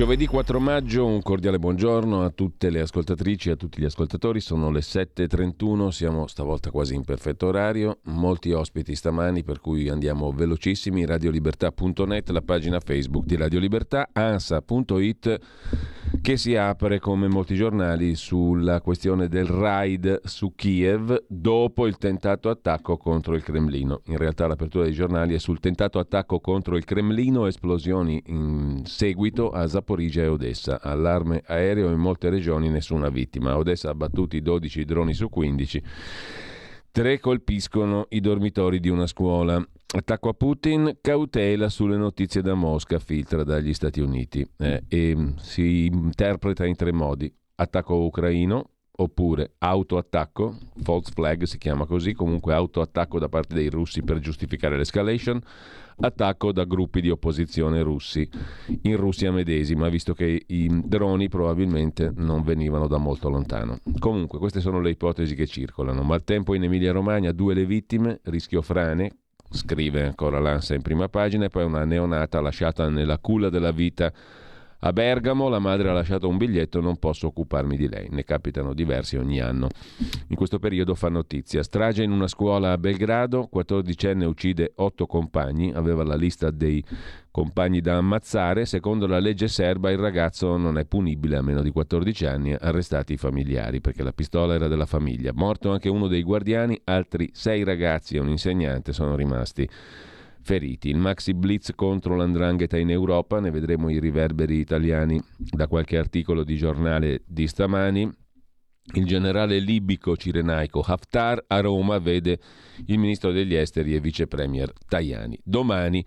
Giovedì 4 maggio, un cordiale buongiorno a tutte le ascoltatrici e a tutti gli ascoltatori. Sono le 7.31, siamo stavolta quasi in perfetto orario. Molti ospiti stamani, per cui andiamo velocissimi. Radiolibertà.net, la pagina Facebook di Radio Libertà, ansa.it che si apre come molti giornali sulla questione del raid su Kiev dopo il tentato attacco contro il Cremlino. In realtà l'apertura dei giornali è sul tentato attacco contro il Cremlino, esplosioni in seguito a Zaporizia e Odessa. Allarme aereo in molte regioni, nessuna vittima. Odessa abbattuti 12 droni su 15. Tre colpiscono i dormitori di una scuola. Attacco a Putin, cautela sulle notizie da Mosca, filtra dagli Stati Uniti. Eh, e si interpreta in tre modi. Attacco ucraino, oppure autoattacco, false flag si chiama così, comunque autoattacco da parte dei russi per giustificare l'escalation, attacco da gruppi di opposizione russi in Russia medesima, visto che i droni probabilmente non venivano da molto lontano. Comunque queste sono le ipotesi che circolano. Maltempo in Emilia-Romagna, due le vittime, rischio frane, scrive ancora l'ANSA in prima pagina, e poi una neonata lasciata nella culla della vita a Bergamo la madre ha lasciato un biglietto, non posso occuparmi di lei. Ne capitano diversi ogni anno. In questo periodo fa notizia. Strage in una scuola a Belgrado, 14enne uccide otto compagni, aveva la lista dei compagni da ammazzare. Secondo la legge serba il ragazzo non è punibile a meno di 14 anni, arrestati i familiari perché la pistola era della famiglia. Morto anche uno dei guardiani, altri sei ragazzi e un insegnante sono rimasti feriti. Il maxi blitz contro l'andrangheta in Europa, ne vedremo i riverberi italiani da qualche articolo di giornale di stamani. Il generale libico cirenaico Haftar a Roma vede il ministro degli esteri e vice premier Tajani. Domani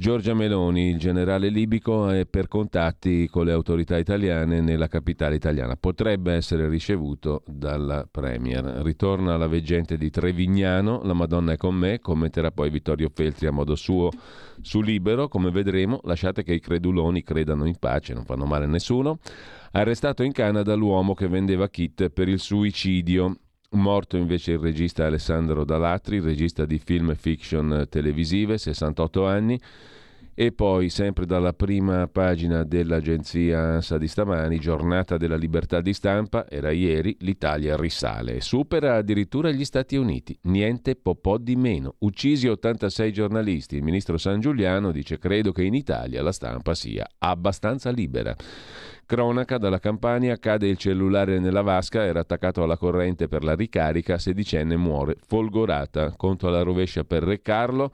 Giorgia Meloni, il generale libico, è per contatti con le autorità italiane nella capitale italiana. Potrebbe essere ricevuto dalla Premier. Ritorna la veggente di Trevignano, la Madonna è con me, commenterà poi Vittorio Feltri a modo suo su Libero. Come vedremo, lasciate che i creduloni credano in pace, non fanno male a nessuno. Arrestato in Canada l'uomo che vendeva kit per il suicidio. Morto invece il regista Alessandro Dalatri, regista di film e fiction televisive, 68 anni. E poi, sempre dalla prima pagina dell'agenzia ANSA di stamani, giornata della libertà di stampa, era ieri, l'Italia risale e supera addirittura gli Stati Uniti. Niente po' po' di meno. Uccisi 86 giornalisti. Il ministro San Giuliano dice credo che in Italia la stampa sia abbastanza libera. Cronaca, dalla Campania cade il cellulare nella vasca, era attaccato alla corrente per la ricarica, sedicenne muore folgorata. Conto alla rovescia per Re Carlo,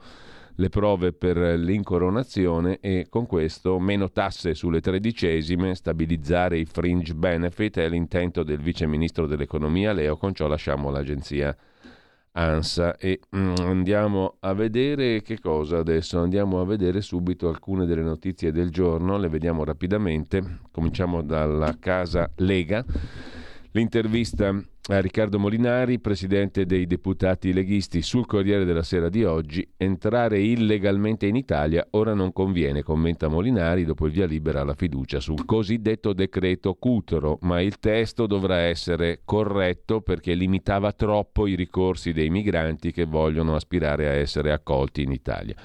le prove per l'incoronazione e con questo meno tasse sulle tredicesime, stabilizzare i fringe benefit è l'intento del vice ministro dell'economia Leo, con ciò lasciamo l'agenzia ANSA e mm, andiamo a vedere che cosa adesso? Andiamo a vedere subito alcune delle notizie del giorno le vediamo rapidamente. Cominciamo dalla casa Lega. L'intervista a Riccardo Molinari, presidente dei deputati leghisti, sul Corriere della Sera di oggi. Entrare illegalmente in Italia ora non conviene, commenta Molinari dopo il via libera alla fiducia sul cosiddetto decreto Cutro, ma il testo dovrà essere corretto perché limitava troppo i ricorsi dei migranti che vogliono aspirare a essere accolti in Italia.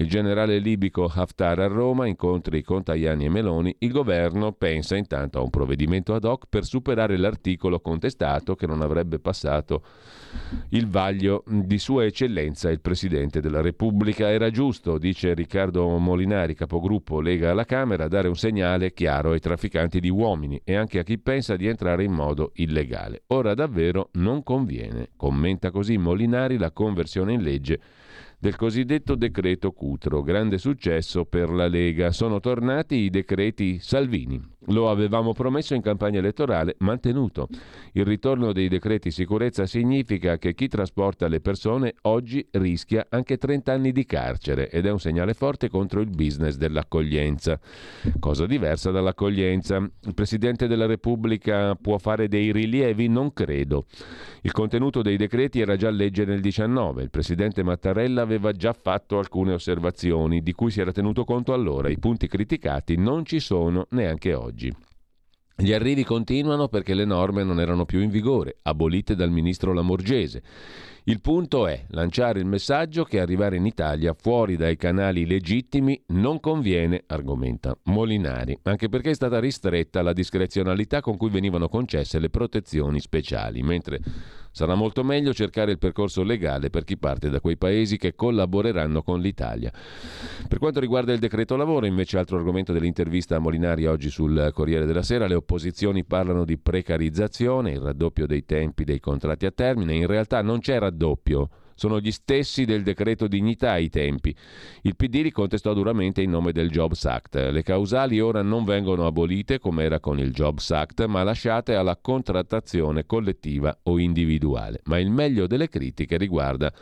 Il generale libico Haftar a Roma, incontri con Tajani e Meloni, il governo pensa intanto a un provvedimento ad hoc per superare l'articolo contestato che non avrebbe passato il vaglio di Sua Eccellenza il Presidente della Repubblica. Era giusto, dice Riccardo Molinari, capogruppo Lega alla Camera, dare un segnale chiaro ai trafficanti di uomini e anche a chi pensa di entrare in modo illegale. Ora davvero non conviene. Commenta così Molinari la conversione in legge del cosiddetto decreto Cutro. Grande successo per la Lega. Sono tornati i decreti Salvini. Lo avevamo promesso in campagna elettorale, mantenuto. Il ritorno dei decreti sicurezza significa che chi trasporta le persone oggi rischia anche 30 anni di carcere ed è un segnale forte contro il business dell'accoglienza. Cosa diversa dall'accoglienza. Il Presidente della Repubblica può fare dei rilievi? Non credo. Il contenuto dei decreti era già legge nel 19. Il Presidente Mattarella aveva già fatto alcune osservazioni di cui si era tenuto conto allora. I punti criticati non ci sono neanche oggi oggi. Gli arrivi continuano perché le norme non erano più in vigore, abolite dal ministro Lamorgese. Il punto è lanciare il messaggio che arrivare in Italia fuori dai canali legittimi non conviene, argomenta Molinari, anche perché è stata ristretta la discrezionalità con cui venivano concesse le protezioni speciali, mentre Sarà molto meglio cercare il percorso legale per chi parte da quei paesi che collaboreranno con l'Italia. Per quanto riguarda il decreto lavoro, invece altro argomento dell'intervista a Molinari oggi sul Corriere della Sera, le opposizioni parlano di precarizzazione, il raddoppio dei tempi dei contratti a termine, in realtà non raddoppio sono gli stessi del decreto dignità ai tempi. Il PD li contestò duramente in nome del Jobs Act. Le causali ora non vengono abolite come era con il Jobs Act, ma lasciate alla contrattazione collettiva o individuale. Ma il meglio delle critiche riguarda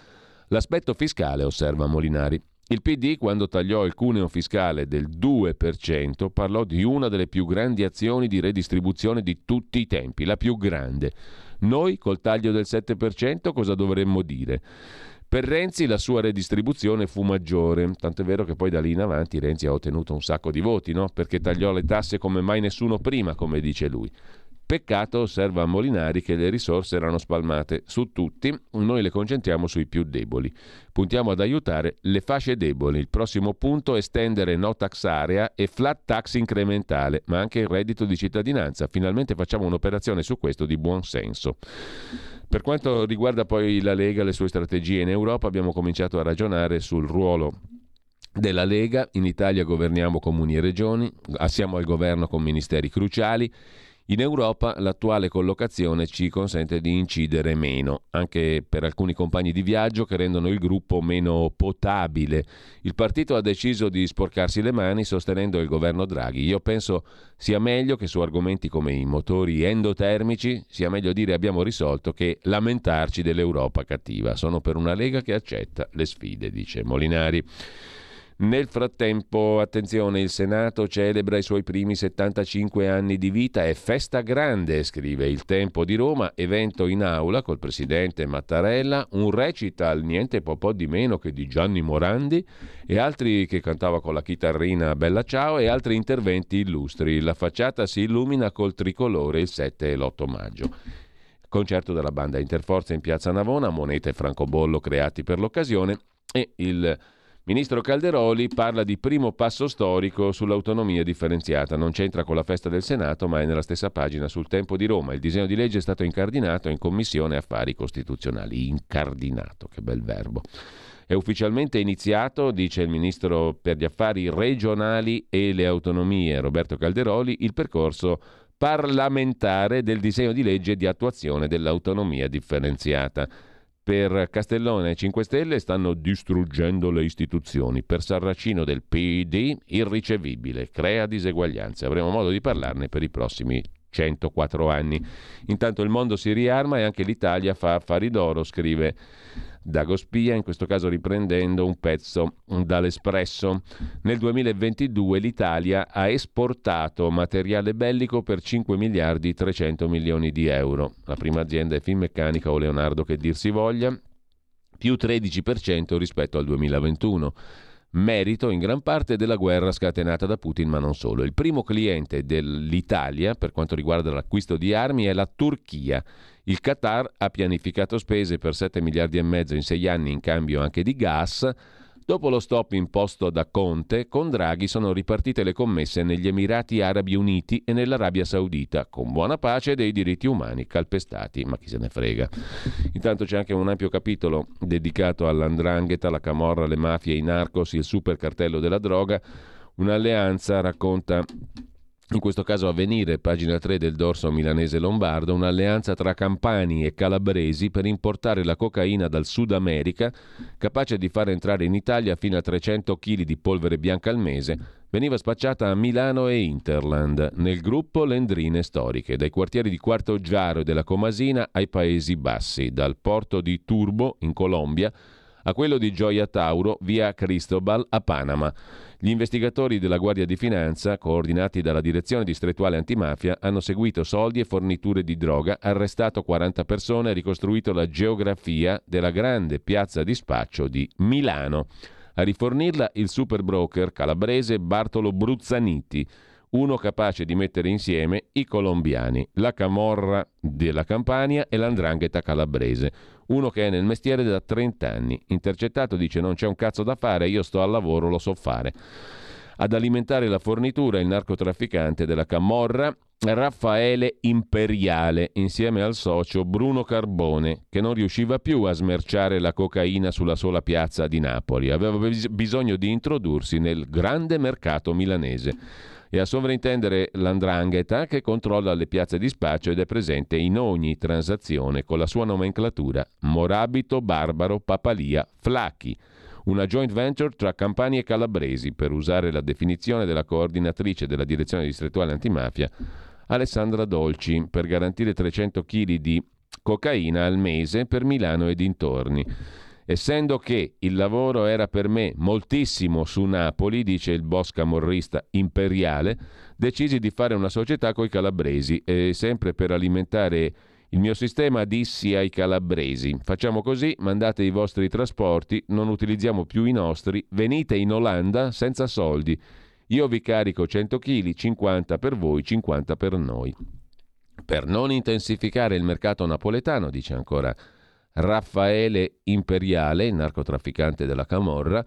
l'aspetto fiscale, osserva Molinari. Il PD, quando tagliò il cuneo fiscale del 2%, parlò di una delle più grandi azioni di redistribuzione di tutti i tempi, la più grande. Noi col taglio del 7% cosa dovremmo dire? Per Renzi la sua redistribuzione fu maggiore, tanto è vero che poi da lì in avanti Renzi ha ottenuto un sacco di voti, no? perché tagliò le tasse come mai nessuno prima, come dice lui. Peccato, osserva Molinari, che le risorse erano spalmate su tutti, noi le concentriamo sui più deboli. Puntiamo ad aiutare le fasce deboli. Il prossimo punto è estendere no tax area e flat tax incrementale, ma anche il reddito di cittadinanza. Finalmente facciamo un'operazione su questo di buon senso. Per quanto riguarda poi la Lega e le sue strategie in Europa, abbiamo cominciato a ragionare sul ruolo della Lega. In Italia governiamo comuni e regioni, siamo al governo con ministeri cruciali. In Europa l'attuale collocazione ci consente di incidere meno, anche per alcuni compagni di viaggio che rendono il gruppo meno potabile. Il partito ha deciso di sporcarsi le mani sostenendo il governo Draghi. Io penso sia meglio che su argomenti come i motori endotermici sia meglio dire abbiamo risolto che lamentarci dell'Europa cattiva. Sono per una Lega che accetta le sfide, dice Molinari. Nel frattempo, attenzione, il Senato celebra i suoi primi 75 anni di vita, è festa grande, scrive il Tempo di Roma, evento in aula col presidente Mattarella, un recital niente po', po di meno che di Gianni Morandi e altri che cantava con la chitarrina Bella Ciao e altri interventi illustri. La facciata si illumina col tricolore il 7 e l'8 maggio. Concerto della banda Interforza in Piazza Navona, monete e francobollo creati per l'occasione e il Ministro Calderoli parla di primo passo storico sull'autonomia differenziata. Non c'entra con la festa del Senato, ma è nella stessa pagina sul Tempo di Roma. Il disegno di legge è stato incardinato in Commissione Affari Costituzionali. Incardinato, che bel verbo. È ufficialmente iniziato, dice il Ministro per gli Affari regionali e le autonomie Roberto Calderoli, il percorso parlamentare del disegno di legge di attuazione dell'autonomia differenziata. Per Castellone e 5 Stelle stanno distruggendo le istituzioni. Per Sarracino del PD irricevibile, crea diseguaglianze. Avremo modo di parlarne per i prossimi 104 anni. Intanto il mondo si riarma e anche l'Italia fa affari d'oro, scrive Dago Spia, in questo caso riprendendo un pezzo dall'Espresso. Nel 2022 l'Italia ha esportato materiale bellico per 5 miliardi 300 milioni di euro. La prima azienda è Finmeccanica o Leonardo che dir si voglia, più 13% rispetto al 2021 merito in gran parte della guerra scatenata da Putin, ma non solo. Il primo cliente dell'Italia per quanto riguarda l'acquisto di armi è la Turchia. Il Qatar ha pianificato spese per 7 miliardi e mezzo in 6 anni in cambio anche di gas. Dopo lo stop imposto da Conte, con Draghi sono ripartite le commesse negli Emirati Arabi Uniti e nell'Arabia Saudita, con buona pace dei diritti umani calpestati, ma chi se ne frega. Intanto c'è anche un ampio capitolo dedicato all'andrangheta, la camorra, le mafie, i narcos, il super cartello della droga. Un'alleanza racconta in questo caso Avvenire, pagina 3 del dorso milanese lombardo, un'alleanza tra campani e calabresi per importare la cocaina dal Sud America, capace di far entrare in Italia fino a 300 kg di polvere bianca al mese, veniva spacciata a Milano e Interland, nel gruppo Lendrine Storiche, dai quartieri di Quarto Giaro e della Comasina ai Paesi Bassi, dal porto di Turbo, in Colombia, a quello di Gioia Tauro, via Cristobal, a Panama. Gli investigatori della Guardia di Finanza, coordinati dalla Direzione Distrettuale Antimafia, hanno seguito soldi e forniture di droga, arrestato 40 persone e ricostruito la geografia della grande piazza di spaccio di Milano. A rifornirla il super broker calabrese Bartolo Bruzzaniti, uno capace di mettere insieme i colombiani, la camorra della Campania e l'andrangheta calabrese. Uno che è nel mestiere da 30 anni. Intercettato dice non c'è un cazzo da fare, io sto al lavoro, lo so fare. Ad alimentare la fornitura il narcotrafficante della Camorra Raffaele Imperiale insieme al socio Bruno Carbone che non riusciva più a smerciare la cocaina sulla sola piazza di Napoli, aveva bisogno di introdursi nel grande mercato milanese e a sovrintendere l'andrangheta che controlla le piazze di spaccio ed è presente in ogni transazione con la sua nomenclatura Morabito, Barbaro, Papalia, Flacchi una joint venture tra Campani e Calabresi, per usare la definizione della coordinatrice della direzione distrettuale antimafia, Alessandra Dolci, per garantire 300 kg di cocaina al mese per Milano e dintorni. Essendo che il lavoro era per me moltissimo su Napoli, dice il boss camorrista imperiale, decisi di fare una società coi calabresi e sempre per alimentare il mio sistema dissi ai calabresi: facciamo così, mandate i vostri trasporti, non utilizziamo più i nostri, venite in Olanda senza soldi. Io vi carico 100 kg, 50 per voi, 50 per noi. Per non intensificare il mercato napoletano, dice ancora Raffaele Imperiale, il narcotrafficante della Camorra,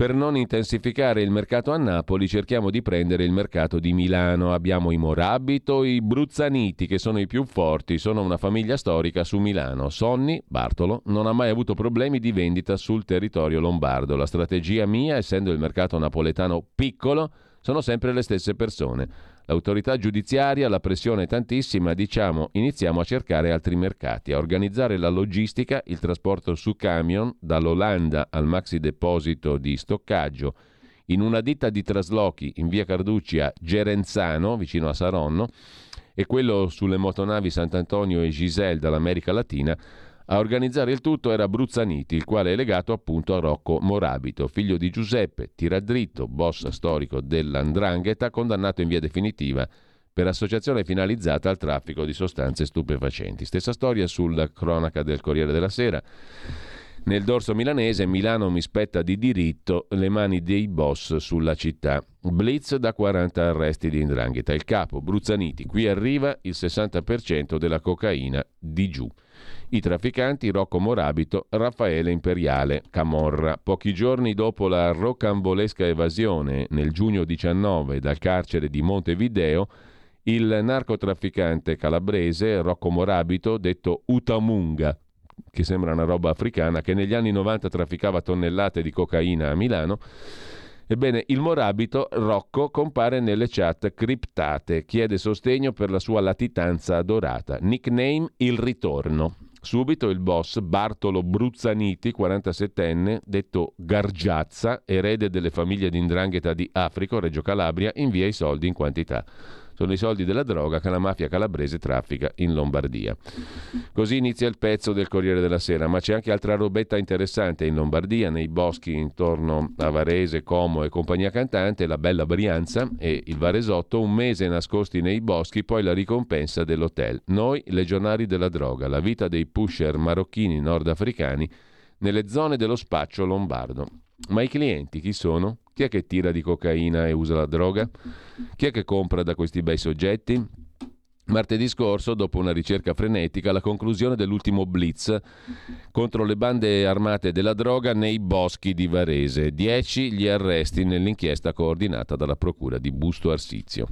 per non intensificare il mercato a Napoli cerchiamo di prendere il mercato di Milano. Abbiamo i Morabito, i Bruzzaniti che sono i più forti, sono una famiglia storica su Milano. Sonny, Bartolo, non ha mai avuto problemi di vendita sul territorio lombardo. La strategia mia, essendo il mercato napoletano piccolo, sono sempre le stesse persone. L'autorità giudiziaria, la pressione è tantissima, diciamo iniziamo a cercare altri mercati, a organizzare la logistica, il trasporto su camion dall'Olanda al maxi deposito di stoccaggio in una ditta di traslochi in via Carducci a Gerenzano, vicino a Saronno, e quello sulle motonavi Sant'Antonio e Giselle dall'America Latina a organizzare il tutto era Bruzzaniti, il quale è legato appunto a Rocco Morabito, figlio di Giuseppe Tiradritto, boss storico dell'Andrangheta, condannato in via definitiva per associazione finalizzata al traffico di sostanze stupefacenti. Stessa storia sulla cronaca del Corriere della Sera. Nel dorso milanese, Milano mi spetta di diritto le mani dei boss sulla città. Blitz da 40 arresti di indrangheta. Il capo Bruzzaniti, qui arriva il 60% della cocaina di giù. I trafficanti Rocco Morabito, Raffaele Imperiale, Camorra. Pochi giorni dopo la rocambolesca evasione, nel giugno 19, dal carcere di Montevideo, il narcotrafficante calabrese Rocco Morabito, detto Utamunga, che sembra una roba africana, che negli anni 90 trafficava tonnellate di cocaina a Milano, Ebbene, il morabito Rocco compare nelle chat criptate, chiede sostegno per la sua latitanza dorata. Nickname Il Ritorno. Subito il boss Bartolo Bruzzaniti, 47enne, detto Gargiazza, erede delle famiglie di Indrangheta di Africo, Reggio Calabria, invia i soldi in quantità. Sono i soldi della droga che la mafia calabrese traffica in Lombardia. Così inizia il pezzo del Corriere della Sera, ma c'è anche altra robetta interessante in Lombardia, nei boschi intorno a Varese, Como e compagnia cantante, la bella Brianza e il Varesotto, un mese nascosti nei boschi, poi la ricompensa dell'hotel. Noi, legionari della droga, la vita dei pusher marocchini nordafricani nelle zone dello spaccio lombardo. Ma i clienti chi sono? Chi è che tira di cocaina e usa la droga? Chi è che compra da questi bei soggetti? Martedì scorso, dopo una ricerca frenetica, la conclusione dell'ultimo blitz contro le bande armate della droga nei boschi di Varese. Dieci gli arresti nell'inchiesta coordinata dalla Procura di Busto Arsizio.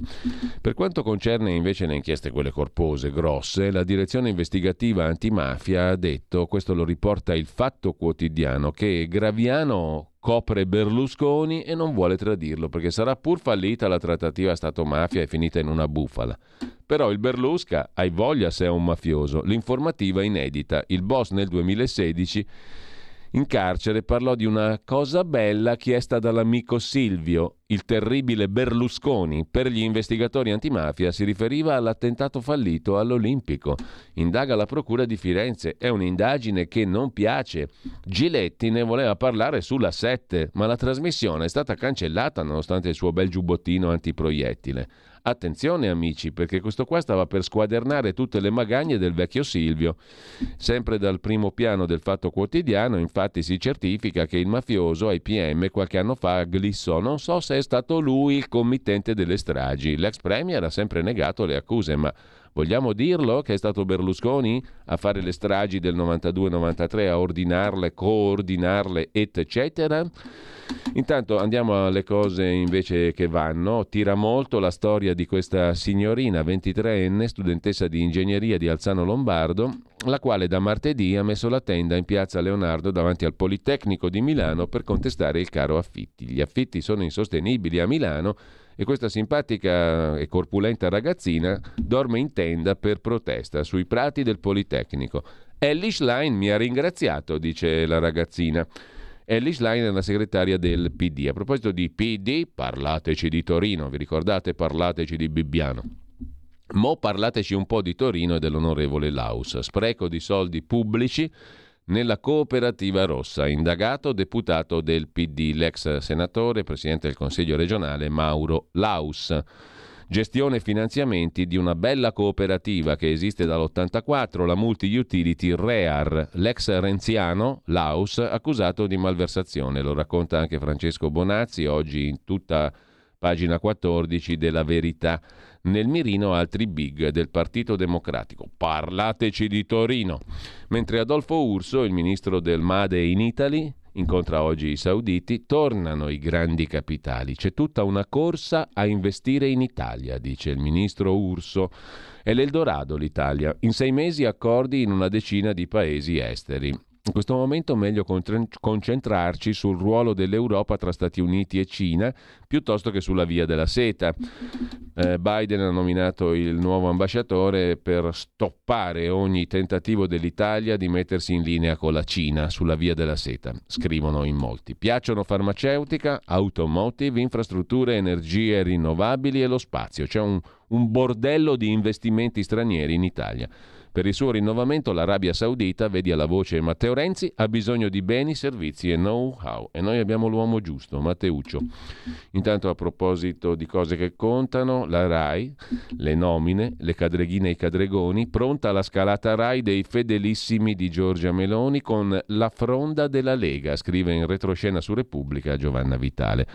Per quanto concerne invece le inchieste quelle corpose, grosse, la direzione investigativa antimafia ha detto, questo lo riporta il Fatto Quotidiano, che Graviano copre Berlusconi e non vuole tradirlo perché sarà pur fallita la trattativa Stato-mafia e finita in una bufala. Però il Berlusca hai voglia se è un mafioso. L'informativa inedita. Il boss nel 2016 in carcere parlò di una cosa bella chiesta dall'amico Silvio, il terribile Berlusconi. Per gli investigatori antimafia si riferiva all'attentato fallito all'Olimpico. Indaga la Procura di Firenze. È un'indagine che non piace. Giletti ne voleva parlare sulla 7, ma la trasmissione è stata cancellata nonostante il suo bel giubbottino antiproiettile. Attenzione amici, perché questo qua stava per squadernare tutte le magagne del vecchio Silvio. Sempre dal primo piano del Fatto Quotidiano, infatti, si certifica che il mafioso ai PM qualche anno fa glissò. Non so se è stato lui il committente delle stragi. L'ex premier ha sempre negato le accuse, ma Vogliamo dirlo che è stato Berlusconi a fare le stragi del 92-93, a ordinarle, coordinarle, eccetera? Intanto andiamo alle cose invece che vanno. Tira molto la storia di questa signorina 23enne, studentessa di ingegneria di Alzano Lombardo, la quale da martedì ha messo la tenda in piazza Leonardo davanti al Politecnico di Milano per contestare il caro affitti. Gli affitti sono insostenibili a Milano e questa simpatica e corpulenta ragazzina dorme in tenda per protesta sui prati del Politecnico. Ellie Schlein mi ha ringraziato, dice la ragazzina. Ellie Schlein è la segretaria del PD. A proposito di PD, parlateci di Torino, vi ricordate? Parlateci di Bibbiano. Mo parlateci un po' di Torino e dell'onorevole Laus. Spreco di soldi pubblici nella cooperativa rossa. Indagato deputato del PD, l'ex senatore, presidente del Consiglio regionale Mauro Laus. Gestione e finanziamenti di una bella cooperativa che esiste dall'84, la Multi-Utility Rear, l'ex renziano Laus accusato di malversazione. Lo racconta anche Francesco Bonazzi oggi in tutta pagina 14 della Verità. Nel mirino altri big del Partito Democratico. Parlateci di Torino. Mentre Adolfo Urso, il ministro del Made in Italy, incontra oggi i sauditi, tornano i grandi capitali. C'è tutta una corsa a investire in Italia, dice il ministro Urso. È l'Eldorado l'Italia. In sei mesi accordi in una decina di paesi esteri. In questo momento è meglio concentrarci sul ruolo dell'Europa tra Stati Uniti e Cina piuttosto che sulla via della seta. Eh, Biden ha nominato il nuovo ambasciatore per stoppare ogni tentativo dell'Italia di mettersi in linea con la Cina sulla via della seta, scrivono in molti. Piacciono farmaceutica, automotive, infrastrutture, energie rinnovabili e lo spazio. C'è un, un bordello di investimenti stranieri in Italia. Per il suo rinnovamento l'Arabia Saudita, vedi alla voce Matteo Renzi, ha bisogno di beni, servizi e know-how e noi abbiamo l'uomo giusto, Matteuccio. Intanto a proposito di cose che contano, la RAI, le nomine, le cadreghine e i cadregoni, pronta la scalata RAI dei fedelissimi di Giorgia Meloni con la fronda della Lega, scrive in retroscena su Repubblica Giovanna Vitale.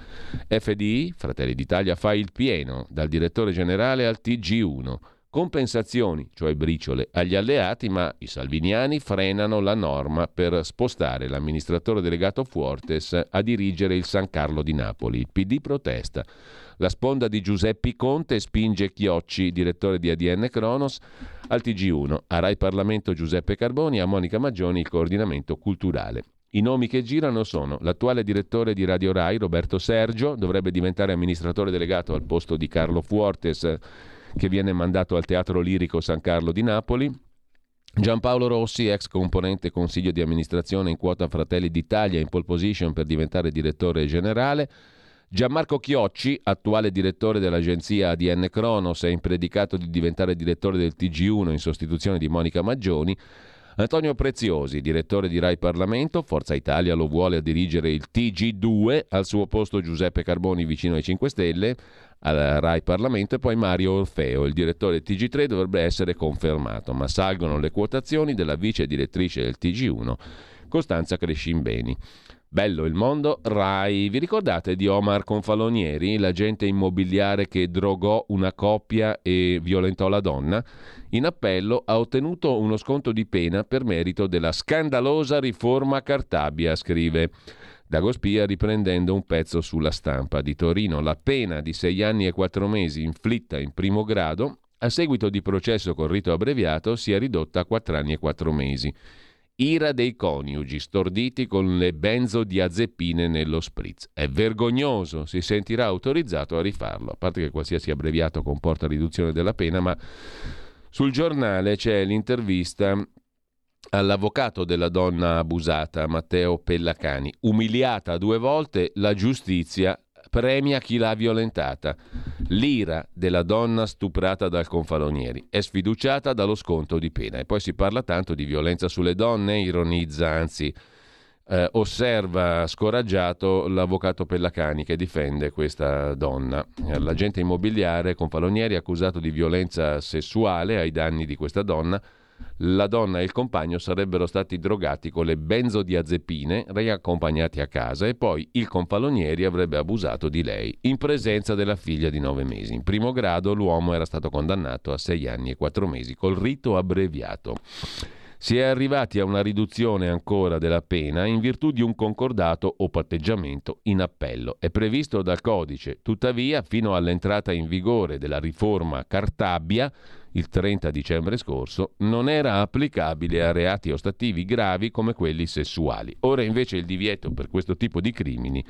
FDI, Fratelli d'Italia, fa il pieno, dal direttore generale al TG1 compensazioni, cioè briciole, agli alleati, ma i salviniani frenano la norma per spostare l'amministratore delegato Fuortes a dirigere il San Carlo di Napoli. Il PD protesta. La sponda di Giuseppe Conte spinge Chiocci, direttore di ADN Cronos, al TG1, a Rai Parlamento Giuseppe Carboni, a Monica Maggioni il coordinamento culturale. I nomi che girano sono l'attuale direttore di Radio Rai, Roberto Sergio, dovrebbe diventare amministratore delegato al posto di Carlo Fuortes che viene mandato al Teatro Lirico San Carlo di Napoli. Giampaolo Rossi, ex componente consiglio di amministrazione in quota Fratelli d'Italia, in pole position per diventare direttore generale. Gianmarco Chiocci, attuale direttore dell'agenzia ADN Cronos, è impredicato di diventare direttore del TG1 in sostituzione di Monica Maggioni. Antonio Preziosi, direttore di Rai Parlamento, Forza Italia lo vuole a dirigere il TG2, al suo posto Giuseppe Carboni vicino ai 5 Stelle al Rai Parlamento e poi Mario Orfeo, il direttore del TG3 dovrebbe essere confermato, ma salgono le quotazioni della vice direttrice del TG1, Costanza Crescimbeni. Bello il mondo, Rai. Vi ricordate di Omar Confalonieri, l'agente immobiliare che drogò una coppia e violentò la donna? In appello ha ottenuto uno sconto di pena per merito della scandalosa riforma Cartabia, scrive. Dagospia riprendendo un pezzo sulla stampa di Torino. La pena di sei anni e quattro mesi inflitta in primo grado, a seguito di processo con rito abbreviato, si è ridotta a quattro anni e quattro mesi. Ira dei coniugi, storditi con le benzodiazepine nello spritz. È vergognoso, si sentirà autorizzato a rifarlo, a parte che qualsiasi abbreviato comporta riduzione della pena, ma sul giornale c'è l'intervista all'avvocato della donna abusata, Matteo Pellacani. Umiliata due volte, la giustizia premia chi l'ha violentata. L'ira della donna stuprata dal confalonieri è sfiduciata dallo sconto di pena. E poi si parla tanto di violenza sulle donne, ironizza, anzi eh, osserva scoraggiato l'avvocato Pellacani che difende questa donna. L'agente immobiliare confalonieri accusato di violenza sessuale ai danni di questa donna la donna e il compagno sarebbero stati drogati con le benzodiazepine, riaccompagnati a casa e poi il confalonieri avrebbe abusato di lei in presenza della figlia di nove mesi. In primo grado l'uomo era stato condannato a sei anni e quattro mesi col rito abbreviato. Si è arrivati a una riduzione ancora della pena in virtù di un concordato o patteggiamento in appello. È previsto dal codice, tuttavia, fino all'entrata in vigore della riforma Cartabia, il 30 dicembre scorso, non era applicabile a reati ostativi gravi come quelli sessuali. Ora invece il divieto per questo tipo di crimini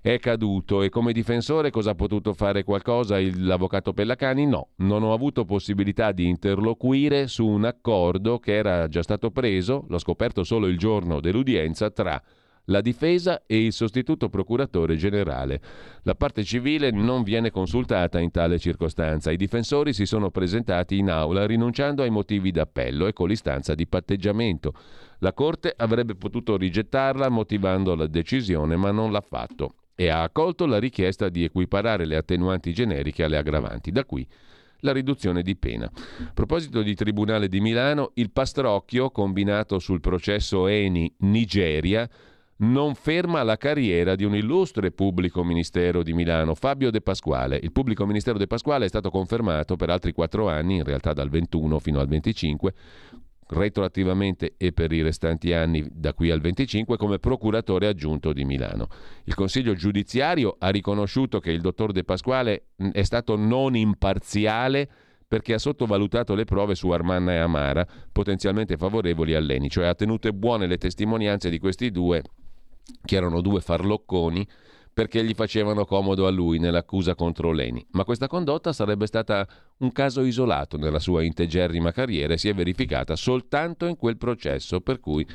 è caduto e come difensore cosa ha potuto fare qualcosa l'avvocato Pellacani? No, non ho avuto possibilità di interloquire su un accordo che era già stato preso, l'ho scoperto solo il giorno dell'udienza, tra la difesa e il sostituto procuratore generale. La parte civile non viene consultata in tale circostanza. I difensori si sono presentati in aula rinunciando ai motivi d'appello e con l'istanza di patteggiamento. La Corte avrebbe potuto rigettarla motivando la decisione, ma non l'ha fatto e ha accolto la richiesta di equiparare le attenuanti generiche alle aggravanti. Da qui la riduzione di pena. A proposito di Tribunale di Milano, il pastrocchio combinato sul processo Eni Nigeria non ferma la carriera di un illustre pubblico ministero di Milano, Fabio De Pasquale. Il pubblico ministero De Pasquale è stato confermato per altri quattro anni, in realtà dal 21 fino al 25, retroattivamente e per i restanti anni da qui al 25 come procuratore aggiunto di Milano. Il Consiglio giudiziario ha riconosciuto che il dottor De Pasquale è stato non imparziale perché ha sottovalutato le prove su Armanna e Amara, potenzialmente favorevoli a Leni, cioè ha tenute buone le testimonianze di questi due che erano due farlocconi perché gli facevano comodo a lui nell'accusa contro Leni. Ma questa condotta sarebbe stata un caso isolato nella sua integerrima carriera e si è verificata soltanto in quel processo, per cui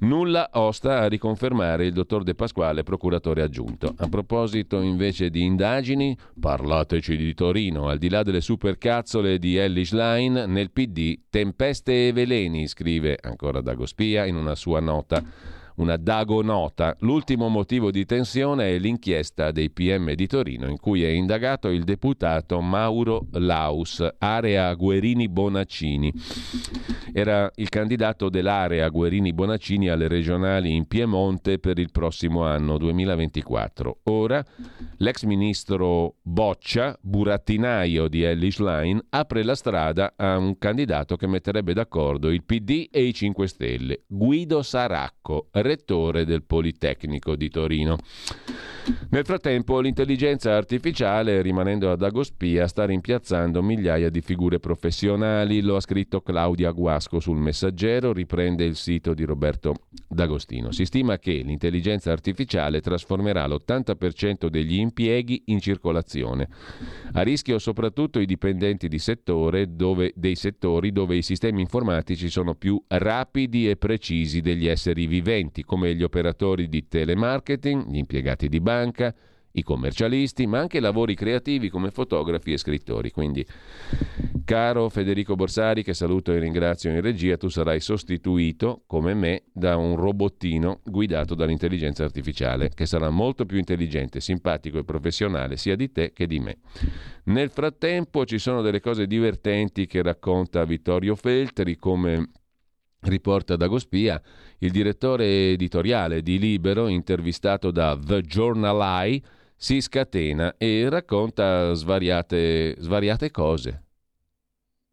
nulla osta a riconfermare il dottor De Pasquale, procuratore aggiunto. A proposito invece di indagini, parlateci di Torino, al di là delle supercazzole di Ellis Line, nel PD tempeste e veleni, scrive ancora Dagospia in una sua nota una dagonota. L'ultimo motivo di tensione è l'inchiesta dei PM di Torino in cui è indagato il deputato Mauro Laus, area Guerini Bonaccini. Era il candidato dell'area Guerini Bonaccini alle regionali in Piemonte per il prossimo anno 2024. Ora l'ex ministro Boccia, burattinaio di Ellis Line, apre la strada a un candidato che metterebbe d'accordo il PD e i 5 Stelle, Guido Saracco, rettore del Politecnico di Torino. Nel frattempo l'intelligenza artificiale, rimanendo ad Agospia, sta rimpiazzando migliaia di figure professionali, lo ha scritto Claudia Guasco sul messaggero, riprende il sito di Roberto D'Agostino. Si stima che l'intelligenza artificiale trasformerà l'80% degli impieghi in circolazione. A rischio soprattutto i dipendenti di settore dove, dei settori dove i sistemi informatici sono più rapidi e precisi degli esseri viventi, come gli operatori di telemarketing, gli impiegati di banca, i commercialisti, ma anche lavori creativi come fotografi e scrittori. Quindi, caro Federico Borsari, che saluto e ringrazio in regia, tu sarai sostituito, come me, da un robottino guidato dall'intelligenza artificiale, che sarà molto più intelligente, simpatico e professionale sia di te che di me. Nel frattempo ci sono delle cose divertenti che racconta Vittorio Feltri, come riporta Dagospia, il direttore editoriale di Libero, intervistato da The Journal Eye, si scatena e racconta svariate, svariate cose.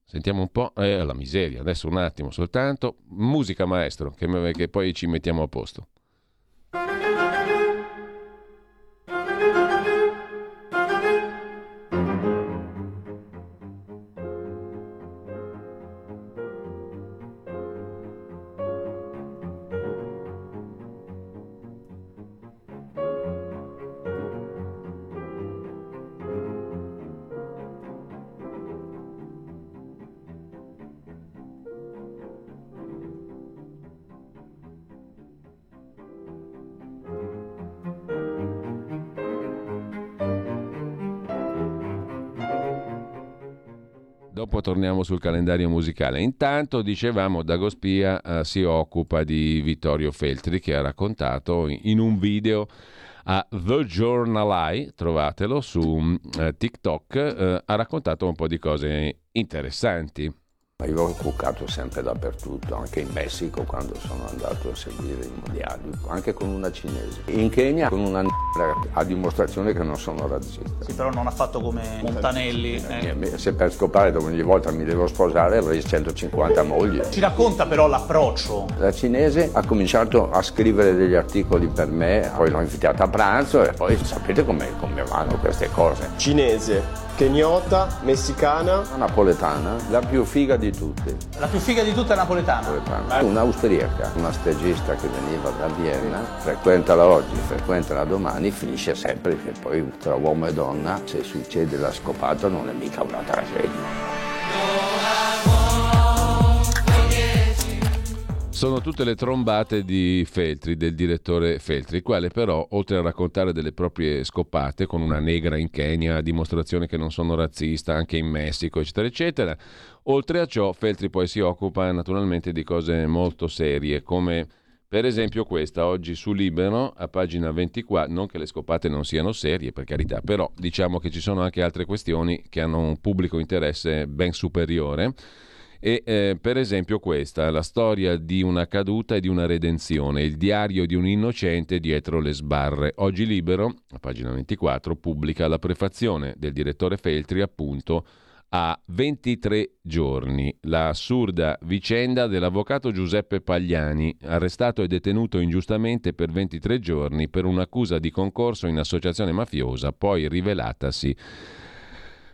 Sentiamo un po', eh, la miseria, adesso un attimo soltanto, musica maestro, che, che poi ci mettiamo a posto. Torniamo sul calendario musicale. Intanto, dicevamo, Dagospia eh, si occupa di Vittorio Feltri che ha raccontato in un video a The Journal Eye, trovatelo su eh, TikTok, eh, ha raccontato un po' di cose interessanti. Io ho cuccato sempre dappertutto, anche in Messico quando sono andato a seguire i mondiali, anche con una cinese. In Kenya con una a dimostrazione che non sono razzista. Sì, però non ha fatto come Montanelli. Eh. Se per scopare ogni volta mi devo sposare avrei 150 mogli. Ci racconta però l'approccio. La cinese ha cominciato a scrivere degli articoli per me, poi l'ho invitata a pranzo e poi sapete come, come vanno queste cose. Cinese kenyota, messicana. Napoletana, la più figa di tutte. La più figa di tutte è napoletana? napoletana. Un'austriaca, una stagista che veniva da Vienna, frequentala oggi, frequentala domani, finisce sempre che poi tra uomo e donna se succede la scopata non è mica una tragedia. Sono tutte le trombate di Feltri, del direttore Feltri, il quale però, oltre a raccontare delle proprie scopate con una negra in Kenya, dimostrazione che non sono razzista, anche in Messico, eccetera, eccetera, oltre a ciò Feltri poi si occupa naturalmente di cose molto serie, come per esempio questa, oggi su Libero, a pagina 24, non che le scopate non siano serie, per carità, però diciamo che ci sono anche altre questioni che hanno un pubblico interesse ben superiore e eh, per esempio questa, la storia di una caduta e di una redenzione, il diario di un innocente dietro le sbarre. Oggi Libero, a pagina 24, pubblica la prefazione del direttore Feltri appunto a 23 giorni. La assurda vicenda dell'avvocato Giuseppe Pagliani, arrestato e detenuto ingiustamente per 23 giorni per un'accusa di concorso in associazione mafiosa, poi rivelatasi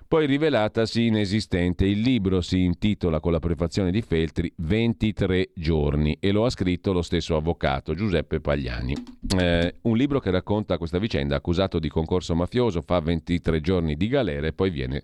poi rivelatasi inesistente. Il libro si intitola con la prefazione di Feltri 23 giorni e lo ha scritto lo stesso avvocato Giuseppe Pagliani. Eh, un libro che racconta questa vicenda, accusato di concorso mafioso, fa 23 giorni di galera e poi viene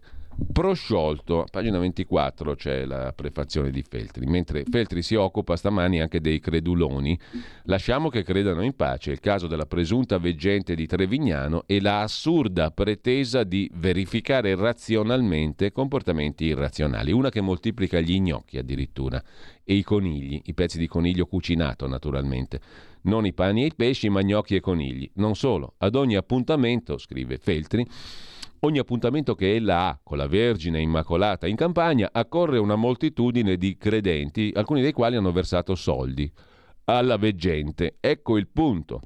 prosciolto. A pagina 24 c'è la prefazione di Feltri, mentre Feltri si occupa stamani anche dei creduloni. Lasciamo che credano in pace il caso della presunta veggente di Trevignano e la assurda pretesa di verificare razionalmente comportamenti irrazionali, una che moltiplica gli gnocchi addirittura e i conigli, i pezzi di coniglio cucinato naturalmente. Non i pani e i pesci, ma gnocchi e conigli. Non solo, ad ogni appuntamento, scrive Feltri, Ogni appuntamento che ella ha con la Vergine Immacolata in campagna accorre una moltitudine di credenti, alcuni dei quali hanno versato soldi alla veggente. Ecco il punto.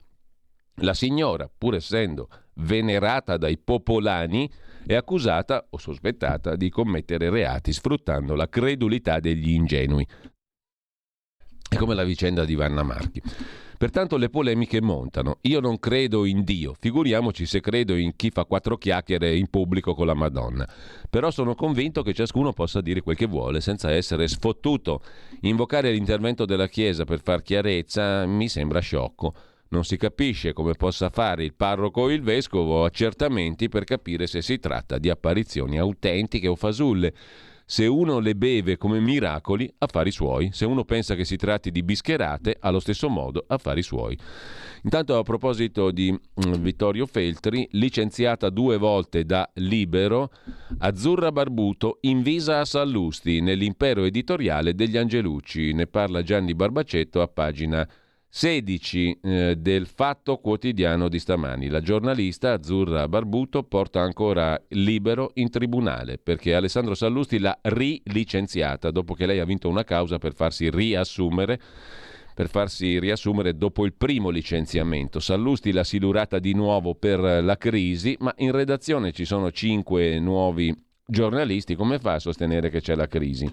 La signora, pur essendo venerata dai popolani, è accusata o sospettata di commettere reati sfruttando la credulità degli ingenui. È come la vicenda di Vanna Marchi. Pertanto le polemiche montano. Io non credo in Dio, figuriamoci se credo in chi fa quattro chiacchiere in pubblico con la Madonna. Però sono convinto che ciascuno possa dire quel che vuole senza essere sfottuto. Invocare l'intervento della Chiesa per far chiarezza mi sembra sciocco. Non si capisce come possa fare il parroco o il vescovo accertamenti per capire se si tratta di apparizioni autentiche o fasulle. Se uno le beve come miracoli, affari suoi. Se uno pensa che si tratti di bischerate, allo stesso modo, affari suoi. Intanto a proposito di mm, Vittorio Feltri, licenziata due volte da Libero, Azzurra Barbuto invisa a Sallusti nell'impero editoriale degli Angelucci. Ne parla Gianni Barbacetto a pagina 16 eh, del Fatto Quotidiano di stamani. La giornalista Azzurra Barbuto porta ancora libero in tribunale perché Alessandro Sallusti l'ha rilicenziata dopo che lei ha vinto una causa per farsi riassumere per farsi riassumere dopo il primo licenziamento. Sallusti l'ha silurata di nuovo per la crisi, ma in redazione ci sono cinque nuovi giornalisti, come fa a sostenere che c'è la crisi?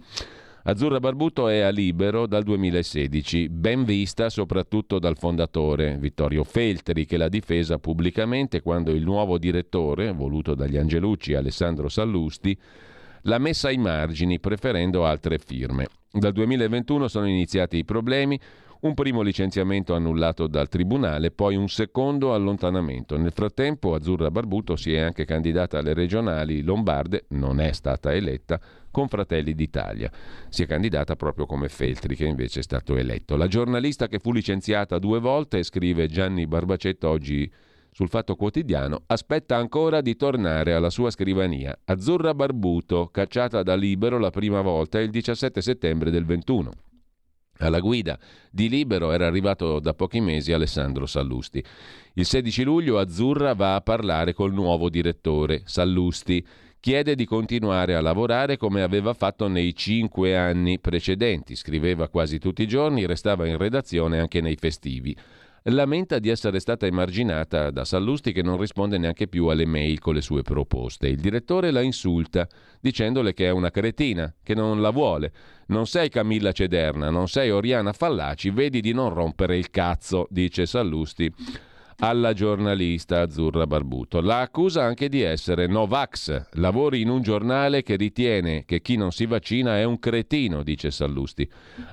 Azzurra Barbuto è a libero dal 2016, ben vista soprattutto dal fondatore Vittorio Feltri che l'ha difesa pubblicamente quando il nuovo direttore, voluto dagli Angelucci Alessandro Sallusti, l'ha messa ai margini preferendo altre firme. Dal 2021 sono iniziati i problemi, un primo licenziamento annullato dal Tribunale, poi un secondo allontanamento. Nel frattempo Azzurra Barbuto si è anche candidata alle regionali lombarde, non è stata eletta, con Fratelli d'Italia. Si è candidata proprio come Feltri, che invece è stato eletto. La giornalista che fu licenziata due volte, scrive Gianni Barbacetto oggi sul Fatto Quotidiano, aspetta ancora di tornare alla sua scrivania. Azzurra Barbuto, cacciata da Libero la prima volta il 17 settembre del 21. Alla guida di Libero era arrivato da pochi mesi Alessandro Sallusti. Il 16 luglio Azzurra va a parlare col nuovo direttore, Sallusti. Chiede di continuare a lavorare come aveva fatto nei cinque anni precedenti. Scriveva quasi tutti i giorni, restava in redazione anche nei festivi lamenta di essere stata emarginata da Sallusti che non risponde neanche più alle mail con le sue proposte. Il direttore la insulta dicendole che è una cretina, che non la vuole. Non sei Camilla Cederna, non sei Oriana Fallaci, vedi di non rompere il cazzo, dice Sallusti alla giornalista Azzurra Barbuto. La accusa anche di essere Novax, lavori in un giornale che ritiene che chi non si vaccina è un cretino, dice Sallusti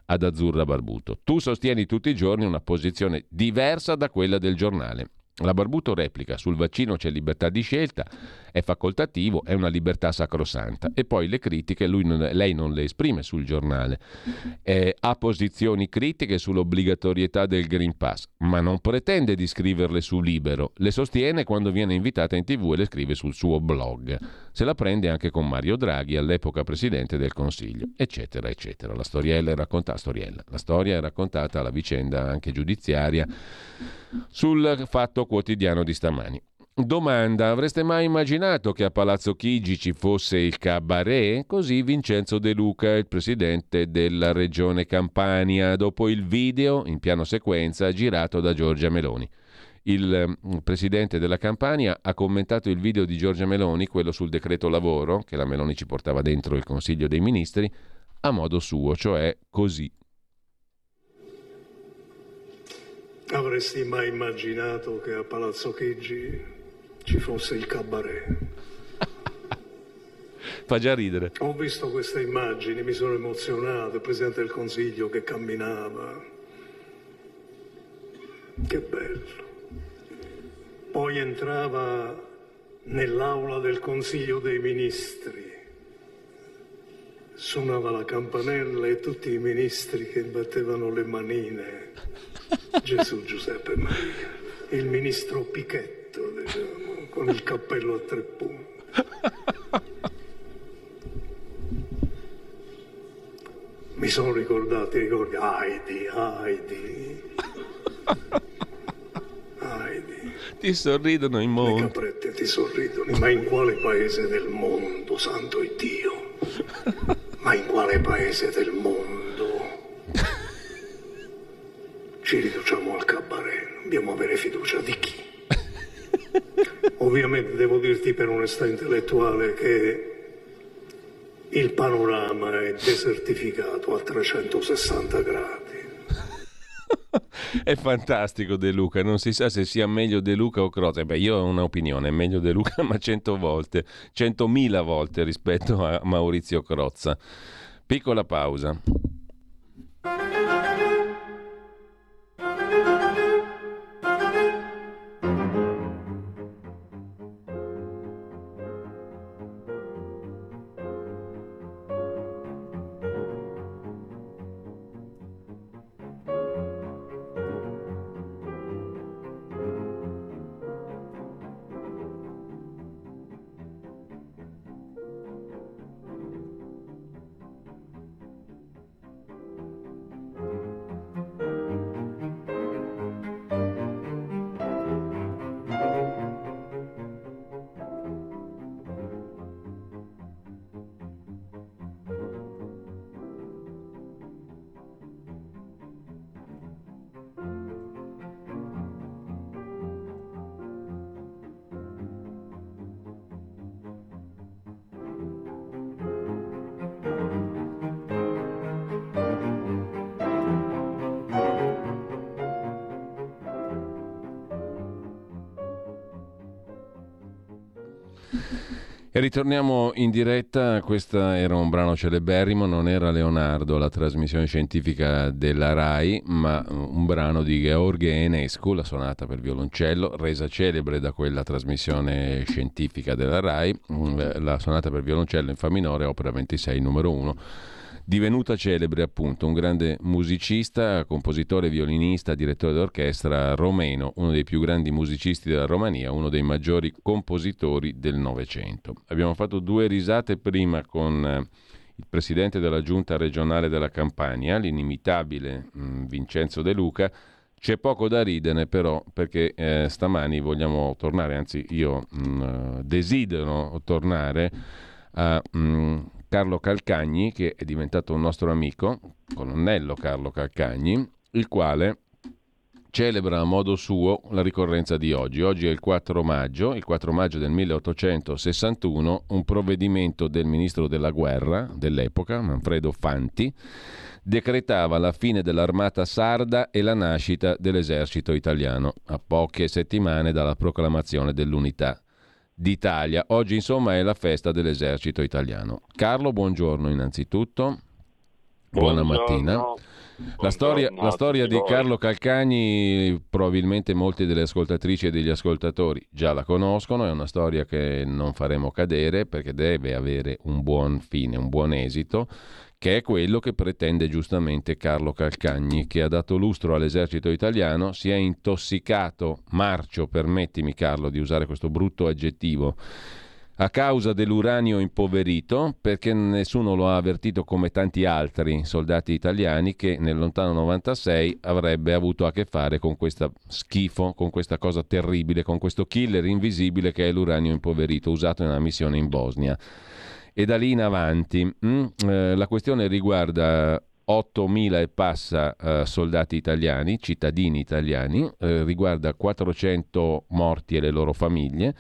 ad Azzurra Barbuto. Tu sostieni tutti i giorni una posizione diversa da quella del giornale. La Barbuto replica, sul vaccino c'è libertà di scelta, è facoltativo, è una libertà sacrosanta. E poi le critiche non, lei non le esprime sul giornale. Eh, ha posizioni critiche sull'obbligatorietà del Green Pass, ma non pretende di scriverle su Libero. Le sostiene quando viene invitata in tv e le scrive sul suo blog. Se la prende anche con Mario Draghi, all'epoca presidente del Consiglio, eccetera, eccetera. La storiella è raccontata, storiella. La storia è raccontata, la vicenda anche giudiziaria, sul fatto quotidiano di stamani. Domanda, avreste mai immaginato che a Palazzo Chigi ci fosse il cabaret? Così Vincenzo De Luca, il presidente della regione Campania, dopo il video in piano sequenza girato da Giorgia Meloni. Il mm, presidente della Campania ha commentato il video di Giorgia Meloni, quello sul decreto lavoro, che la Meloni ci portava dentro il Consiglio dei Ministri, a modo suo, cioè così. Avresti mai immaginato che a Palazzo Chigi ci fosse il cabaret. Fa già ridere. Ho visto queste immagini, mi sono emozionato, il Presidente del Consiglio che camminava. Che bello. Poi entrava nell'aula del Consiglio dei Ministri. Suonava la campanella e tutti i ministri che battevano le manine. Gesù Giuseppe Maria. Il ministro Pichetto, diciamo con il cappello a tre punti. Mi sono ricordato i ricordi, Heidi, Heidi. Heidi. Ti sorridono in mondo. Le caprette ti sorridono, ma in quale paese del mondo, santo Dio? Ma in quale paese del mondo? Ci riduciamo al cabaret, dobbiamo avere fiducia di chi? Ovviamente devo dirti per onestà intellettuale che il panorama è desertificato a 360 gradi. è fantastico De Luca, non si sa se sia meglio De Luca o Crozza. Beh, io ho un'opinione, è meglio De Luca ma cento volte, centomila volte rispetto a Maurizio Crozza. Piccola pausa. E ritorniamo in diretta, questo era un brano celeberrimo, non era Leonardo, la trasmissione scientifica della RAI, ma un brano di Georg Enescu, la sonata per violoncello, resa celebre da quella trasmissione scientifica della RAI, la sonata per violoncello in Fa minore, opera 26, numero 1 divenuta celebre appunto, un grande musicista, compositore, violinista, direttore d'orchestra romeno, uno dei più grandi musicisti della Romania, uno dei maggiori compositori del Novecento. Abbiamo fatto due risate prima con eh, il presidente della giunta regionale della Campania, l'inimitabile mm, Vincenzo De Luca. C'è poco da ridere però perché eh, stamani vogliamo tornare, anzi io mh, mm, desidero tornare a mh, mm, Carlo Calcagni, che è diventato un nostro amico, colonnello Carlo Calcagni, il quale celebra a modo suo la ricorrenza di oggi. Oggi è il 4 maggio, il 4 maggio del 1861, un provvedimento del ministro della guerra dell'epoca, Manfredo Fanti, decretava la fine dell'armata sarda e la nascita dell'esercito italiano, a poche settimane dalla proclamazione dell'unità d'Italia. Oggi insomma è la festa dell'esercito italiano. Carlo, buongiorno innanzitutto. Buona mattina. La storia, la storia di Carlo Calcagni, probabilmente molti delle ascoltatrici e degli ascoltatori già la conoscono, è una storia che non faremo cadere perché deve avere un buon fine, un buon esito che è quello che pretende giustamente Carlo Calcagni, che ha dato lustro all'esercito italiano, si è intossicato, marcio, permettimi Carlo di usare questo brutto aggettivo, a causa dell'uranio impoverito, perché nessuno lo ha avvertito come tanti altri soldati italiani che nel lontano 96 avrebbe avuto a che fare con questo schifo, con questa cosa terribile, con questo killer invisibile che è l'uranio impoverito usato nella missione in Bosnia e da lì in avanti. Mm, eh, la questione riguarda 8.000 e passa eh, soldati italiani, cittadini italiani, eh, riguarda 400 morti e le loro famiglie,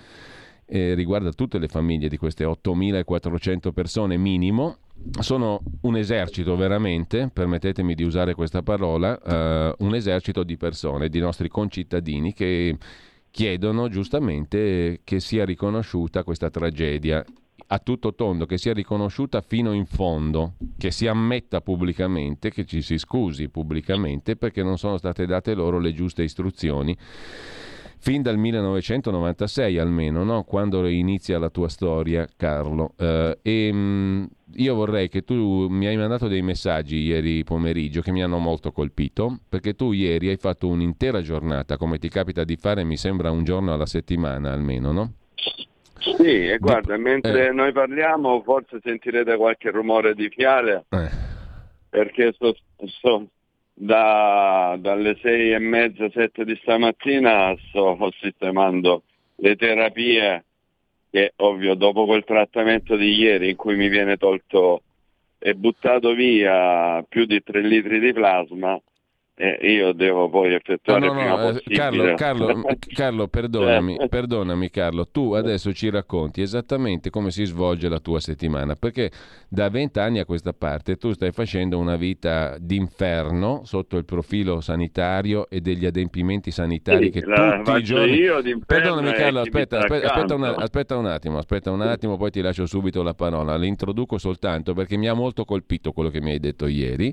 riguarda tutte le famiglie di queste 8.400 persone minimo. Sono un esercito veramente, permettetemi di usare questa parola, eh, un esercito di persone, di nostri concittadini che chiedono giustamente che sia riconosciuta questa tragedia a tutto tondo, che sia riconosciuta fino in fondo, che si ammetta pubblicamente, che ci si scusi pubblicamente perché non sono state date loro le giuste istruzioni. Fin dal 1996 almeno, no? quando inizia la tua storia, Carlo. Uh, e, mh, io vorrei che tu mi hai mandato dei messaggi ieri pomeriggio che mi hanno molto colpito, perché tu ieri hai fatto un'intera giornata, come ti capita di fare, mi sembra un giorno alla settimana almeno, no? Sì, e guarda, mentre eh. noi parliamo forse sentirete qualche rumore di fiale, eh. perché so, so, da, dalle sei e mezza, sette di stamattina sto sistemando le terapie che ovvio dopo quel trattamento di ieri in cui mi viene tolto e buttato via più di 3 litri di plasma, eh, io devo poi effettuare no, no, no, eh, Carlo, Carlo, Carlo perdonami, eh. perdonami, Carlo, tu adesso ci racconti esattamente come si svolge la tua settimana, perché da vent'anni a questa parte tu stai facendo una vita d'inferno sotto il profilo sanitario e degli adempimenti sanitari sì, che tutti i giorni... Perdonami Carlo, aspetta, aspetta, aspetta, un, aspetta un attimo, aspetta un attimo, poi ti lascio subito la parola, l'introduco soltanto perché mi ha molto colpito quello che mi hai detto ieri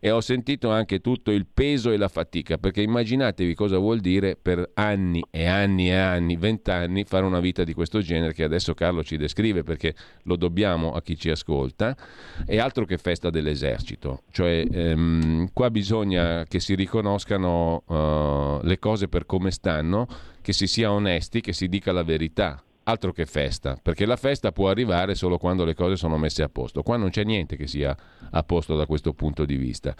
e ho sentito anche tutto il peso e la fatica, perché immaginatevi cosa vuol dire per anni e anni e anni, vent'anni, fare una vita di questo genere che adesso Carlo ci descrive perché lo dobbiamo a chi ci ascolta, è altro che festa dell'esercito, cioè ehm, qua bisogna che si riconoscano uh, le cose per come stanno, che si sia onesti, che si dica la verità, altro che festa, perché la festa può arrivare solo quando le cose sono messe a posto. Qua non c'è niente che sia a posto da questo punto di vista.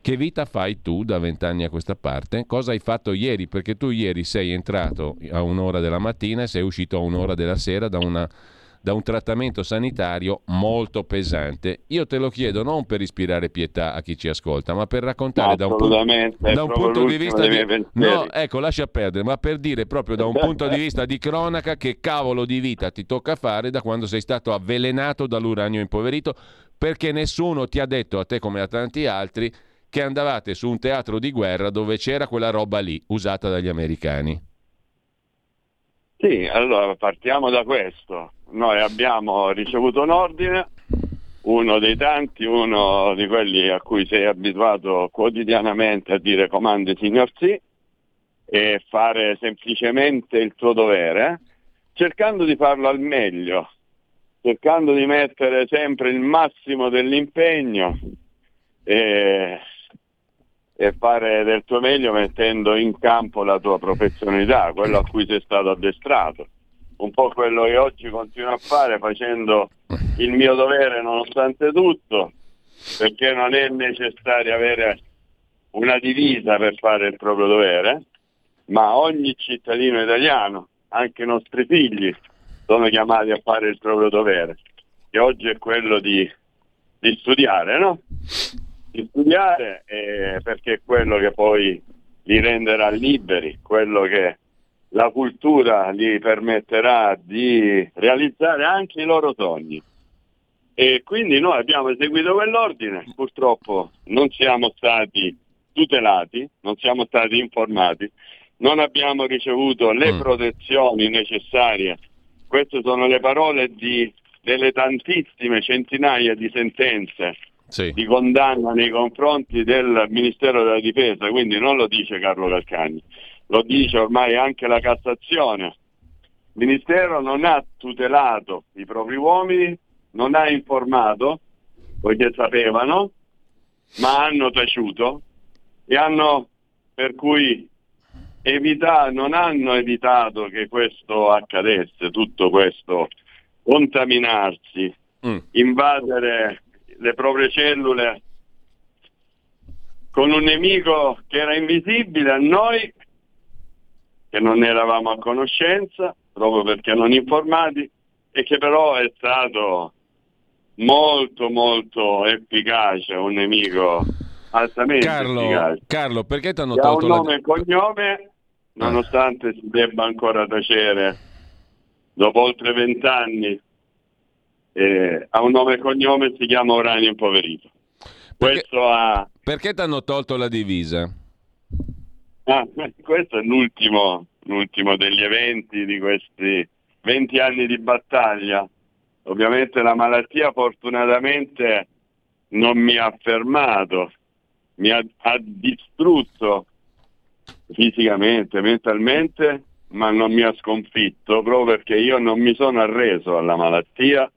Che vita fai tu da vent'anni a questa parte? Cosa hai fatto ieri? Perché tu ieri sei entrato a un'ora della mattina e sei uscito a un'ora della sera da una da un trattamento sanitario molto pesante. Io te lo chiedo non per ispirare pietà a chi ci ascolta, ma per raccontare da un, pu- da un punto di vista di... No, ecco, lascia perdere, ma per dire proprio da un punto di vista di cronaca che cavolo di vita ti tocca fare da quando sei stato avvelenato dall'uranio impoverito, perché nessuno ti ha detto a te come a tanti altri che andavate su un teatro di guerra dove c'era quella roba lì usata dagli americani. Sì, allora partiamo da questo noi abbiamo ricevuto un ordine, uno dei tanti, uno di quelli a cui sei abituato quotidianamente a dire comandi signor sì e fare semplicemente il tuo dovere, cercando di farlo al meglio. cercando di mettere sempre il massimo dell'impegno e, e fare del tuo meglio mettendo in campo la tua professionalità, quello a cui sei stato addestrato. Un po' quello che oggi continuo a fare facendo il mio dovere nonostante tutto, perché non è necessario avere una divisa per fare il proprio dovere, ma ogni cittadino italiano, anche i nostri figli, sono chiamati a fare il proprio dovere, che oggi è quello di, di studiare, no? Di studiare eh, perché è quello che poi li renderà liberi, quello che la cultura gli permetterà di realizzare anche i loro sogni. E quindi noi abbiamo eseguito quell'ordine, purtroppo non siamo stati tutelati, non siamo stati informati, non abbiamo ricevuto le mm. protezioni necessarie. Queste sono le parole di, delle tantissime centinaia di sentenze sì. di condanna nei confronti del Ministero della Difesa, quindi non lo dice Carlo Calcagni, lo dice ormai anche la Cassazione. Il Ministero non ha tutelato i propri uomini, non ha informato, poiché sapevano, ma hanno taciuto e hanno per cui evita- non hanno evitato che questo accadesse, tutto questo contaminarsi, mm. invadere le proprie cellule con un nemico che era invisibile a noi, che non eravamo a conoscenza, proprio perché non informati, e che però è stato molto molto efficace, un nemico altamente Carlo, efficace. Carlo, perché ti hanno tolto un nome e cognome nonostante si debba ancora tacere dopo oltre vent'anni, eh, ha un nome e cognome si chiama Uranio Impoverito. Perché, ha... perché ti hanno tolto la divisa? Ah, questo è l'ultimo, l'ultimo degli eventi di questi 20 anni di battaglia. Ovviamente la malattia fortunatamente non mi ha fermato, mi ha, ha distrutto fisicamente, mentalmente, ma non mi ha sconfitto proprio perché io non mi sono arreso alla malattia,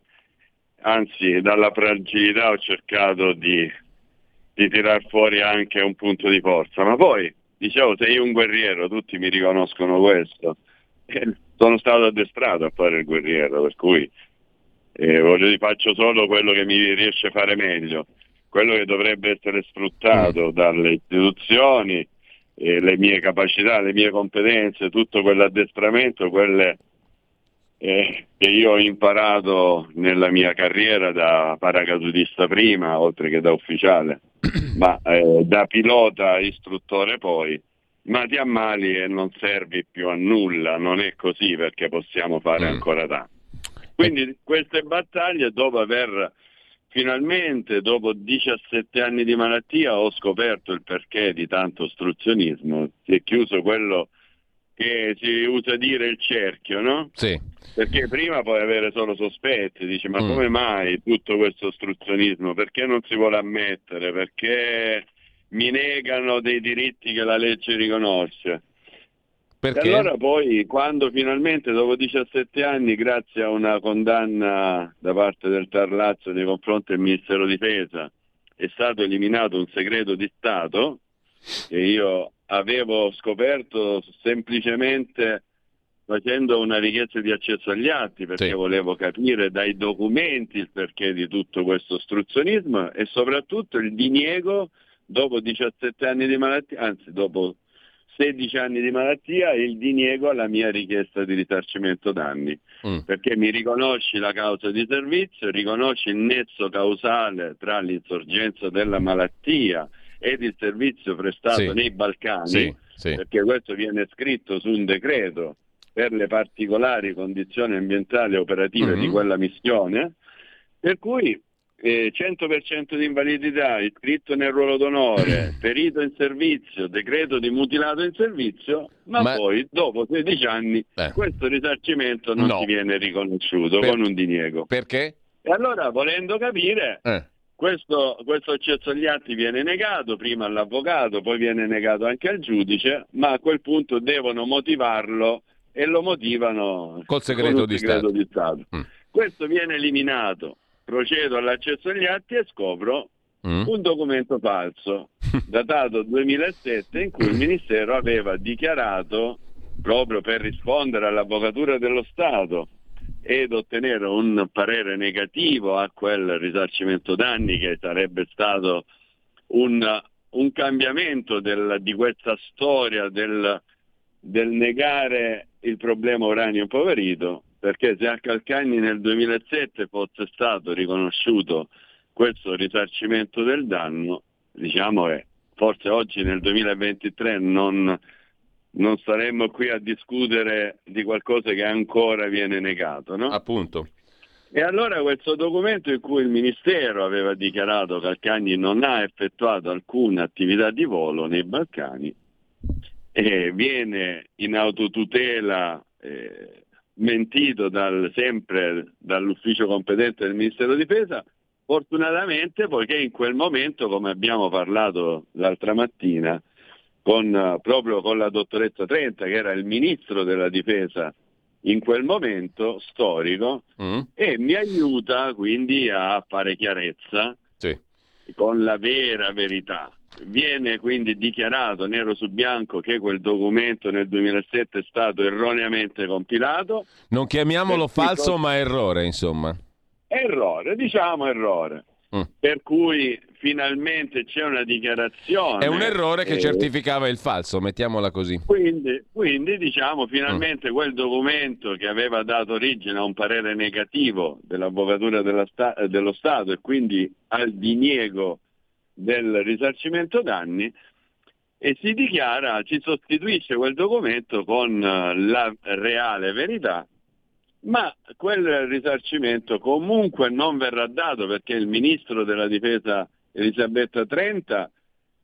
anzi dalla fragilità ho cercato di, di tirar fuori anche un punto di forza. Ma poi, dicevo, sei un guerriero, tutti mi riconoscono questo. E sono stato addestrato a fare il guerriero, per cui eh, voglio, faccio solo quello che mi riesce a fare meglio, quello che dovrebbe essere sfruttato mm. dalle istituzioni, eh, le mie capacità, le mie competenze, tutto quell'addestramento, quelle eh, che io ho imparato nella mia carriera da paracadutista prima, oltre che da ufficiale, ma eh, da pilota istruttore poi, ma ti ammali e non servi più a nulla, non è così perché possiamo fare mm. ancora tanto. Quindi queste battaglie dopo aver Finalmente, dopo 17 anni di malattia, ho scoperto il perché di tanto ostruzionismo. Si è chiuso quello che si usa dire il cerchio, no? Sì. Perché prima puoi avere solo sospetti, dici ma mm. come mai tutto questo ostruzionismo? Perché non si vuole ammettere? Perché mi negano dei diritti che la legge riconosce? Perché? E allora poi, quando finalmente, dopo 17 anni, grazie a una condanna da parte del Tarlazzo nei confronti del Ministero di Difesa, è stato eliminato un segreto di Stato che io avevo scoperto semplicemente facendo una richiesta di accesso agli atti perché sì. volevo capire dai documenti il perché di tutto questo ostruzionismo e soprattutto il diniego dopo 17 anni di malattia, anzi dopo 16 anni di malattia e il diniego alla mia richiesta di risarcimento danni, mm. perché mi riconosci la causa di servizio, riconosci il nesso causale tra l'insorgenza della malattia ed il servizio prestato sì. nei Balcani, sì, sì. perché questo viene scritto su un decreto per le particolari condizioni ambientali e operative mm-hmm. di quella missione, per cui eh, 100% di invalidità, iscritto nel ruolo d'onore, perito in servizio, decreto di mutilato in servizio, ma, ma... poi dopo 16 anni eh. questo risarcimento non no. ti viene riconosciuto per... con un diniego. Perché? E allora volendo capire... Eh. Questo, questo, accesso agli atti viene negato prima all'avvocato, poi viene negato anche al giudice, ma a quel punto devono motivarlo e lo motivano col segreto, di, segreto Stato. di Stato. Mm. Questo viene eliminato, procedo all'accesso agli atti e scopro mm. un documento falso datato 2007 in cui il Ministero aveva dichiarato proprio per rispondere all'Avvocatura dello Stato ed ottenere un parere negativo a quel risarcimento danni che sarebbe stato un, un cambiamento del, di questa storia del, del negare il problema uranio impoverito, perché se a Calcagni nel 2007 fosse stato riconosciuto questo risarcimento del danno, diciamo che forse oggi nel 2023 non, non staremmo qui a discutere di qualcosa che ancora viene negato. No? Appunto. E allora questo documento in cui il Ministero aveva dichiarato che Calcagni non ha effettuato alcuna attività di volo nei Balcani e viene in autotutela eh, mentito dal, sempre dall'ufficio competente del Ministero di Difesa, Fortunatamente, poiché in quel momento, come abbiamo parlato l'altra mattina, con, proprio con la dottoressa Trenta, che era il ministro della difesa in quel momento storico, mm. e mi aiuta quindi a fare chiarezza sì. con la vera verità. Viene quindi dichiarato nero su bianco che quel documento nel 2007 è stato erroneamente compilato. Non chiamiamolo falso, ma errore, insomma. Errore, diciamo errore. Mm. Per cui finalmente c'è una dichiarazione. È un errore che eh, certificava il falso, mettiamola così. Quindi, quindi diciamo finalmente mm. quel documento che aveva dato origine a un parere negativo dell'Avvocatura sta- dello Stato e quindi al diniego del risarcimento danni e si dichiara, si sostituisce quel documento con eh, la reale verità ma quel risarcimento comunque non verrà dato perché il ministro della difesa Elisabetta Trenta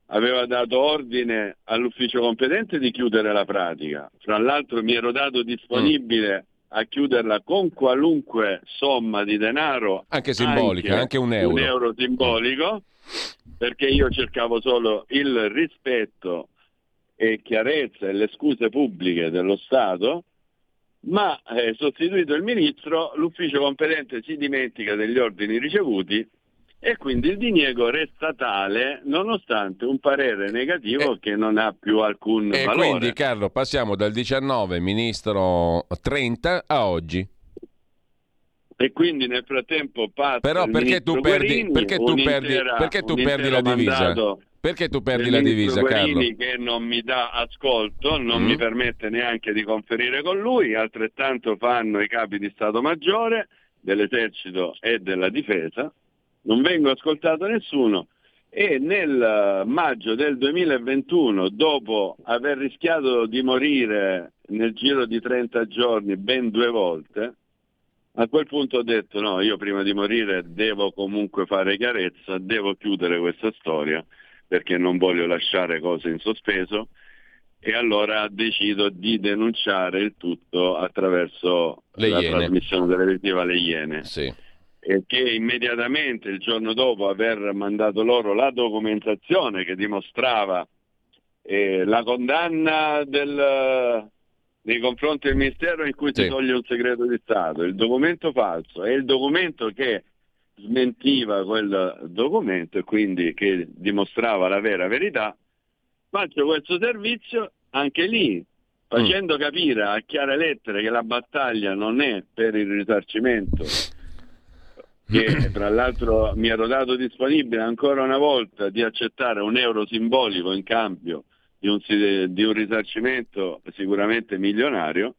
aveva dato ordine all'ufficio competente di chiudere la pratica. Fra l'altro mi ero dato disponibile a chiuderla con qualunque somma di denaro, anche simbolica, anche, anche un euro. Un euro simbolico, perché io cercavo solo il rispetto e chiarezza e le scuse pubbliche dello Stato ma eh, sostituito il ministro l'ufficio competente si dimentica degli ordini ricevuti e quindi il diniego resta tale nonostante un parere negativo eh, che non ha più alcun e valore. quindi Carlo passiamo dal 19 ministro 30 a oggi. E quindi nel frattempo passa Però perché tu perdi, perché tu perdi, perché tu perdi la divisa? Mandato, perché tu perdi la divisa, Carlo? che non mi dà ascolto, non mm. mi permette neanche di conferire con lui, altrettanto fanno i capi di Stato Maggiore dell'esercito e della difesa, non vengo ascoltato nessuno e nel maggio del 2021, dopo aver rischiato di morire nel giro di 30 giorni ben due volte, a quel punto ho detto no, io prima di morire devo comunque fare chiarezza, devo chiudere questa storia perché non voglio lasciare cose in sospeso e allora decido di denunciare il tutto attraverso le la iene. trasmissione televisiva Le Iene. Sì. E che immediatamente il giorno dopo aver mandato loro la documentazione che dimostrava eh, la condanna del, nei confronti del Ministero in cui sì. si toglie un segreto di Stato, il documento falso e il documento che smentiva quel documento e quindi che dimostrava la vera verità, faccio questo servizio anche lì, facendo mm. capire a chiare lettere che la battaglia non è per il risarcimento, che tra l'altro mi ero dato disponibile ancora una volta di accettare un euro simbolico in cambio di un, di un risarcimento sicuramente milionario,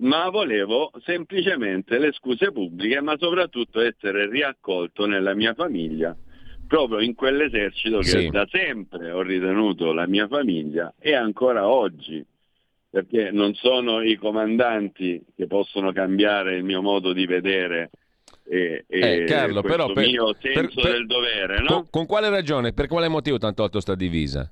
ma volevo semplicemente le scuse pubbliche, ma soprattutto essere riaccolto nella mia famiglia, proprio in quell'esercito che sì. da sempre ho ritenuto la mia famiglia e ancora oggi, perché non sono i comandanti che possono cambiare il mio modo di vedere e, eh, Carlo, però per, mio senso per, per, del dovere. No? Con, con, quale ragione? Per quale motivo tanto alto sta divisa?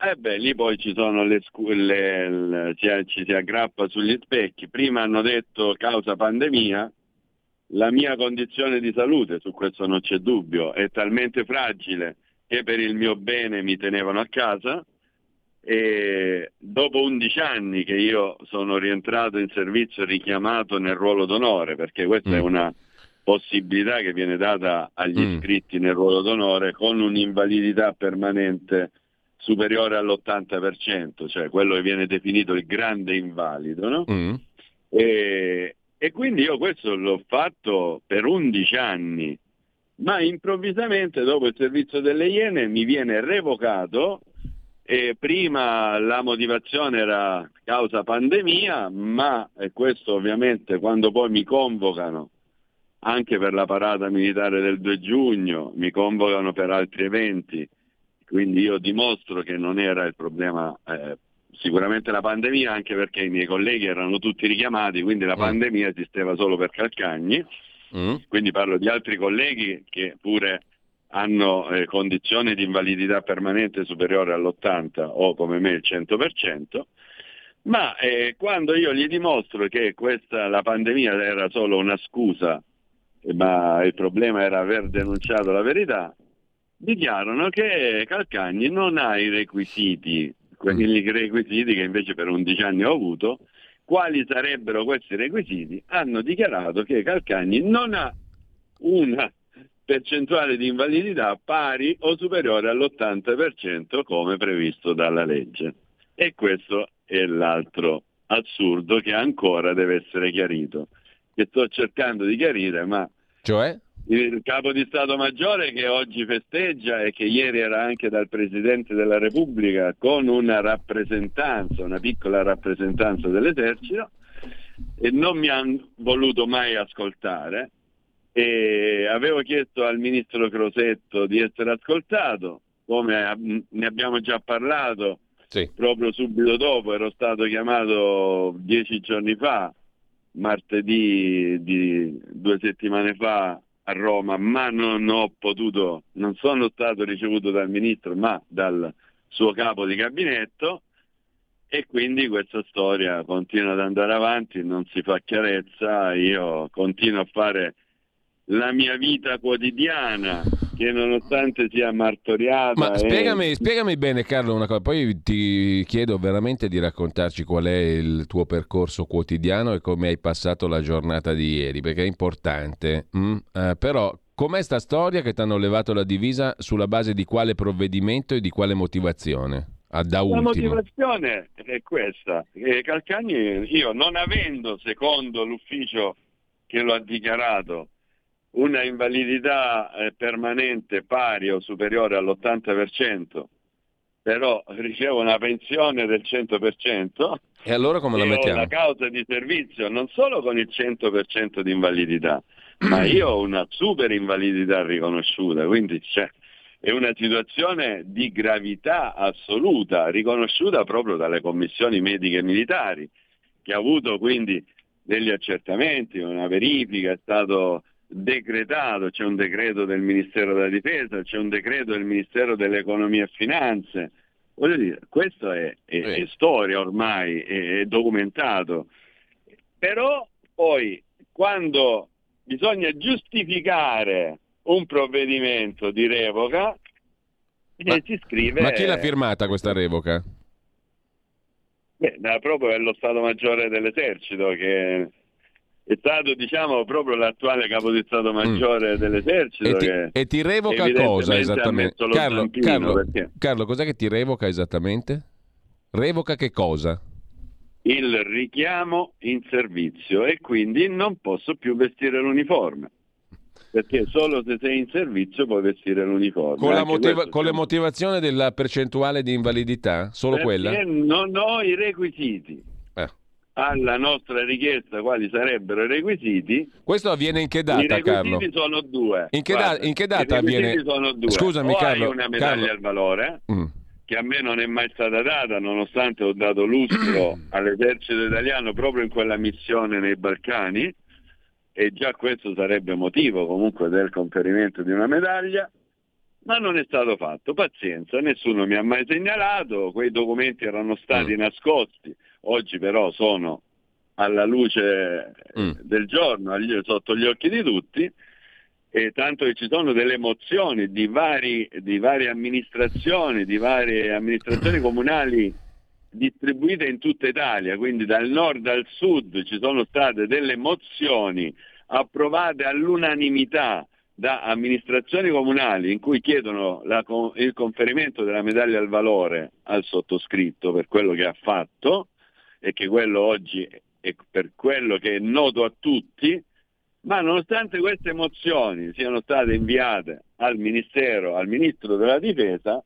Eh beh, lì poi ci sono le, le, le ci, ci, si aggrappa sugli specchi. Prima hanno detto causa pandemia, la mia condizione di salute, su questo non c'è dubbio, è talmente fragile che per il mio bene mi tenevano a casa E dopo 11 anni che io sono rientrato in servizio richiamato nel ruolo d'onore, perché questa mm. è una possibilità che viene data agli mm. iscritti nel ruolo d'onore con un'invalidità permanente superiore all'80%, cioè quello che viene definito il grande invalido, no? mm. e, e quindi io questo l'ho fatto per 11 anni, ma improvvisamente dopo il servizio delle Iene mi viene revocato e prima la motivazione era causa pandemia, ma e questo ovviamente quando poi mi convocano anche per la parata militare del 2 giugno, mi convocano per altri eventi, quindi io dimostro che non era il problema eh, sicuramente la pandemia, anche perché i miei colleghi erano tutti richiamati, quindi la mm. pandemia esisteva solo per Calcagni, mm. quindi parlo di altri colleghi che pure hanno eh, condizioni di invalidità permanente superiore all'80 o come me il 100%, ma eh, quando io gli dimostro che questa, la pandemia era solo una scusa ma il problema era aver denunciato la verità, dichiarano che Calcagni non ha i requisiti, quelli mm. requisiti che invece per 11 anni ho avuto, quali sarebbero questi requisiti? Hanno dichiarato che Calcagni non ha una percentuale di invalidità pari o superiore all'80% come previsto dalla legge. E questo è l'altro assurdo che ancora deve essere chiarito che sto cercando di chiarire, ma cioè? Il capo di Stato Maggiore che oggi festeggia e che ieri era anche dal Presidente della Repubblica con una rappresentanza, una piccola rappresentanza dell'esercito e non mi hanno voluto mai ascoltare e avevo chiesto al Ministro Crosetto di essere ascoltato, come ne abbiamo già parlato sì. proprio subito dopo, ero stato chiamato dieci giorni fa martedì di due settimane fa a Roma, ma non ho potuto, non sono stato ricevuto dal ministro, ma dal suo capo di gabinetto. E quindi questa storia continua ad andare avanti, non si fa chiarezza, io continuo a fare la mia vita quotidiana che nonostante sia martoriata... Ma spiegami, e... spiegami, bene Carlo una cosa, poi ti chiedo veramente di raccontarci qual è il tuo percorso quotidiano e come hai passato la giornata di ieri, perché è importante. Mm? Eh, però com'è sta storia che ti hanno levato la divisa sulla base di quale provvedimento e di quale motivazione? Ah, da la motivazione è questa, Calcagni, io non avendo, secondo l'ufficio che lo ha dichiarato, una invalidità eh, permanente pari o superiore all'80%, però ricevo una pensione del 100%. E allora come la mettiamo? Ho una causa di servizio non solo con il 100% di invalidità, ma io ho una super invalidità riconosciuta, quindi c'è, è una situazione di gravità assoluta, riconosciuta proprio dalle commissioni mediche militari, che ha avuto quindi degli accertamenti, una verifica, è stato decretato, c'è un decreto del Ministero della Difesa, c'è un decreto del Ministero dell'Economia e Finanze. Voglio dire, questo è, è, è storia ormai, è, è documentato. Però poi quando bisogna giustificare un provvedimento di revoca, ma, si scrive... Ma chi l'ha firmata questa revoca? Beh, proprio è lo Stato Maggiore dell'Esercito che è stato diciamo proprio l'attuale capo di Stato Maggiore mm. dell'esercito e ti, e ti revoca cosa esattamente? Carlo, Carlo, Carlo, cos'è che ti revoca esattamente? Revoca che cosa? Il richiamo in servizio e quindi non posso più vestire l'uniforme perché solo se sei in servizio puoi vestire l'uniforme. Con, la motiva- con le motivazioni della percentuale di invalidità? Solo perché quella? Non ho i requisiti alla nostra richiesta quali sarebbero i requisiti. Questo avviene in che data, Carlo? I requisiti sono due. In che, da- in che data avviene? sono due. Scusami, o Carlo. hai una medaglia Carlo. al valore, mm. che a me non è mai stata data, nonostante ho dato lustro all'esercito italiano proprio in quella missione nei Balcani, e già questo sarebbe motivo comunque del conferimento di una medaglia, ma non è stato fatto. Pazienza, nessuno mi ha mai segnalato, quei documenti erano stati mm. nascosti oggi però sono alla luce mm. del giorno, sotto gli occhi di tutti, E tanto che ci sono delle mozioni di, vari, di varie amministrazioni, di varie amministrazioni comunali distribuite in tutta Italia, quindi dal nord al sud ci sono state delle mozioni approvate all'unanimità da amministrazioni comunali in cui chiedono la, il conferimento della medaglia al valore al sottoscritto per quello che ha fatto e che quello oggi è per quello che è noto a tutti, ma nonostante queste mozioni siano state inviate al Ministero, al Ministro della Difesa,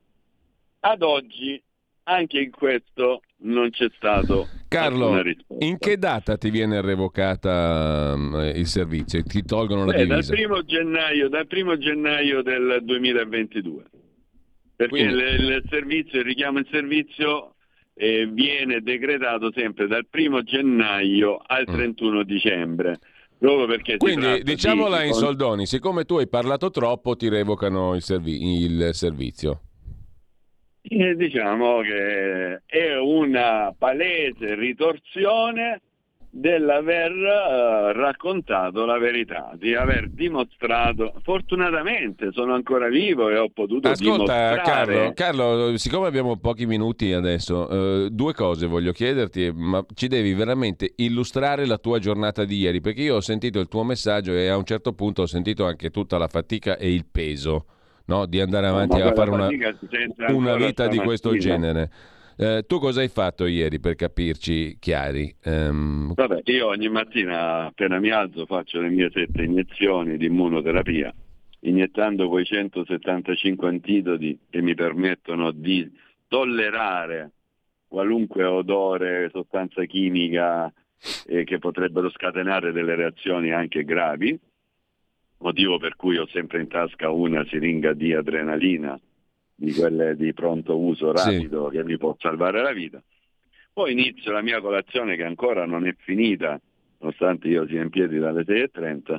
ad oggi anche in questo non c'è stato Carlo, in che data ti viene revocata um, il servizio? Ti tolgono la Beh, divisa? Dal primo, gennaio, dal primo gennaio del 2022. Perché il, il, servizio, il richiamo in servizio eh, viene decretato sempre dal primo gennaio al 31 mm. dicembre. Proprio perché Quindi diciamola di... in soldoni, siccome tu hai parlato troppo ti revocano il, servi- il servizio. E diciamo che è una palese ritorsione dell'aver uh, raccontato la verità, di aver dimostrato, fortunatamente sono ancora vivo e ho potuto Ascolta. Carlo, Carlo, siccome abbiamo pochi minuti adesso, uh, due cose voglio chiederti, ma ci devi veramente illustrare la tua giornata di ieri, perché io ho sentito il tuo messaggio e a un certo punto ho sentito anche tutta la fatica e il peso no? di andare avanti no, a fare una, una vita di questo genere. Eh, tu cosa hai fatto ieri per capirci chiari? Um... Vabbè, io ogni mattina appena mi alzo faccio le mie sette iniezioni di immunoterapia, iniettando quei 175 antidoti che mi permettono di tollerare qualunque odore, sostanza chimica eh, che potrebbero scatenare delle reazioni anche gravi motivo per cui ho sempre in tasca una siringa di adrenalina, di quelle di pronto uso rapido sì. che mi può salvare la vita. Poi inizio la mia colazione che ancora non è finita, nonostante io sia in piedi dalle 6.30,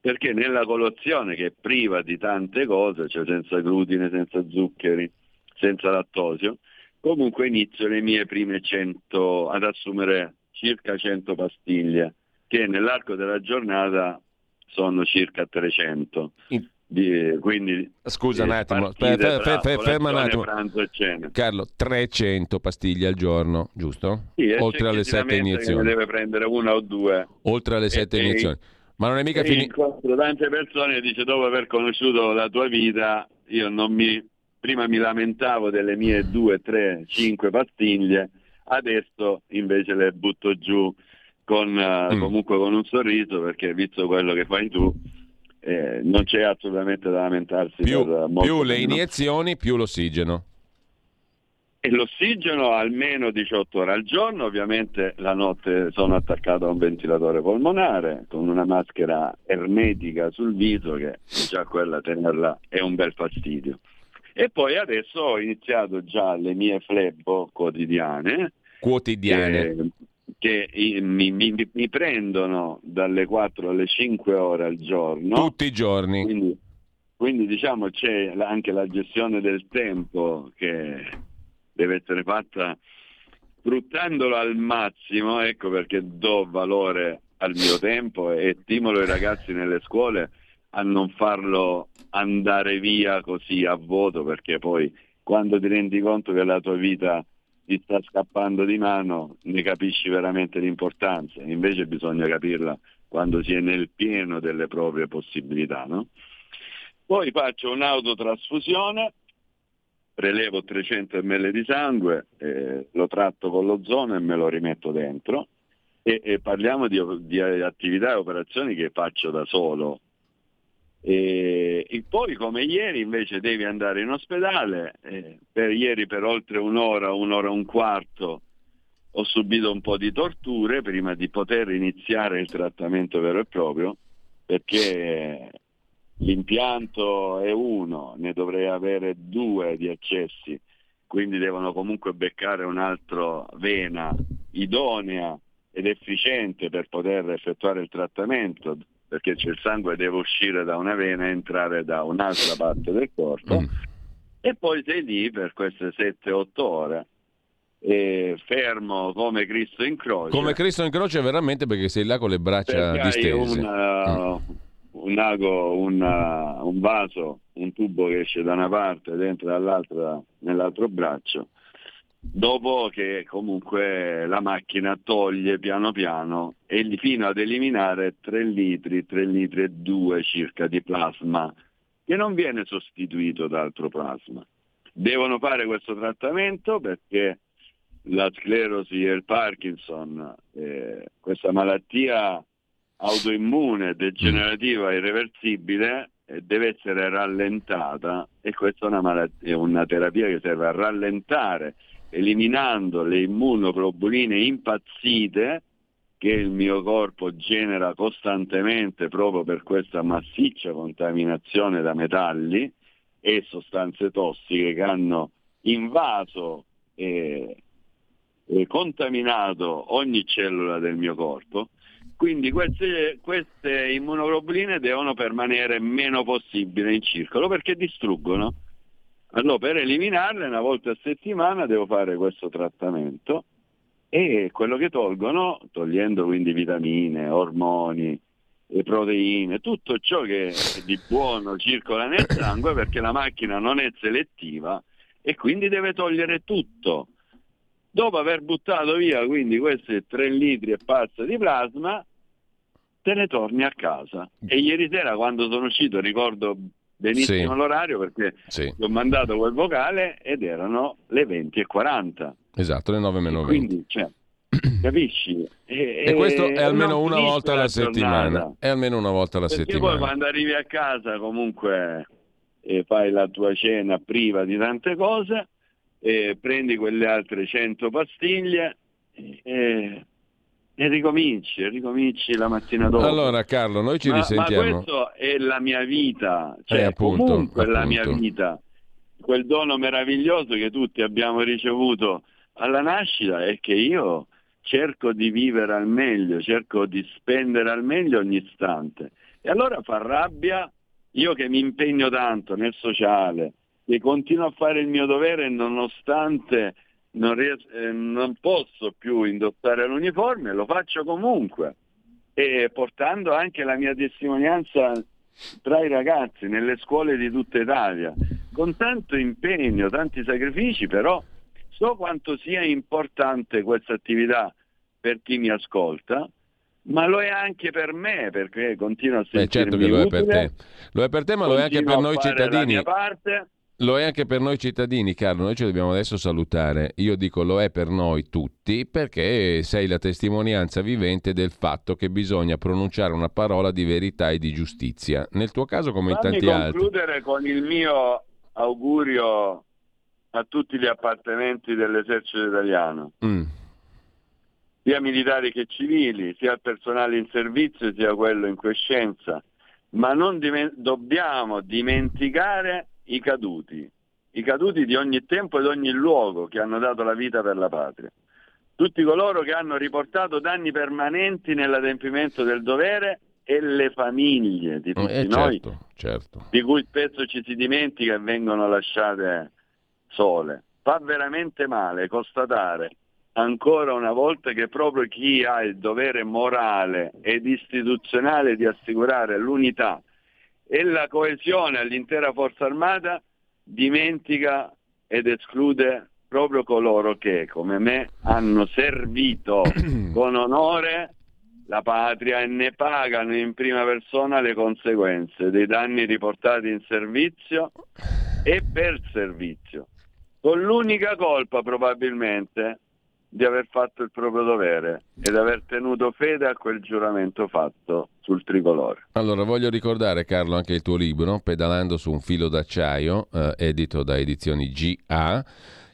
perché nella colazione che è priva di tante cose, cioè senza glutine, senza zuccheri, senza lattosio, comunque inizio le mie prime 100, ad assumere circa 100 pastiglie, che nell'arco della giornata sono circa 300. Di, quindi, Scusa un attimo, fer, fer, fer, ferma un attimo. Carlo, 300 pastiglie al giorno, giusto? Sì, Oltre alle 7 iniezioni. Ne deve prendere una o due. Oltre alle 7 iniezioni. Ma non è mica finito. Tante persone dice dopo aver conosciuto la tua vita, io non mi prima mi lamentavo delle mie 2, 3, 5 pastiglie, adesso invece le butto giù con, uh, mm. comunque con un sorriso perché visto quello che fai tu eh, non c'è assolutamente da lamentarsi. Più, più le iniezioni, più l'ossigeno. E l'ossigeno almeno 18 ore al giorno, ovviamente la notte sono attaccato a un ventilatore polmonare con una maschera ermetica sul viso che già quella tenerla è un bel fastidio. E poi adesso ho iniziato già le mie flebo quotidiane. Quotidiane. Che mi, mi, mi, prendono dalle 4 alle 5 ore al giorno. Tutti i giorni. Quindi, quindi diciamo c'è anche la gestione del tempo che deve essere fatta sfruttandolo al massimo, ecco perché do valore al mio tempo e stimolo i ragazzi nelle scuole a non farlo andare via così a vuoto perché poi quando ti rendi conto che la tua vita ti sta scappando di mano, ne capisci veramente l'importanza, invece bisogna capirla quando si è nel pieno delle proprie possibilità. No? Poi faccio un'autotrasfusione, prelevo 300 ml di sangue, eh, lo tratto con l'ozono e me lo rimetto dentro e, e parliamo di, di attività e operazioni che faccio da solo, e, e, poi come ieri invece devi andare in ospedale, eh, per ieri per oltre un'ora, un'ora e un quarto ho subito un po' di torture prima di poter iniziare il trattamento vero e proprio, perché l'impianto è uno, ne dovrei avere due di accessi, quindi devono comunque beccare un'altra vena idonea ed efficiente per poter effettuare il trattamento perché c'è il sangue deve uscire da una vena e entrare da un'altra parte del corpo, mm. e poi sei lì per queste 7-8 ore. fermo come Cristo in croce come Cristo in croce veramente perché sei là con le braccia perché distese una, mm. un ago, una, un vaso, un tubo che esce da una parte e entra dall'altra nell'altro braccio, dopo che comunque la macchina toglie piano piano e fino ad eliminare 3 litri, 3 litri e 2 circa di plasma che non viene sostituito da altro plasma. Devono fare questo trattamento perché la sclerosi e il Parkinson, eh, questa malattia autoimmune, degenerativa, irreversibile, eh, deve essere rallentata e questa è una, malattia, una terapia che serve a rallentare, eliminando le immunoglobuline impazzite che il mio corpo genera costantemente proprio per questa massiccia contaminazione da metalli e sostanze tossiche che hanno invaso e, e contaminato ogni cellula del mio corpo. Quindi queste, queste immunoglobuline devono permanere meno possibile in circolo perché distruggono. Allora per eliminarle una volta a settimana devo fare questo trattamento e quello che tolgono, togliendo quindi vitamine, ormoni, proteine, tutto ciò che di buono circola nel sangue perché la macchina non è selettiva e quindi deve togliere tutto. Dopo aver buttato via quindi questi 3 litri e pazza di plasma, te ne torni a casa. E ieri sera quando sono uscito ricordo benissimo sì. l'orario perché sì. ho mandato quel vocale ed erano le 20.40. Esatto, le 9 meno 20. Quindi, cioè, capisci? E, e questo è almeno una volta alla settimana. È almeno una volta alla Perché settimana. poi quando arrivi a casa comunque eh, fai la tua cena priva di tante cose, eh, prendi quelle altre 100 pastiglie e, e ricominci, ricominci la mattina dopo. Allora Carlo, noi ci ma, risentiamo. Ma questo è la mia vita, cioè eh, appunto, comunque appunto. la mia vita. Quel dono meraviglioso che tutti abbiamo ricevuto alla nascita è che io cerco di vivere al meglio, cerco di spendere al meglio ogni istante. E allora fa rabbia io che mi impegno tanto nel sociale, che continuo a fare il mio dovere nonostante non, ries- eh, non posso più indossare l'uniforme, lo faccio comunque e portando anche la mia testimonianza tra i ragazzi nelle scuole di tutta Italia, con tanto impegno, tanti sacrifici, però So quanto sia importante questa attività per chi mi ascolta, ma lo è anche per me perché continuo a sentirmi Beh, certo che lo è per te. Lo è per te, ma lo è anche per noi cittadini. Lo è anche per noi cittadini, Carlo. Noi ci dobbiamo adesso salutare. Io dico lo è per noi tutti perché sei la testimonianza vivente del fatto che bisogna pronunciare una parola di verità e di giustizia. Nel tuo caso, come Fammi in tanti altri. concludere con il mio augurio a tutti gli appartenenti dell'esercito italiano, mm. sia militari che civili, sia il personale in servizio sia quello in quiescenza, ma non dime- dobbiamo dimenticare i caduti, i caduti di ogni tempo ed ogni luogo che hanno dato la vita per la patria. Tutti coloro che hanno riportato danni permanenti nell'adempimento del dovere e le famiglie di tutti eh, noi, certo, certo. di cui spesso ci si dimentica e vengono lasciate sole. Fa veramente male constatare ancora una volta che proprio chi ha il dovere morale ed istituzionale di assicurare l'unità e la coesione all'intera forza armata dimentica ed esclude proprio coloro che, come me, hanno servito con onore. La patria e ne pagano in prima persona le conseguenze dei danni riportati in servizio e per servizio. Con l'unica colpa probabilmente di aver fatto il proprio dovere ed aver tenuto fede a quel giuramento fatto sul tricolore. Allora voglio ricordare Carlo anche il tuo libro Pedalando su un filo d'acciaio, eh, edito da edizioni GA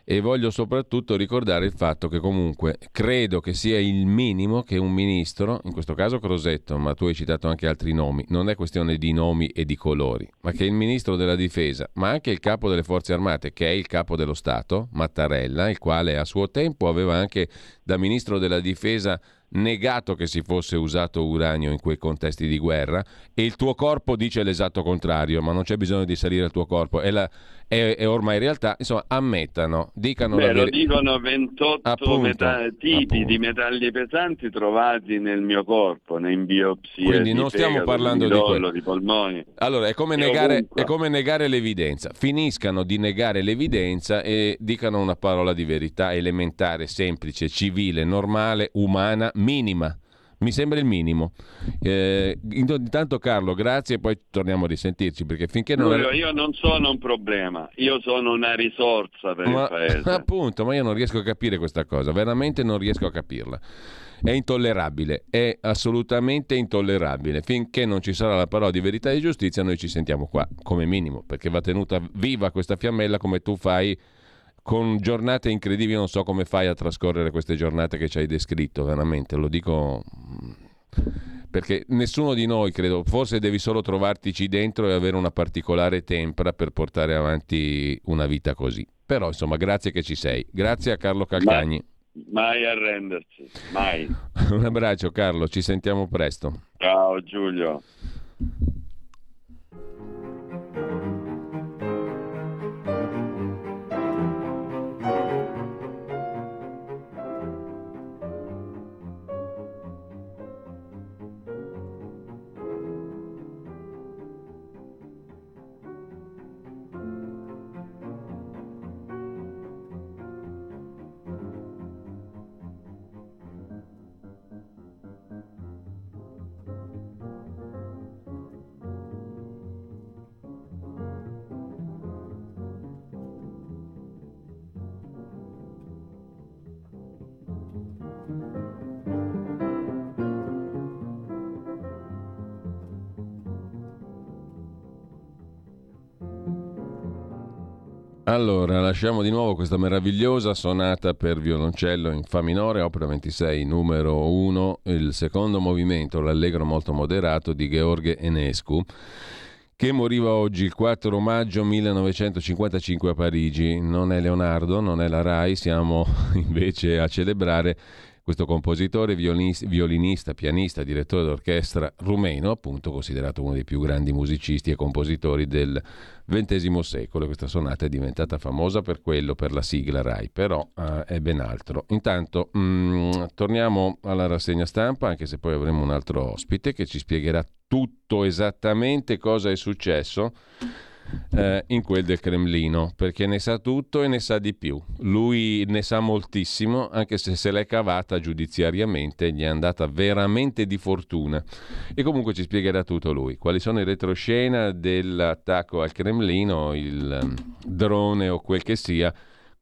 e voglio soprattutto ricordare il fatto che comunque credo che sia il minimo che un ministro, in questo caso Crosetto, ma tu hai citato anche altri nomi, non è questione di nomi e di colori, ma che il ministro della difesa, ma anche il capo delle forze armate, che è il capo dello Stato, Mattarella, il quale a suo tempo aveva anche da ministro della difesa negato che si fosse usato uranio in quei contesti di guerra e il tuo corpo dice l'esatto contrario, ma non c'è bisogno di salire al tuo corpo, è, la, è, è ormai realtà, insomma, ammettano, dicano Beh, la lo verità. dicono 28 Appunto, meta- tipi appunto. di metalli pesanti trovati nel mio corpo, in biopsie Quindi di non stiamo fegato, parlando di quello. di polmoni. Allora, è come, negare, è come negare l'evidenza. Finiscano di negare l'evidenza e dicano una parola di verità elementare, semplice, civile, normale, umana, minima. Mi sembra il minimo. Eh, intanto Carlo, grazie e poi torniamo a risentirci perché finché non... Giulio, io non sono un problema, io sono una risorsa per Ma, il paese. appunto, ma io non riesco a capire questa cosa, veramente non riesco a capirla. È intollerabile, è assolutamente intollerabile. Finché non ci sarà la parola di verità e giustizia, noi ci sentiamo qua, come minimo, perché va tenuta viva questa fiammella come tu fai con giornate incredibili. Non so come fai a trascorrere queste giornate che ci hai descritto, veramente, lo dico mm, perché nessuno di noi, credo, forse devi solo trovartici dentro e avere una particolare tempra per portare avanti una vita così. Però, insomma, grazie che ci sei. Grazie a Carlo Calcagni. Mai arrendersi, mai. Un abbraccio Carlo, ci sentiamo presto. Ciao Giulio. Allora, lasciamo di nuovo questa meravigliosa sonata per violoncello in Fa minore, opera 26, numero 1, il secondo movimento, l'allegro molto moderato di Gheorghe Enescu, che moriva oggi il 4 maggio 1955 a Parigi. Non è Leonardo, non è la RAI, siamo invece a celebrare questo compositore, violinista, pianista, direttore d'orchestra rumeno, appunto considerato uno dei più grandi musicisti e compositori del XX secolo. Questa sonata è diventata famosa per quello, per la sigla RAI, però eh, è ben altro. Intanto mh, torniamo alla rassegna stampa, anche se poi avremo un altro ospite che ci spiegherà tutto esattamente cosa è successo eh, in quel del Cremlino, perché ne sa tutto e ne sa di più. Lui ne sa moltissimo, anche se se l'è cavata giudiziariamente, gli è andata veramente di fortuna. E comunque ci spiegherà tutto lui. Quali sono i retroscena dell'attacco al Cremlino, il um, drone o quel che sia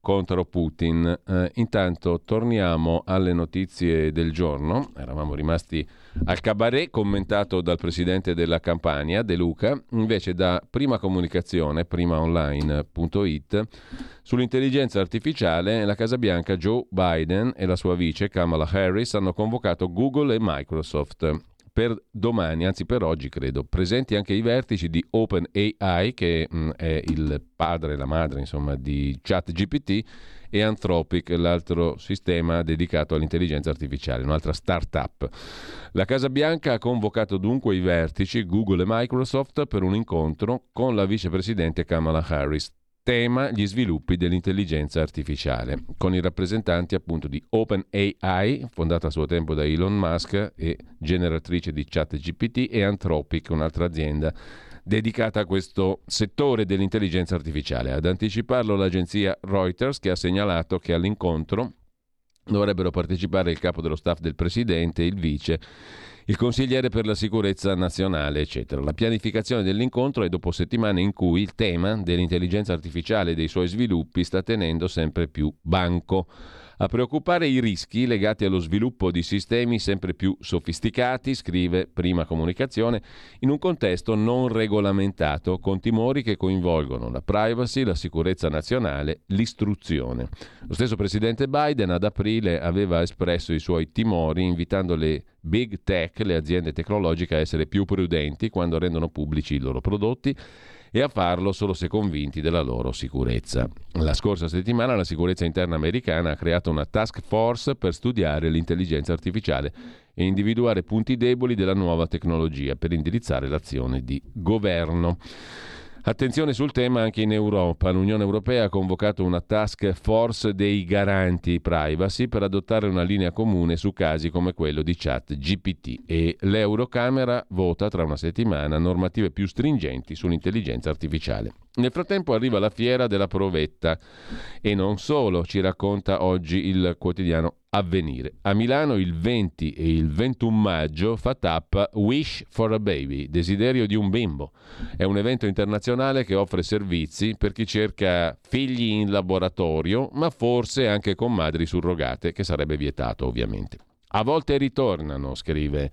contro Putin. Eh, intanto torniamo alle notizie del giorno. Eravamo rimasti al cabaret commentato dal presidente della campagna, De Luca, invece da prima comunicazione, primaonline.it, sull'intelligenza artificiale, la Casa Bianca Joe Biden e la sua vice Kamala Harris hanno convocato Google e Microsoft per domani, anzi per oggi credo, presenti anche i vertici di OpenAI, che mh, è il padre e la madre insomma, di ChatGPT, e Anthropic, l'altro sistema dedicato all'intelligenza artificiale, un'altra start-up. La Casa Bianca ha convocato dunque i vertici Google e Microsoft per un incontro con la vicepresidente Kamala Harris. Tema gli sviluppi dell'intelligenza artificiale, con i rappresentanti appunto di OpenAI, fondata a suo tempo da Elon Musk e generatrice di ChatGPT, e Anthropic, un'altra azienda dedicata a questo settore dell'intelligenza artificiale. Ad anticiparlo l'agenzia Reuters che ha segnalato che all'incontro dovrebbero partecipare il capo dello staff del presidente, il vice, il consigliere per la sicurezza nazionale, eccetera. La pianificazione dell'incontro è dopo settimane in cui il tema dell'intelligenza artificiale e dei suoi sviluppi sta tenendo sempre più banco. A preoccupare i rischi legati allo sviluppo di sistemi sempre più sofisticati, scrive Prima Comunicazione, in un contesto non regolamentato, con timori che coinvolgono la privacy, la sicurezza nazionale, l'istruzione. Lo stesso presidente Biden ad aprile aveva espresso i suoi timori invitando le big tech, le aziende tecnologiche, a essere più prudenti quando rendono pubblici i loro prodotti e a farlo solo se convinti della loro sicurezza. La scorsa settimana la sicurezza interna americana ha creato una task force per studiare l'intelligenza artificiale e individuare punti deboli della nuova tecnologia per indirizzare l'azione di governo. Attenzione sul tema anche in Europa. L'Unione Europea ha convocato una task force dei garanti privacy per adottare una linea comune su casi come quello di chat GPT e l'Eurocamera vota tra una settimana normative più stringenti sull'intelligenza artificiale. Nel frattempo arriva la fiera della provetta e non solo, ci racconta oggi il quotidiano Avvenire. A Milano il 20 e il 21 maggio fa tappa Wish for a Baby, desiderio di un bimbo. È un evento internazionale che offre servizi per chi cerca figli in laboratorio, ma forse anche con madri surrogate, che sarebbe vietato ovviamente. A volte ritornano, scrive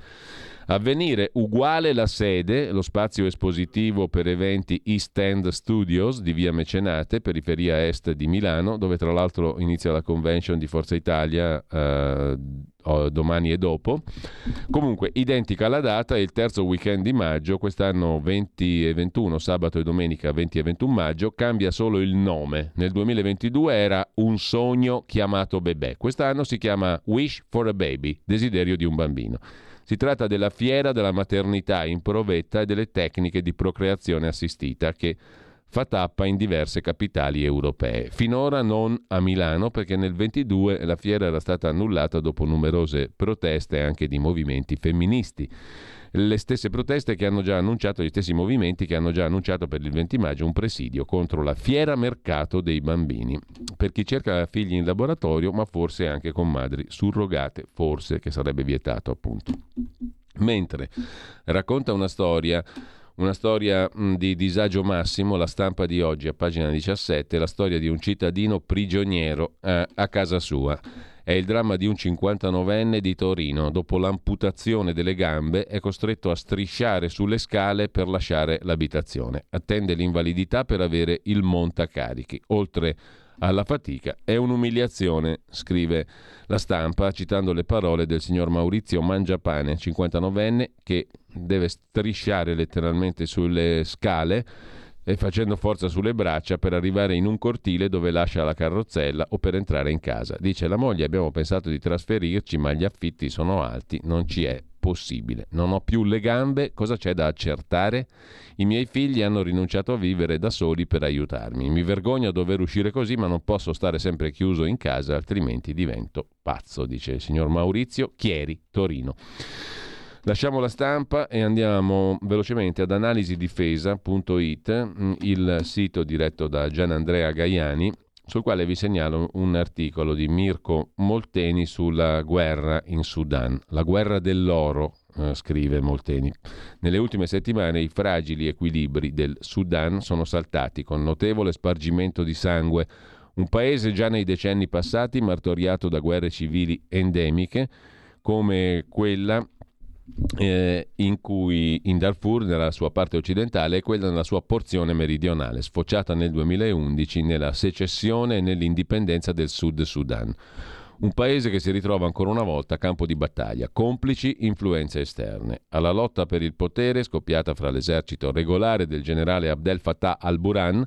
Avvenire uguale la sede, lo spazio espositivo per eventi East End Studios di via Mecenate, periferia est di Milano, dove tra l'altro inizia la convention di Forza Italia eh, domani e dopo. Comunque, identica la data, il terzo weekend di maggio, quest'anno 20 e 21, sabato e domenica 20 e 21 maggio, cambia solo il nome. Nel 2022 era Un sogno chiamato bebè, quest'anno si chiama Wish for a Baby, desiderio di un bambino. Si tratta della fiera della maternità in provetta e delle tecniche di procreazione assistita che fa tappa in diverse capitali europee. Finora non a Milano perché nel 22 la fiera era stata annullata dopo numerose proteste anche di movimenti femministi le stesse proteste che hanno già annunciato, gli stessi movimenti che hanno già annunciato per il 20 maggio un presidio contro la fiera mercato dei bambini. Per chi cerca figli in laboratorio, ma forse anche con madri surrogate, forse che sarebbe vietato appunto. Mentre racconta una storia una storia di disagio massimo, la stampa di oggi a pagina 17, la storia di un cittadino prigioniero eh, a casa sua. È il dramma di un 59enne di Torino. Dopo l'amputazione delle gambe è costretto a strisciare sulle scale per lasciare l'abitazione. Attende l'invalidità per avere il montacarichi. Oltre alla fatica è un'umiliazione, scrive la stampa citando le parole del signor Maurizio Mangiapane, 59enne, che deve strisciare letteralmente sulle scale e facendo forza sulle braccia per arrivare in un cortile dove lascia la carrozzella o per entrare in casa. Dice la moglie abbiamo pensato di trasferirci ma gli affitti sono alti, non ci è possibile. Non ho più le gambe, cosa c'è da accertare? I miei figli hanno rinunciato a vivere da soli per aiutarmi. Mi vergogno a dover uscire così, ma non posso stare sempre chiuso in casa, altrimenti divento pazzo, dice il signor Maurizio Chieri, Torino. Lasciamo la stampa e andiamo velocemente ad analisidifesa.it, mm, il sito diretto da Gian Andrea Gaiani, sul quale vi segnalo un articolo di Mirko Molteni sulla guerra in Sudan. La guerra dell'oro, eh, scrive Molteni. Nelle ultime settimane i fragili equilibri del Sudan sono saltati con notevole spargimento di sangue. Un paese già nei decenni passati martoriato da guerre civili endemiche come quella eh, in cui in Darfur, nella sua parte occidentale, e quella nella sua porzione meridionale, sfociata nel 2011 nella secessione e nell'indipendenza del Sud Sudan. Un paese che si ritrova ancora una volta a campo di battaglia, complici influenze esterne. Alla lotta per il potere, scoppiata fra l'esercito regolare del generale Abdel Fattah al-Burhan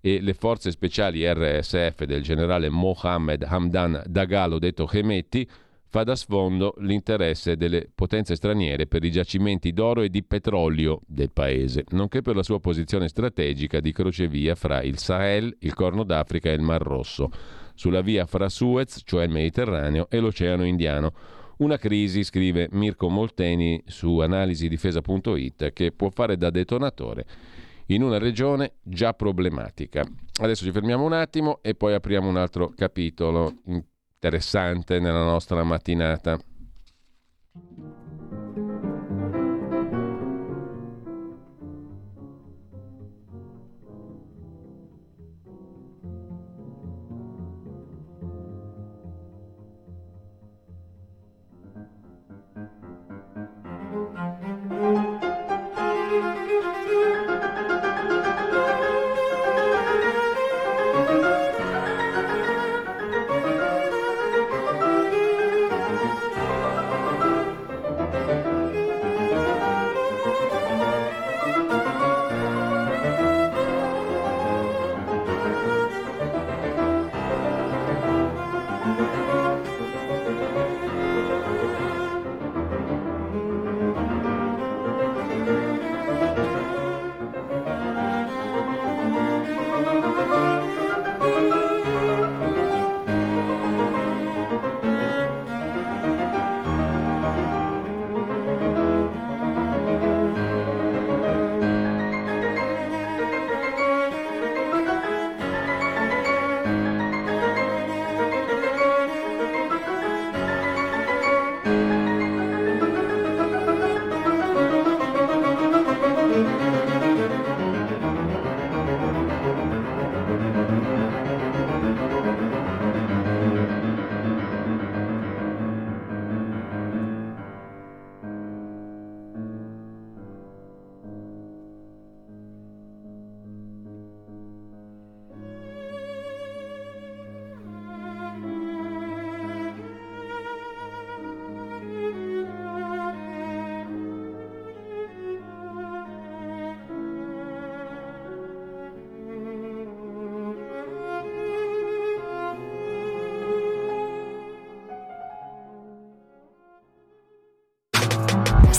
e le forze speciali RSF del generale Mohammed Hamdan Dagalo detto Hemeti, fa da sfondo l'interesse delle potenze straniere per i giacimenti d'oro e di petrolio del paese, nonché per la sua posizione strategica di crocevia fra il Sahel, il Corno d'Africa e il Mar Rosso, sulla via fra Suez, cioè il Mediterraneo, e l'Oceano Indiano. Una crisi, scrive Mirko Molteni su analisidifesa.it, che può fare da detonatore in una regione già problematica. Adesso ci fermiamo un attimo e poi apriamo un altro capitolo interessante nella nostra mattinata.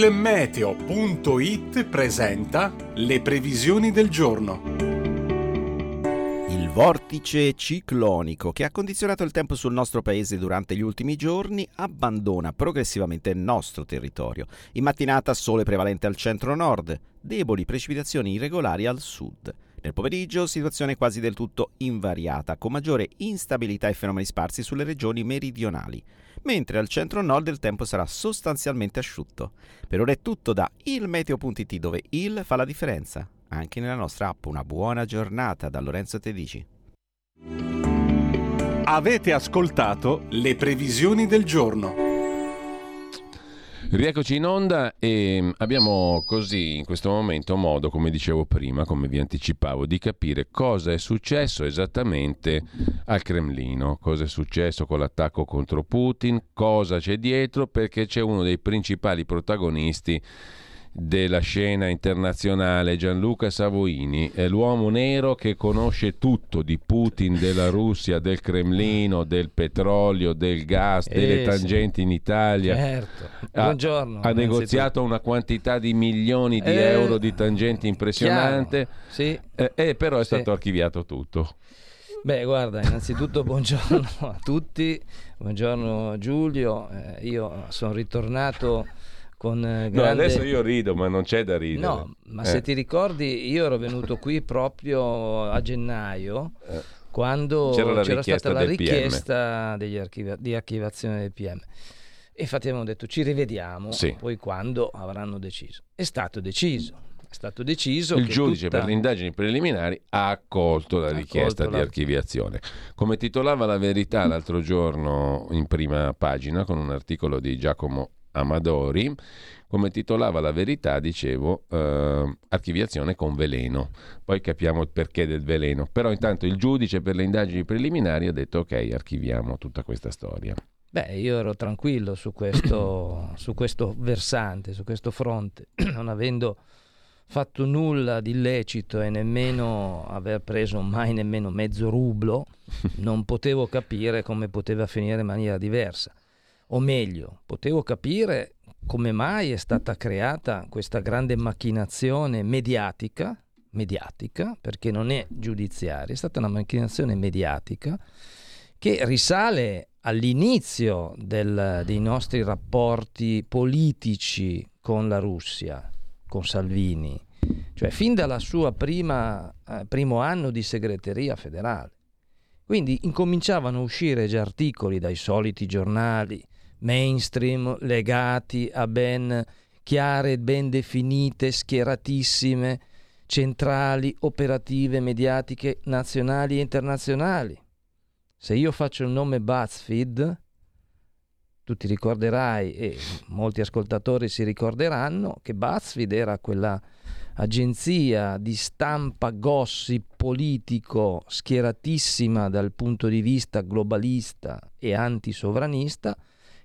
Il meteo.it presenta le previsioni del giorno. Il vortice ciclonico che ha condizionato il tempo sul nostro paese durante gli ultimi giorni abbandona progressivamente il nostro territorio. In mattinata sole prevalente al centro-nord, deboli precipitazioni irregolari al sud. Nel pomeriggio situazione quasi del tutto invariata, con maggiore instabilità e fenomeni sparsi sulle regioni meridionali mentre al centro-nord il tempo sarà sostanzialmente asciutto. Per ora è tutto da ilmeteo.it dove il fa la differenza. Anche nella nostra app una buona giornata da Lorenzo Tedici. Avete ascoltato le previsioni del giorno. Rieccoci in onda e abbiamo così in questo momento modo, come dicevo prima, come vi anticipavo, di capire cosa è successo esattamente al Cremlino, cosa è successo con l'attacco contro Putin, cosa c'è dietro, perché c'è uno dei principali protagonisti della scena internazionale, Gianluca Savoini, è l'uomo nero che conosce tutto di Putin, della Russia, del Cremlino, del petrolio, del gas, eh, delle tangenti in Italia. Certo. Buongiorno. Ha, ha negoziato una quantità di milioni di eh, euro di tangenti impressionante, sì. eh, eh, però è stato archiviato tutto. Beh, guarda, innanzitutto buongiorno a tutti, buongiorno Giulio, eh, io sono ritornato con grande... No, adesso io rido, ma non c'è da ridere. No, ma eh. se ti ricordi, io ero venuto qui proprio a gennaio, eh. quando c'era, c'era stata la richiesta archivi- di archivazione del PM. E infatti abbiamo detto ci rivediamo, sì. poi quando avranno deciso. È stato deciso. È stato deciso il giudice tutta... per le indagini preliminari ha accolto la richiesta accolto di la... archiviazione. Come titolava la verità l'altro giorno in prima pagina con un articolo di Giacomo Amadori, come titolava la verità, dicevo, eh, archiviazione con veleno. Poi capiamo il perché del veleno. Però intanto il giudice per le indagini preliminari ha detto ok, archiviamo tutta questa storia. Beh, io ero tranquillo su questo, su questo versante, su questo fronte, non avendo fatto nulla di illecito e nemmeno aver preso mai nemmeno mezzo rublo, non potevo capire come poteva finire in maniera diversa o meglio, potevo capire come mai è stata creata questa grande macchinazione mediatica, mediatica, perché non è giudiziaria, è stata una macchinazione mediatica che risale all'inizio del, dei nostri rapporti politici con la Russia, con Salvini, cioè fin dalla sua prima eh, primo anno di segreteria federale. Quindi incominciavano a uscire già articoli dai soliti giornali, mainstream legati a ben chiare, ben definite, schieratissime, centrali, operative, mediatiche nazionali e internazionali. Se io faccio il nome BuzzFeed, tu ti ricorderai e molti ascoltatori si ricorderanno che BuzzFeed era quella agenzia di stampa gossip politico schieratissima dal punto di vista globalista e antisovranista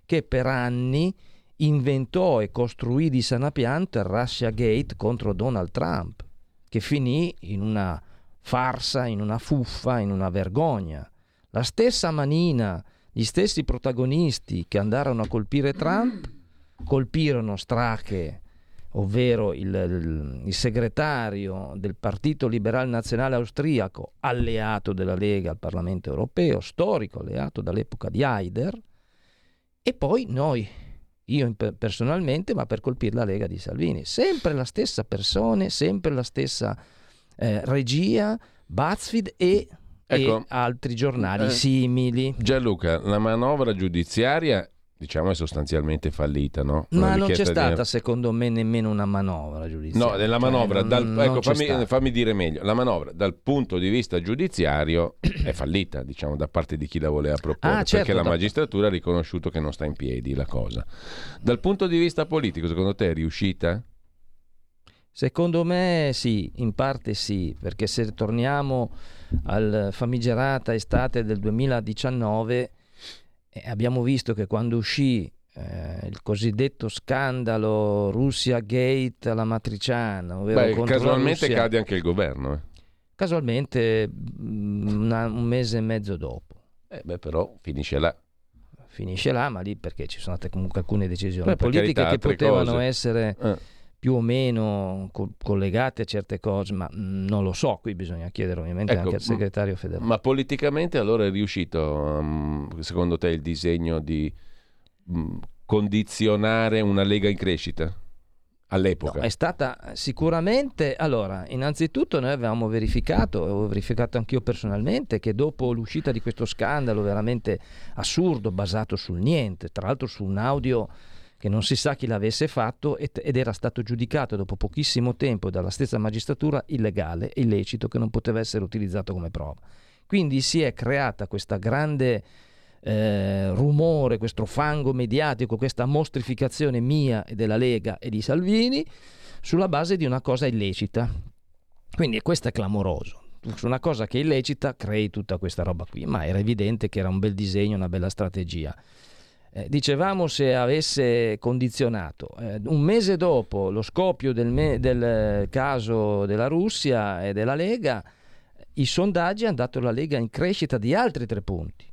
che per anni inventò e costruì di sana pianta il Russia Gate contro Donald Trump, che finì in una farsa, in una fuffa, in una vergogna. La stessa manina, gli stessi protagonisti che andarono a colpire Trump, colpirono Strache, ovvero il, il, il, segretario del Partito Liberale Nazionale Austriaco, alleato della Lega al Parlamento Europeo, storico alleato dall'epoca di Haider, e poi noi, io personalmente, ma per colpire la Lega di Salvini. Sempre la stessa persona, sempre la stessa eh, regia, BuzzFeed e, ecco, e altri giornali eh, simili. Gianluca, la manovra giudiziaria diciamo è sostanzialmente fallita, no? Ma non c'è stata, di... secondo me, nemmeno una manovra giudiziaria. No, nella cioè, manovra, cioè, dal... non, ecco, non fammi, fammi, dire meglio, la manovra dal punto di vista giudiziario è fallita, diciamo, da parte di chi la voleva proporre, ah, certo, perché la magistratura ha riconosciuto che non sta in piedi la cosa. Dal punto di vista politico, secondo te è riuscita? Secondo me sì, in parte sì, perché se torniamo al famigerata estate del 2019 eh, abbiamo visto che quando uscì eh, il cosiddetto scandalo Russia Gate alla matriciana, ovvero Beh, casualmente cade anche il governo. Eh. Casualmente mm, una, un mese e mezzo dopo. Eh beh, però finisce là. Finisce là, ma lì perché ci sono state comunque alcune decisioni Beh, politiche che potevano cose. essere eh. Più o meno co- collegate a certe cose, ma mm, non lo so, qui bisogna chiedere ovviamente ecco, anche al segretario federale. Ma politicamente allora è riuscito, um, secondo te, il disegno di um, condizionare una Lega in crescita? all'epoca? No, è stata sicuramente, allora, innanzitutto noi avevamo verificato, avevo verificato anch'io personalmente, che dopo l'uscita di questo scandalo veramente assurdo, basato sul niente, tra l'altro su un audio che non si sa chi l'avesse fatto ed era stato giudicato dopo pochissimo tempo dalla stessa magistratura illegale e illecito che non poteva essere utilizzato come prova. Quindi si è creata questa grande eh, rumore, questo fango mediatico, questa mostrificazione mia e della Lega e di Salvini sulla base di una cosa illecita. Quindi questo è clamoroso. Su una cosa che è illecita crei tutta questa roba qui, ma era evidente che era un bel disegno, una bella strategia. Eh, dicevamo se avesse condizionato. Eh, un mese dopo lo scoppio del, me- del, caso della Russia e della Lega, i sondaggi hanno dato la Lega in crescita di altri tre punti.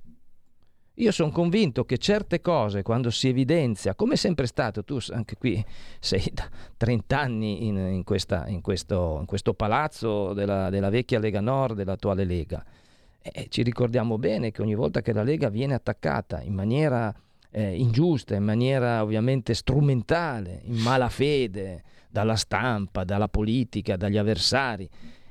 Io sono convinto che certe cose, quando si evidenzia, come è sempre stato, tu anche qui sei da 30 anni in, in, questa, in, questo, in questo, palazzo della, della, vecchia Lega Nord, dell'attuale Lega, e ci ricordiamo bene che ogni volta che la Lega viene attaccata in maniera eh, ingiusta, in maniera ovviamente strumentale, in malafede, dalla stampa, dalla politica, dagli avversari,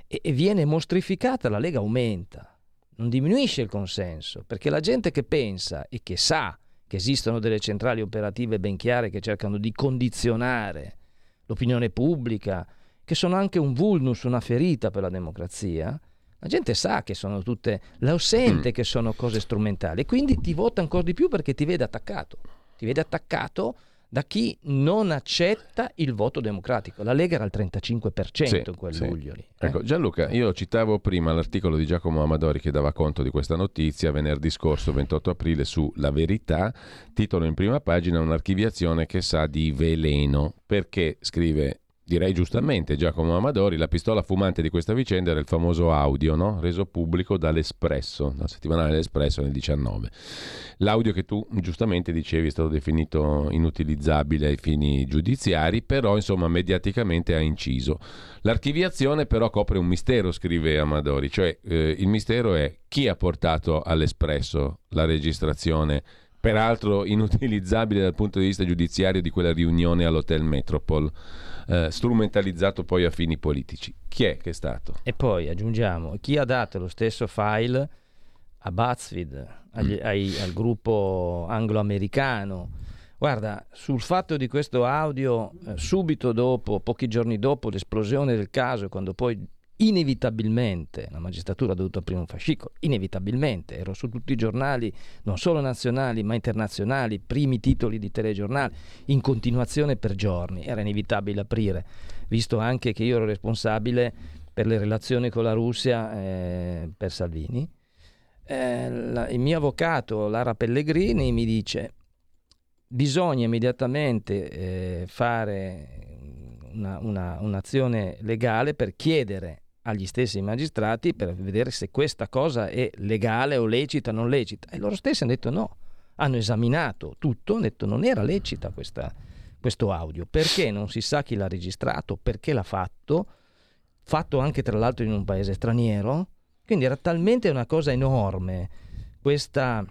e, e viene mostrificata, la Lega aumenta. Non diminuisce il consenso, perché la gente che pensa e che sa che esistono delle centrali operative ben chiare che cercano di condizionare l'opinione pubblica, che sono anche un vulnus, una ferita per la democrazia, la gente sa che sono tutte, lo sente mm. che sono cose strumentali quindi ti vota ancora di più perché ti vede attaccato. Ti vede attaccato da chi non accetta il voto democratico. La Lega era al 35% sì, in quel sì. luglio lì. Eh? Ecco, Gianluca, io citavo prima l'articolo di Giacomo Amadori che dava conto di questa notizia venerdì scorso, 28 aprile, su La Verità, titolo in prima pagina un'archiviazione che sa di veleno, perché scrive direi giustamente Giacomo Amadori, la pistola fumante di questa vicenda era il famoso audio no? reso pubblico dall'Espresso, dal settimanale L'Espresso nel 19. L'audio che tu giustamente dicevi è stato definito inutilizzabile ai fini giudiziari, però insomma mediaticamente ha inciso. L'archiviazione però copre un mistero, scrive Amadori, cioè eh, il mistero è chi ha portato all'Espresso la registrazione peraltro inutilizzabile dal punto di vista giudiziario di quella riunione all'Hotel Metropol eh, strumentalizzato poi a fini politici. Chi è che è stato? E poi aggiungiamo chi ha dato lo stesso file a BuzzFeed, agli, mm. ai, al gruppo anglo-americano. Guarda, sul fatto di questo audio, eh, subito dopo, pochi giorni dopo l'esplosione del caso, quando poi inevitabilmente la magistratura ha dovuto aprire un fascicolo, inevitabilmente, ero su tutti i giornali, non solo nazionali ma internazionali, primi titoli di telegiornali, in continuazione per giorni, era inevitabile aprire, visto anche che io ero responsabile per le relazioni con la Russia eh, per Salvini. Eh, la, il mio avvocato Lara Pellegrini mi dice bisogna immediatamente eh, fare una, una, un'azione legale per chiedere agli stessi magistrati per vedere se questa cosa è legale o lecita o non lecita. E loro stessi hanno detto no, hanno esaminato tutto, hanno detto non era lecita questa, questo audio, perché non si sa chi l'ha registrato, perché l'ha fatto, fatto anche tra l'altro in un paese straniero, quindi era talmente una cosa enorme questa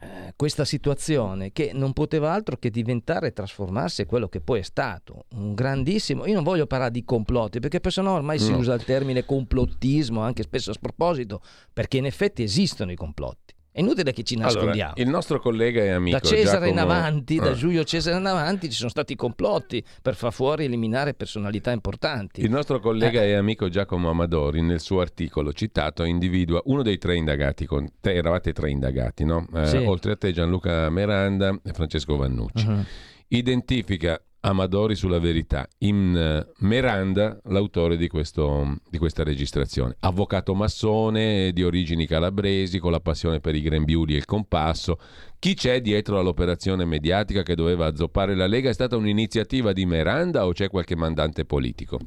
eh, questa situazione che non poteva altro che diventare e trasformarsi quello che poi è stato un grandissimo io non voglio parlare di complotti perché per no ormai no. si usa il termine complottismo anche spesso a sproposito perché in effetti esistono i complotti è inutile che ci nascondiamo. Allora, il nostro collega e amico da Cesare Giacomo... in avanti, da eh. Giulio Cesare in avanti, ci sono stati complotti per far fuori eliminare personalità importanti. Il nostro collega eh. e amico Giacomo Amadori, nel suo articolo citato, individua uno dei tre indagati. Con te eravate tre indagati, no? Eh, sì. Oltre a te, Gianluca Miranda e Francesco Vannucci. Uh-huh. Identifica Amadori sulla verità, in uh, Miranda, l'autore di, questo, di, questa registrazione. Avvocato massone di origini calabresi, con la passione per i grembiuli e il compasso. Chi c'è dietro all'operazione mediatica che doveva azzoppare la Lega? È stata un'iniziativa di Miranda o c'è qualche mandante politico?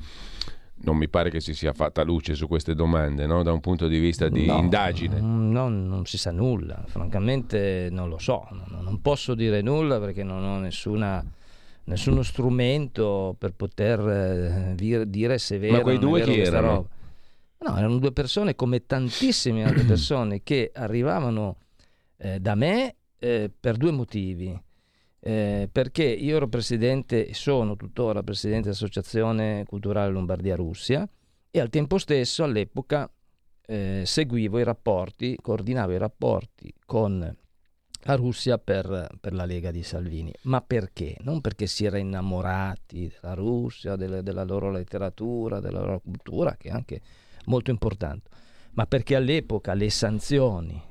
Non mi pare che si sia fatta luce su queste domande, no? da un punto di vista di no, indagine. No, non si sa nulla, francamente non lo so, non posso dire nulla perché non ho nessuna nessuno strumento per poter eh, dire se è vero Ma quei due chi erano? Roba. No, erano due persone come tantissime altre persone che arrivavano eh, da me eh, per due motivi. Eh, perché io ero presidente e sono tuttora presidente dell'Associazione Culturale Lombardia Russia e al tempo stesso all'epoca eh, seguivo i rapporti, coordinavo i rapporti con la Russia per, per, la Lega di Salvini. Ma perché? Non perché si era innamorati della Russia, delle, della loro letteratura, della loro cultura, che è anche molto importante, ma perché all'epoca le sanzioni,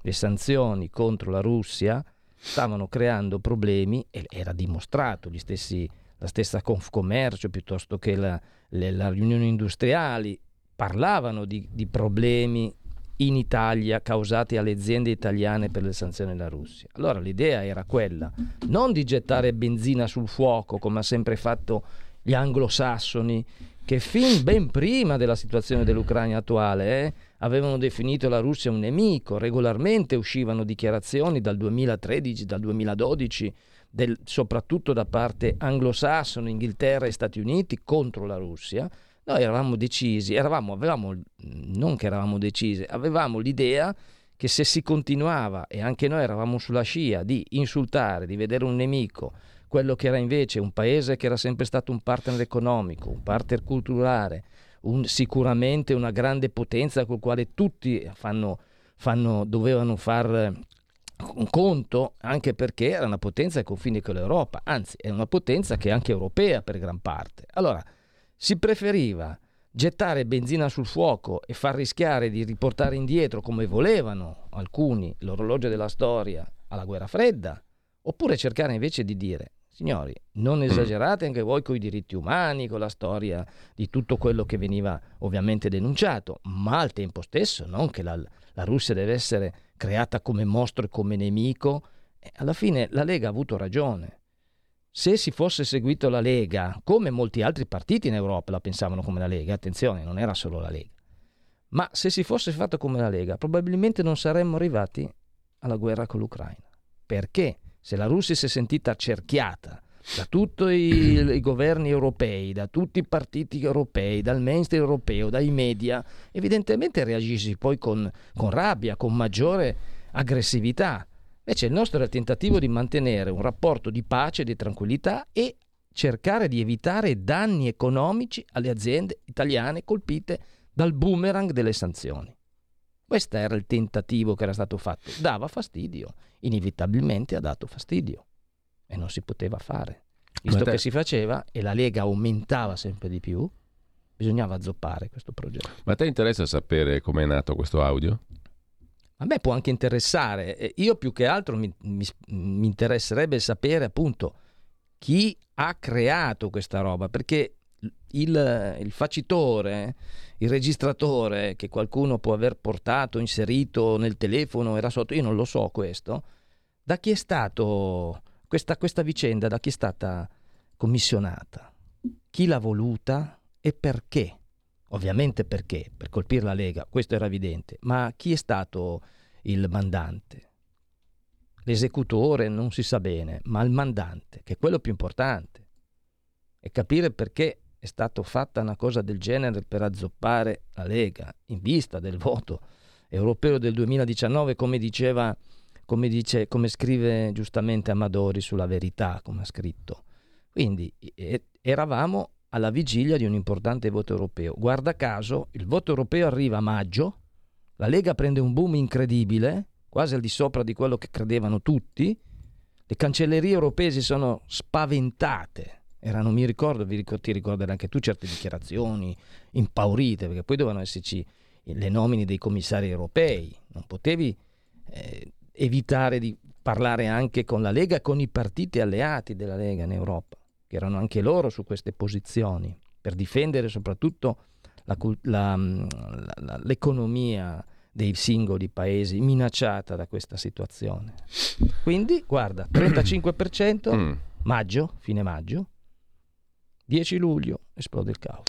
le sanzioni contro la Russia stavano creando problemi e era dimostrato, stessi, la stessa Confcommercio piuttosto che la, le, le riunioni industriali parlavano di, di problemi in Italia causati alle aziende italiane per le sanzioni della Russia. Allora l'idea era quella, non di gettare benzina sul fuoco come ha sempre fatto gli anglosassoni, che fin ben prima della situazione dell'Ucraina attuale eh, avevano definito la Russia un nemico, regolarmente uscivano dichiarazioni dal 2013, dal 2012, del, soprattutto da parte anglosassone, Inghilterra e Stati Uniti contro la Russia, noi eravamo decisi, eravamo, avevamo, non che eravamo decisi, avevamo l'idea che se si continuava, e anche noi eravamo sulla scia, di insultare, di vedere un nemico, quello che era invece un paese che era sempre stato un partner economico, un partner culturale, un, sicuramente una grande potenza col quale tutti fanno, fanno, dovevano far un conto anche perché era una potenza ai confini con l'Europa, anzi è una potenza che è anche europea per gran parte. Allora, si preferiva gettare benzina sul fuoco e far rischiare di riportare indietro, come volevano alcuni, l'orologio della storia alla guerra fredda, oppure cercare invece di dire, signori, non mm. esagerate anche voi con i diritti umani, con la storia di tutto quello che veniva ovviamente denunciato, ma al tempo stesso non che la, la Russia deve essere creata come mostro e come nemico. Alla fine la Lega ha avuto ragione se si fosse seguito la Lega, come molti altri partiti in Europa la pensavano come la Lega, attenzione, non era solo la Lega, ma se si fosse fatto come la Lega, probabilmente non saremmo arrivati alla guerra con l'Ucraina. Perché? Se la Russia si è sentita cerchiata da tutti i, i, governi europei, da tutti i partiti europei, dal mainstream europeo, dai media, evidentemente reagisce poi con, con rabbia, con maggiore aggressività. Invece il nostro era il tentativo di mantenere un rapporto di pace, di tranquillità e cercare di evitare danni economici alle aziende italiane colpite dal boomerang delle sanzioni. Questo era il tentativo che era stato fatto. Dava fastidio, inevitabilmente ha dato fastidio e non si poteva fare. Visto che si faceva e la Lega aumentava sempre di più, bisognava zoppare questo progetto. Ma a te interessa sapere com'è nato questo audio? A me può anche interessare. Io più che altro mi, mi, mi, interesserebbe sapere appunto chi ha creato questa roba, perché il, il, facitore, il registratore che qualcuno può aver portato, inserito nel telefono, era sotto, io non lo so questo, da chi è stato questa, questa vicenda, da chi è stata commissionata? Chi l'ha voluta e perché? Ovviamente perché? Per colpire la Lega, questo era evidente, ma chi è stato il mandante? L'esecutore non si sa bene, ma il mandante, che è quello più importante, e capire perché è stata fatta una cosa del genere per azzoppare la Lega in vista del voto europeo del 2019, come diceva come, dice, come scrive giustamente Amadori sulla verità, come ha scritto. Quindi eravamo alla vigilia di un importante voto europeo. Guarda caso, il voto europeo arriva a maggio, la Lega prende un boom incredibile, quasi al di sopra di quello che credevano tutti, le cancellerie europee si sono spaventate. Erano, mi ricordo, ti ricorderai anche tu certe dichiarazioni impaurite, perché poi dovevano esserci le nomine dei commissari europei. Non potevi eh, evitare di parlare anche con la Lega con i partiti alleati della Lega in Europa, che erano anche loro su queste posizioni, per difendere soprattutto la, la, la, l'economia dei singoli paesi minacciata da questa situazione. Quindi, guarda, 35% mm. maggio, fine maggio, 10 luglio esplode il caos.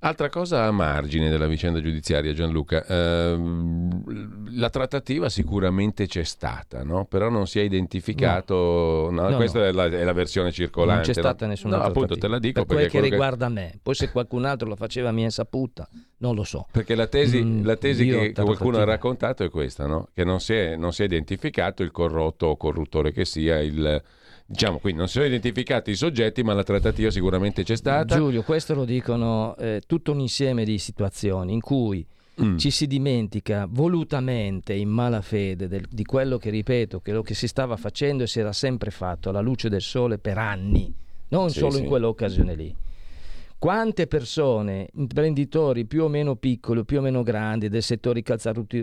Altra cosa a margine della vicenda giudiziaria, Gianluca, ehm, la trattativa sicuramente c'è stata, no? però non si è identificato, no. No, questa. È, la, è, la, versione circolante. Non c'è stata nessuna no, appunto te la dico per quel che riguarda che... me, poi se qualcun altro lo faceva a mia insaputa, non lo so. Perché la tesi, mm, la tesi che qualcuno ha raccontato è questa, che non si è, non si è identificato il corrotto o corruttore che sia il Diciamo, quindi non si sono identificati i soggetti, ma la trattativa sicuramente c'è stata. Giulio, questo lo dicono eh, tutto un insieme di situazioni in cui mm. ci si dimentica volutamente, in malafede, del, di quello che, ripeto, che lo che si stava facendo e si era sempre fatto alla luce del sole per anni, non sì, solo sì. in quell'occasione lì quante persone, imprenditori più o meno piccoli, più o meno grandi, del settore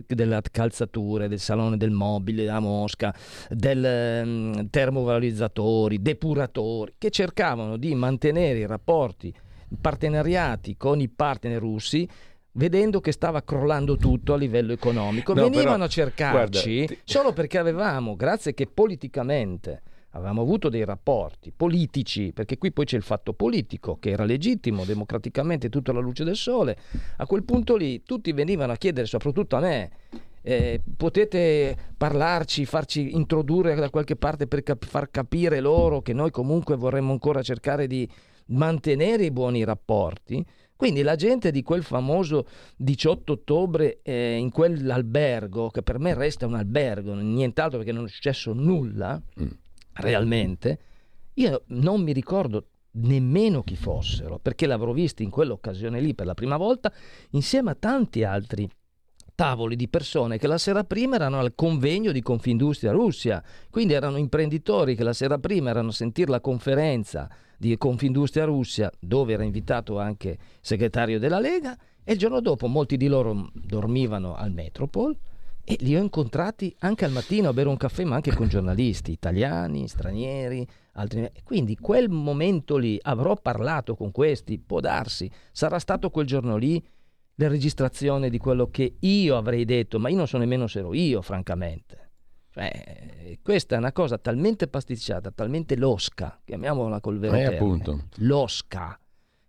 della calzatura, del salone del mobile, della mosca, del um, termovalorizzatori, depuratori, che cercavano di mantenere i rapporti partenariati con i partner russi vedendo che stava crollando tutto a livello economico. No, Venivano però, a cercarci guarda, ti... solo perché avevamo, grazie che politicamente avevamo avuto dei rapporti politici, perché qui poi c'è il fatto politico che era legittimo democraticamente tutta la luce del sole, a quel punto lì tutti venivano a chiedere, soprattutto a me, eh, potete parlarci, farci introdurre da qualche parte per cap- far capire loro che noi comunque vorremmo ancora cercare di mantenere i buoni rapporti. Quindi la gente di quel famoso 18 ottobre eh, in quell'albergo, che per me resta un albergo, nient'altro perché non è successo nulla, mm realmente, io non mi ricordo nemmeno chi fossero, perché l'avrò visto in quell'occasione lì per la prima volta insieme a tanti altri tavoli di persone che la sera prima erano al convegno di Confindustria Russia, quindi erano imprenditori che la sera prima erano a sentire la conferenza di Confindustria Russia, dove era invitato anche il segretario della Lega, e il giorno dopo molti di loro dormivano al Metropol, e li ho incontrati anche al mattino a bere un caffè, ma anche con giornalisti italiani, stranieri, altri. Quindi quel momento lì avrò parlato con questi, può darsi, sarà stato quel giorno lì la registrazione di quello che io avrei detto, ma io non so nemmeno se ero io, francamente. Cioè, questa è una cosa talmente pasticciata, talmente losca, chiamiamola col vero eh, termine, losca,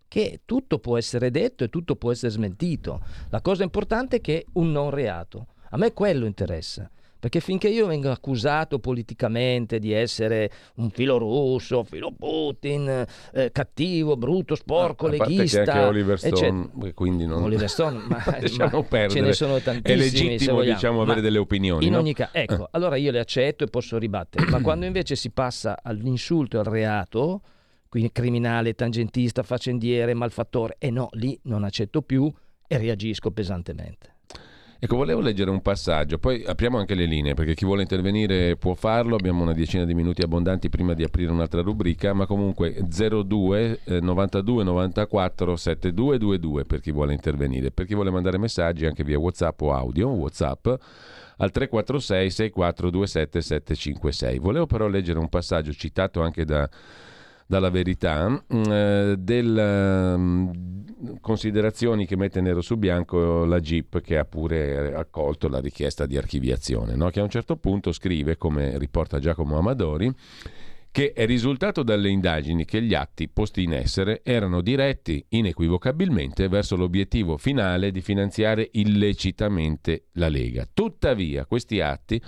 che tutto può essere detto e tutto può essere smentito. La cosa importante è che un non reato. A me quello interessa. Perché finché io vengo accusato politicamente di essere un filo russo, filo Putin, eh, cattivo, brutto, sporco, ah, leghista. Che anche Oliver Stone, quindi non... Oliver Stone, ma, ma perdere. ce ne sono tantissimi. È legittimo diciamo, avere delle opinioni. In no? ogni caso, ecco, allora io le accetto e posso ribattere. ma quando invece si passa all'insulto e al reato, quindi criminale, tangentista, faccendiere, malfattore, e no, lì non accetto più e reagisco pesantemente. Ecco, volevo leggere un passaggio, poi apriamo anche le linee, perché chi vuole intervenire può farlo, abbiamo una decina di minuti abbondanti prima di aprire un'altra rubrica, ma comunque 02 eh, 92 94 7222 per chi vuole intervenire, per chi vuole mandare messaggi anche via WhatsApp o audio, WhatsApp al 346 6427 756. Volevo però leggere un passaggio citato anche da dalla verità, mm, eh, delle mm, considerazioni che mette nero su bianco la GIP che ha pure accolto la richiesta di archiviazione, no? che a un certo punto scrive, come riporta Giacomo Amadori, che è risultato dalle indagini che gli atti posti in essere erano diretti inequivocabilmente verso l'obiettivo finale di finanziare illecitamente la Lega. Tuttavia questi atti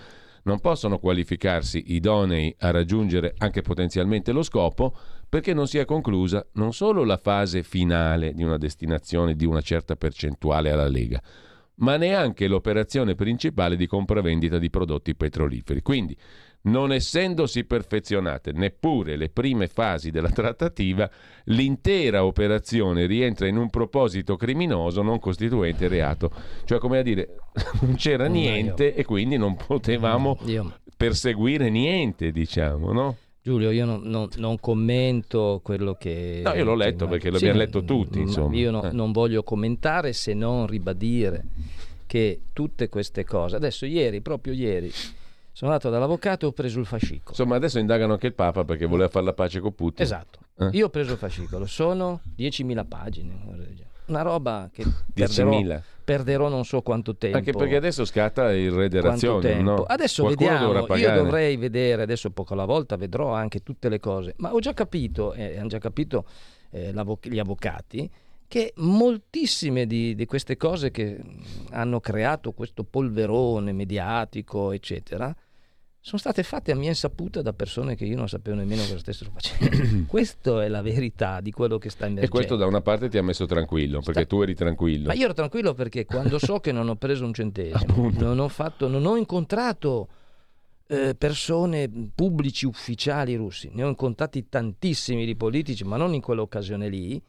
non possono qualificarsi idonei a raggiungere anche potenzialmente lo scopo perché non sia conclusa non solo la fase finale di una destinazione di una certa percentuale alla Lega, ma neanche l'operazione principale di compravendita di prodotti petroliferi. Quindi, non essendosi perfezionate neppure le prime fasi della trattativa, l'intera operazione rientra in un proposito criminoso non costituente reato. Cioè, come a dire, non c'era niente e quindi non potevamo perseguire niente, diciamo, no? Giulio, io non, non, non, commento quello che... No, io l'ho letto che, perché l'abbiamo sì, letto tutti, insomma. Io no, eh. non voglio commentare se non ribadire che tutte queste cose... Adesso ieri, proprio ieri, sono andato dall'avvocato e ho preso il fascicolo. Insomma, adesso indagano anche il Papa perché voleva fare la pace con Putin. Esatto. Eh? Io ho preso il fascicolo, sono 10.000 pagine. Una roba che perderò, perderò, non so quanto tempo. Anche perché adesso scatta il re delle razioni. No? Adesso Qualcuno vediamo, io dovrei vedere, adesso poco alla volta vedrò anche tutte le cose, ma ho già capito, e eh, hanno già capito eh, gli avvocati, che moltissime di, di, queste cose che hanno creato questo polverone mediatico, eccetera, sono state fatte a mia insaputa da persone che io non sapevo nemmeno cosa stessero facendo. Questa è la verità di quello che sta emergendo. E questo da una parte ti ha messo tranquillo, perché sta... tu eri tranquillo. Ma io ero tranquillo perché quando so che non ho preso un centesimo, non ho, fatto, non ho incontrato eh, persone pubblici ufficiali russi, ne ho incontrati tantissimi di politici, ma non in quell'occasione lì.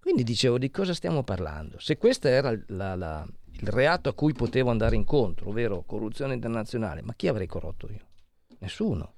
Quindi dicevo di cosa stiamo parlando? Se questa era la, la, il reato a cui potevo andare incontro, ovvero corruzione internazionale, ma chi avrei corrotto io? Nessuno.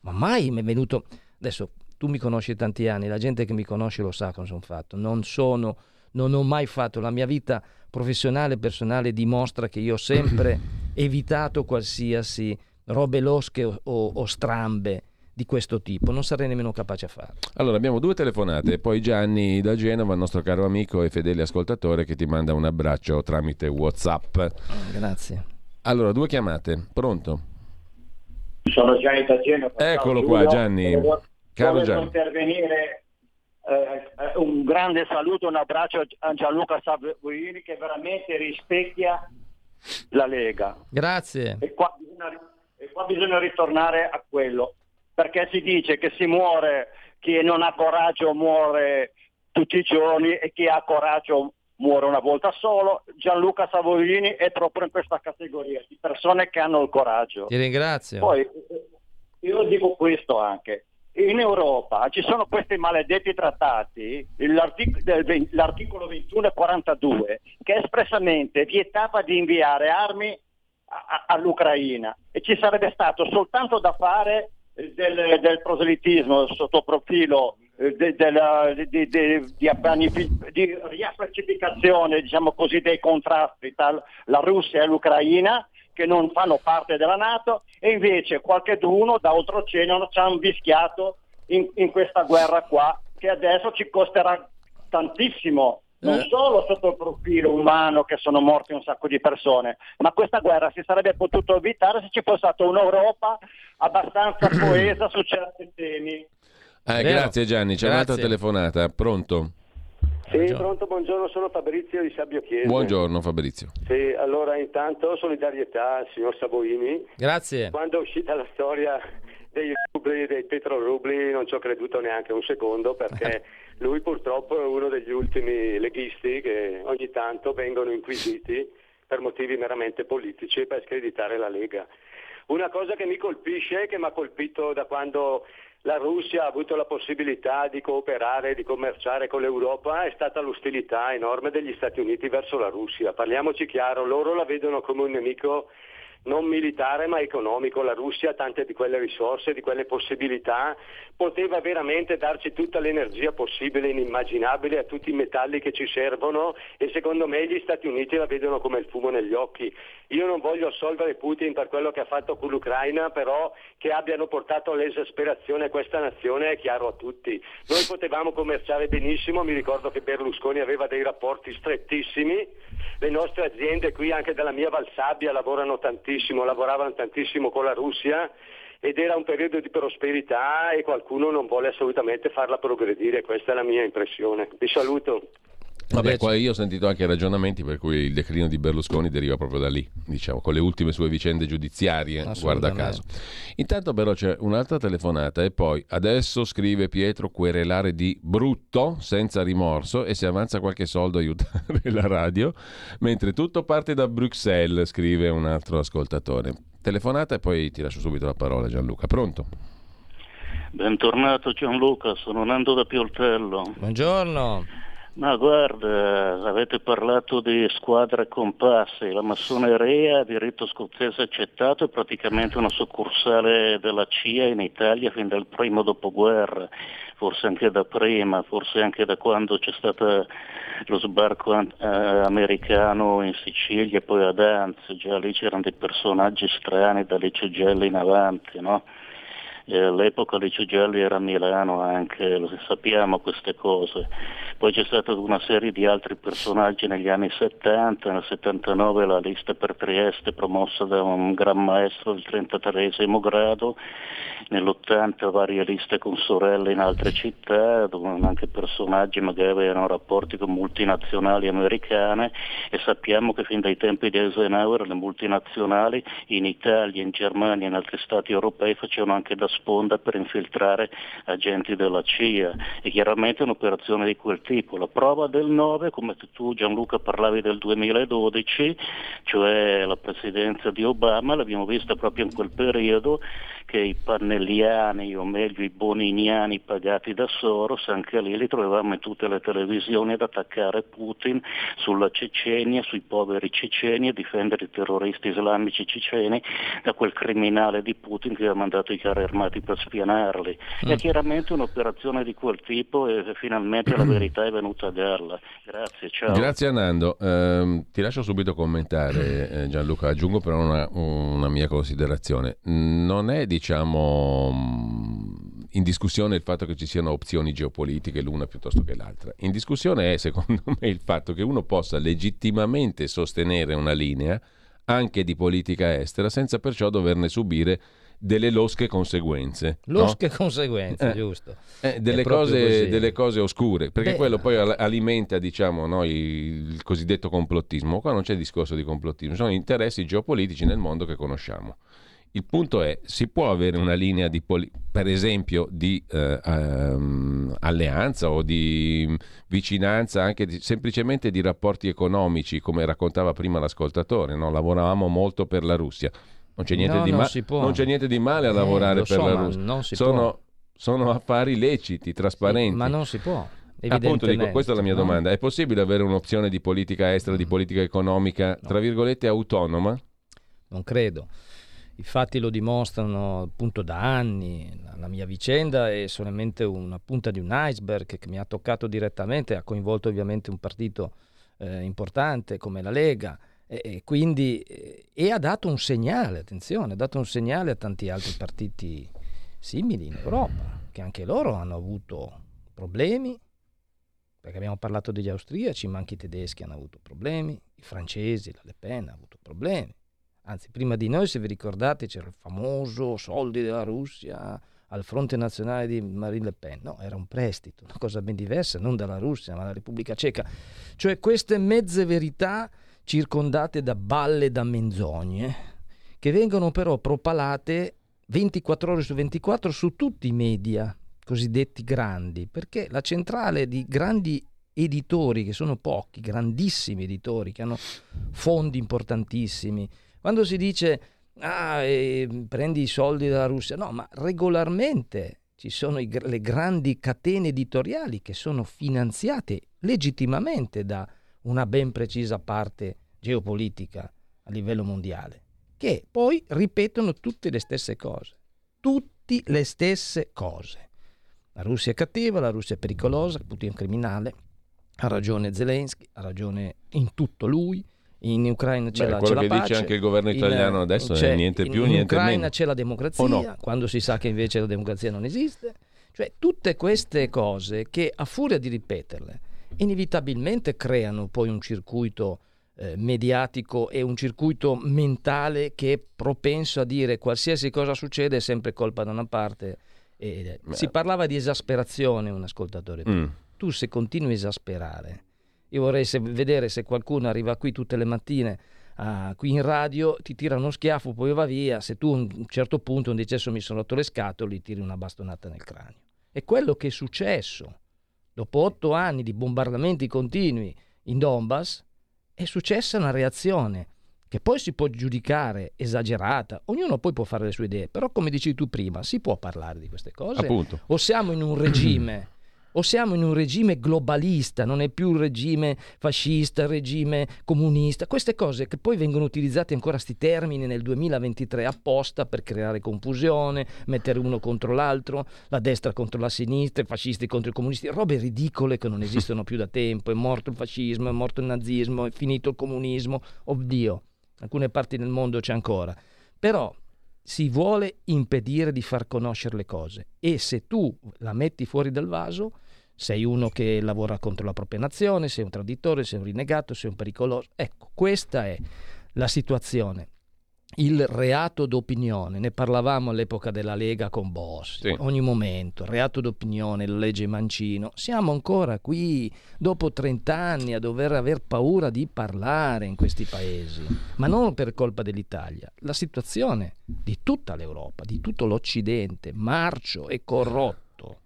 Ma mai mi è venuto... Adesso tu mi conosci tanti anni, la gente che mi conosce lo sa cosa sono fatto. Non sono, non ho mai fatto, la mia vita professionale e personale dimostra che io ho sempre evitato qualsiasi robe losche o, o, o strambe di questo tipo, non sarei nemmeno capace a farlo. Allora abbiamo due telefonate, poi Gianni da Genova, il nostro caro amico e fedele ascoltatore che ti manda un abbraccio tramite Whatsapp. Grazie. Allora, due chiamate, pronto? Sono Gianni da Genova. Eccolo qua Gianni. Volevo, caro Gianni. intervenire eh, un grande saluto, un abbraccio a Gianluca Savoini che veramente rispecchia la Lega. Grazie. E qua, bisogna, e qua bisogna ritornare a quello perché si dice che si muore, chi non ha coraggio muore tutti i giorni e chi ha coraggio muore una volta solo. Gianluca Savorini è proprio in questa categoria di persone che hanno il coraggio. Ti ringrazio. Poi io dico questo anche. In Europa ci sono questi maledetti trattati, l'artic- l'articolo 21 e 42, che espressamente vietava di inviare armi all'Ucraina e ci sarebbe stato soltanto da fare del, del proselitismo sotto profilo eh, de, de, de, di, di riappacificazione diciamo così, dei contrasti tra la Russia e l'Ucraina che non fanno parte della Nato e invece qualcheduno da oltreoceano ci ha invischiato in, in questa guerra qua che adesso ci costerà tantissimo non eh. solo sotto il profilo umano che sono morti un sacco di persone, ma questa guerra si sarebbe potuto evitare se ci fosse stata un'Europa abbastanza coesa su certi temi. Eh, grazie Gianni, c'è un'altra telefonata, pronto? Sì, buongiorno. pronto, buongiorno, sono Fabrizio di Sabbio Chiesa. Buongiorno Fabrizio. Sì, allora intanto solidarietà al signor Savoini. Grazie. Quando è uscita la storia dei rubli, dei petrorubli, non ci ho creduto neanche un secondo perché lui purtroppo è uno degli ultimi leghisti che ogni tanto vengono inquisiti per motivi meramente politici per screditare la Lega. Una cosa che mi colpisce, che mi ha colpito da quando la Russia ha avuto la possibilità di cooperare, di commerciare con l'Europa, è stata l'ostilità enorme degli Stati Uniti verso la Russia. Parliamoci chiaro, loro la vedono come un nemico non militare ma economico. La Russia ha tante di quelle risorse, di quelle possibilità, poteva veramente darci tutta l'energia possibile, inimmaginabile, a tutti i metalli che ci servono e secondo me gli Stati Uniti la vedono come il fumo negli occhi. Io non voglio assolvere Putin per quello che ha fatto con l'Ucraina, però che abbiano portato all'esasperazione questa nazione è chiaro a tutti. Noi potevamo commerciare benissimo, mi ricordo che Berlusconi aveva dei rapporti strettissimi, le nostre aziende qui anche della mia Valsabbia lavorano tantissimo, lavoravano tantissimo con la Russia ed era un periodo di prosperità e qualcuno non vuole assolutamente farla progredire, questa è la mia impressione. Vi saluto. Vabbè, qua io ho sentito anche ragionamenti per cui il declino di Berlusconi deriva proprio da lì, diciamo, con le ultime sue vicende giudiziarie, guarda caso. Intanto però c'è un'altra telefonata e poi adesso scrive Pietro querelare di brutto, senza rimorso e se avanza qualche soldo aiutare la radio, mentre tutto parte da Bruxelles, scrive un altro ascoltatore. Telefonata e poi ti lascio subito la parola Gianluca. Pronto? Bentornato Gianluca, sono Nando da Pioltello. Buongiorno. Ma guarda, avete parlato di squadre compassi, la massoneria, diritto scozzese accettato, è praticamente una succursale della CIA in Italia fin dal primo dopoguerra, forse anche da prima, forse anche da quando c'è stato lo sbarco eh, americano in Sicilia e poi ad Anzio, già lì c'erano dei personaggi strani da Licio Gelli in avanti, no? Eh, all'epoca Licio Gelli era a Milano anche, lo sappiamo queste cose. Poi c'è stata una serie di altri personaggi negli anni 70, nel 79 la lista per Trieste promossa da un gran maestro del 33 grado, nell'80 varie liste con sorelle in altre città, dove anche personaggi magari avevano rapporti con multinazionali americane e sappiamo che fin dai tempi di Eisenhower le multinazionali in Italia, in Germania e in altri stati europei facevano anche da sponda per infiltrare agenti della CIA e chiaramente un'operazione di quel tipo. La prova del 9, come tu Gianluca parlavi del 2012, cioè la presidenza di Obama, l'abbiamo vista proprio in quel periodo che i pannelliani, o meglio i boniniani pagati da Soros, anche lì li trovavamo in tutte le televisioni ad attaccare Putin sulla Cecenia, sui poveri ceceni, a difendere i terroristi islamici ceceni da quel criminale di Putin che aveva mandato i carri armati per spianarli. Mm. È chiaramente un'operazione di quel tipo e finalmente la verità è venuta a galla. Grazie, ciao. Grazie Anando. Eh, ti lascio subito commentare eh, Gianluca, aggiungo però una, una mia considerazione. Non è di diciamo, mm, in discussione il fatto che ci siano opzioni geopolitiche l'una piuttosto che l'altra. In discussione è, secondo me, il fatto che uno possa legittimamente sostenere una linea anche di politica estera senza perciò doverne subire delle losche conseguenze. Losche no? conseguenze, eh, giusto. Eh, delle, cose, delle, cose, oscure, perché Beh, quello poi alimenta diciamo, no, il cosiddetto complottismo. Qua non c'è discorso di complottismo, sono interessi geopolitici nel mondo che conosciamo. Il punto è, si può avere una linea di, poli- per esempio, di eh, um, alleanza o di vicinanza, anche di, semplicemente di rapporti economici, come raccontava prima l'ascoltatore, no? lavoravamo molto per la Russia. Non c'è niente, no, di, ma- non c'è niente di male a lavorare eh, per so, la Russia. Sono, sono, affari leciti, trasparenti. Sì, ma non si può. Appunto, dico, questa è la mia no? domanda. È possibile avere un'opzione di politica estera, di politica economica, tra virgolette, autonoma? Non credo. I fatti lo dimostrano appunto da anni. La mia vicenda è solamente una punta di un iceberg che mi ha toccato direttamente, ha coinvolto ovviamente un partito eh, importante come la Lega e, e quindi eh, e ha dato un segnale, attenzione, ha dato un segnale a tanti altri partiti simili in Europa, che anche loro hanno avuto problemi, perché abbiamo parlato degli austriaci, ma anche i tedeschi hanno avuto problemi, i francesi, la Le Pen ha avuto problemi. Anzi, prima di noi, se vi ricordate, c'era il famoso soldi della Russia al fronte nazionale di Marine Le Pen. No, era un prestito, una cosa ben diversa, non dalla Russia, ma dalla Repubblica Ceca. Cioè queste mezze verità circondate da balle da menzogne, che vengono però propalate 24 ore su 24 su tutti i media cosiddetti grandi, perché la centrale di grandi editori, che sono pochi, grandissimi editori, che hanno fondi importantissimi, quando si dice ah, eh, prendi i soldi dalla Russia, no, ma regolarmente ci sono i, le grandi catene editoriali che sono finanziate legittimamente da una ben precisa parte geopolitica a livello mondiale, che poi ripetono tutte le stesse cose, tutte le stesse cose. La Russia è cattiva, la Russia è pericolosa, Putin è un criminale, ha ragione Zelensky, ha ragione in tutto lui, in Ucraina c'è, Beh, la, c'è la pace. Quello che dice anche il governo italiano in, adesso è niente più, in, niente meno. In Ucraina c'è la democrazia, no? quando si sa che invece la democrazia non esiste. Cioè tutte queste cose che a furia di ripeterle inevitabilmente creano poi un circuito eh, mediatico e un circuito mentale che è propenso a dire qualsiasi cosa succede è sempre colpa da una parte. E, si parlava di esasperazione, un ascoltatore. Mm. Tu se continui a esasperare Io vorrei se, vedere se qualcuno arriva qui tutte le mattine uh, qui in radio, ti tira uno schiaffo, poi va via. Se tu a un certo punto, un decesso mi sono rotto le scatole, tiri una bastonata nel cranio. È quello che è successo. Dopo otto anni di bombardamenti continui in Donbass, è successa una reazione che poi si può giudicare esagerata, ognuno poi può fare le sue idee, però come dici tu prima, si può parlare di queste cose? Appunto. O siamo in un regime o siamo in un regime globalista, non è più un regime fascista, regime comunista, queste cose che poi vengono utilizzate ancora sti termini nel 2023 apposta per creare confusione, mettere uno contro l'altro, la destra contro la sinistra, i fascisti contro i comunisti, robe ridicole che non esistono più da tempo, è morto il fascismo, è morto il nazismo, è finito il comunismo, oddio, alcune parti del mondo c'è ancora. Però si vuole impedire di far conoscere le cose e se tu la metti fuori dal vaso sei uno che lavora contro la propria nazione, sei un traditore, sei un rinnegato, sei un pericoloso. Ecco, questa è la situazione. Il reato d'opinione, ne parlavamo all'epoca della Lega con Boss, sì. ogni momento, reato d'opinione, la legge Mancino, siamo ancora qui dopo 30 anni a dover aver paura di parlare in questi paesi, ma non per colpa dell'Italia, la situazione di tutta l'Europa, di tutto l'Occidente, marcio e corrotto,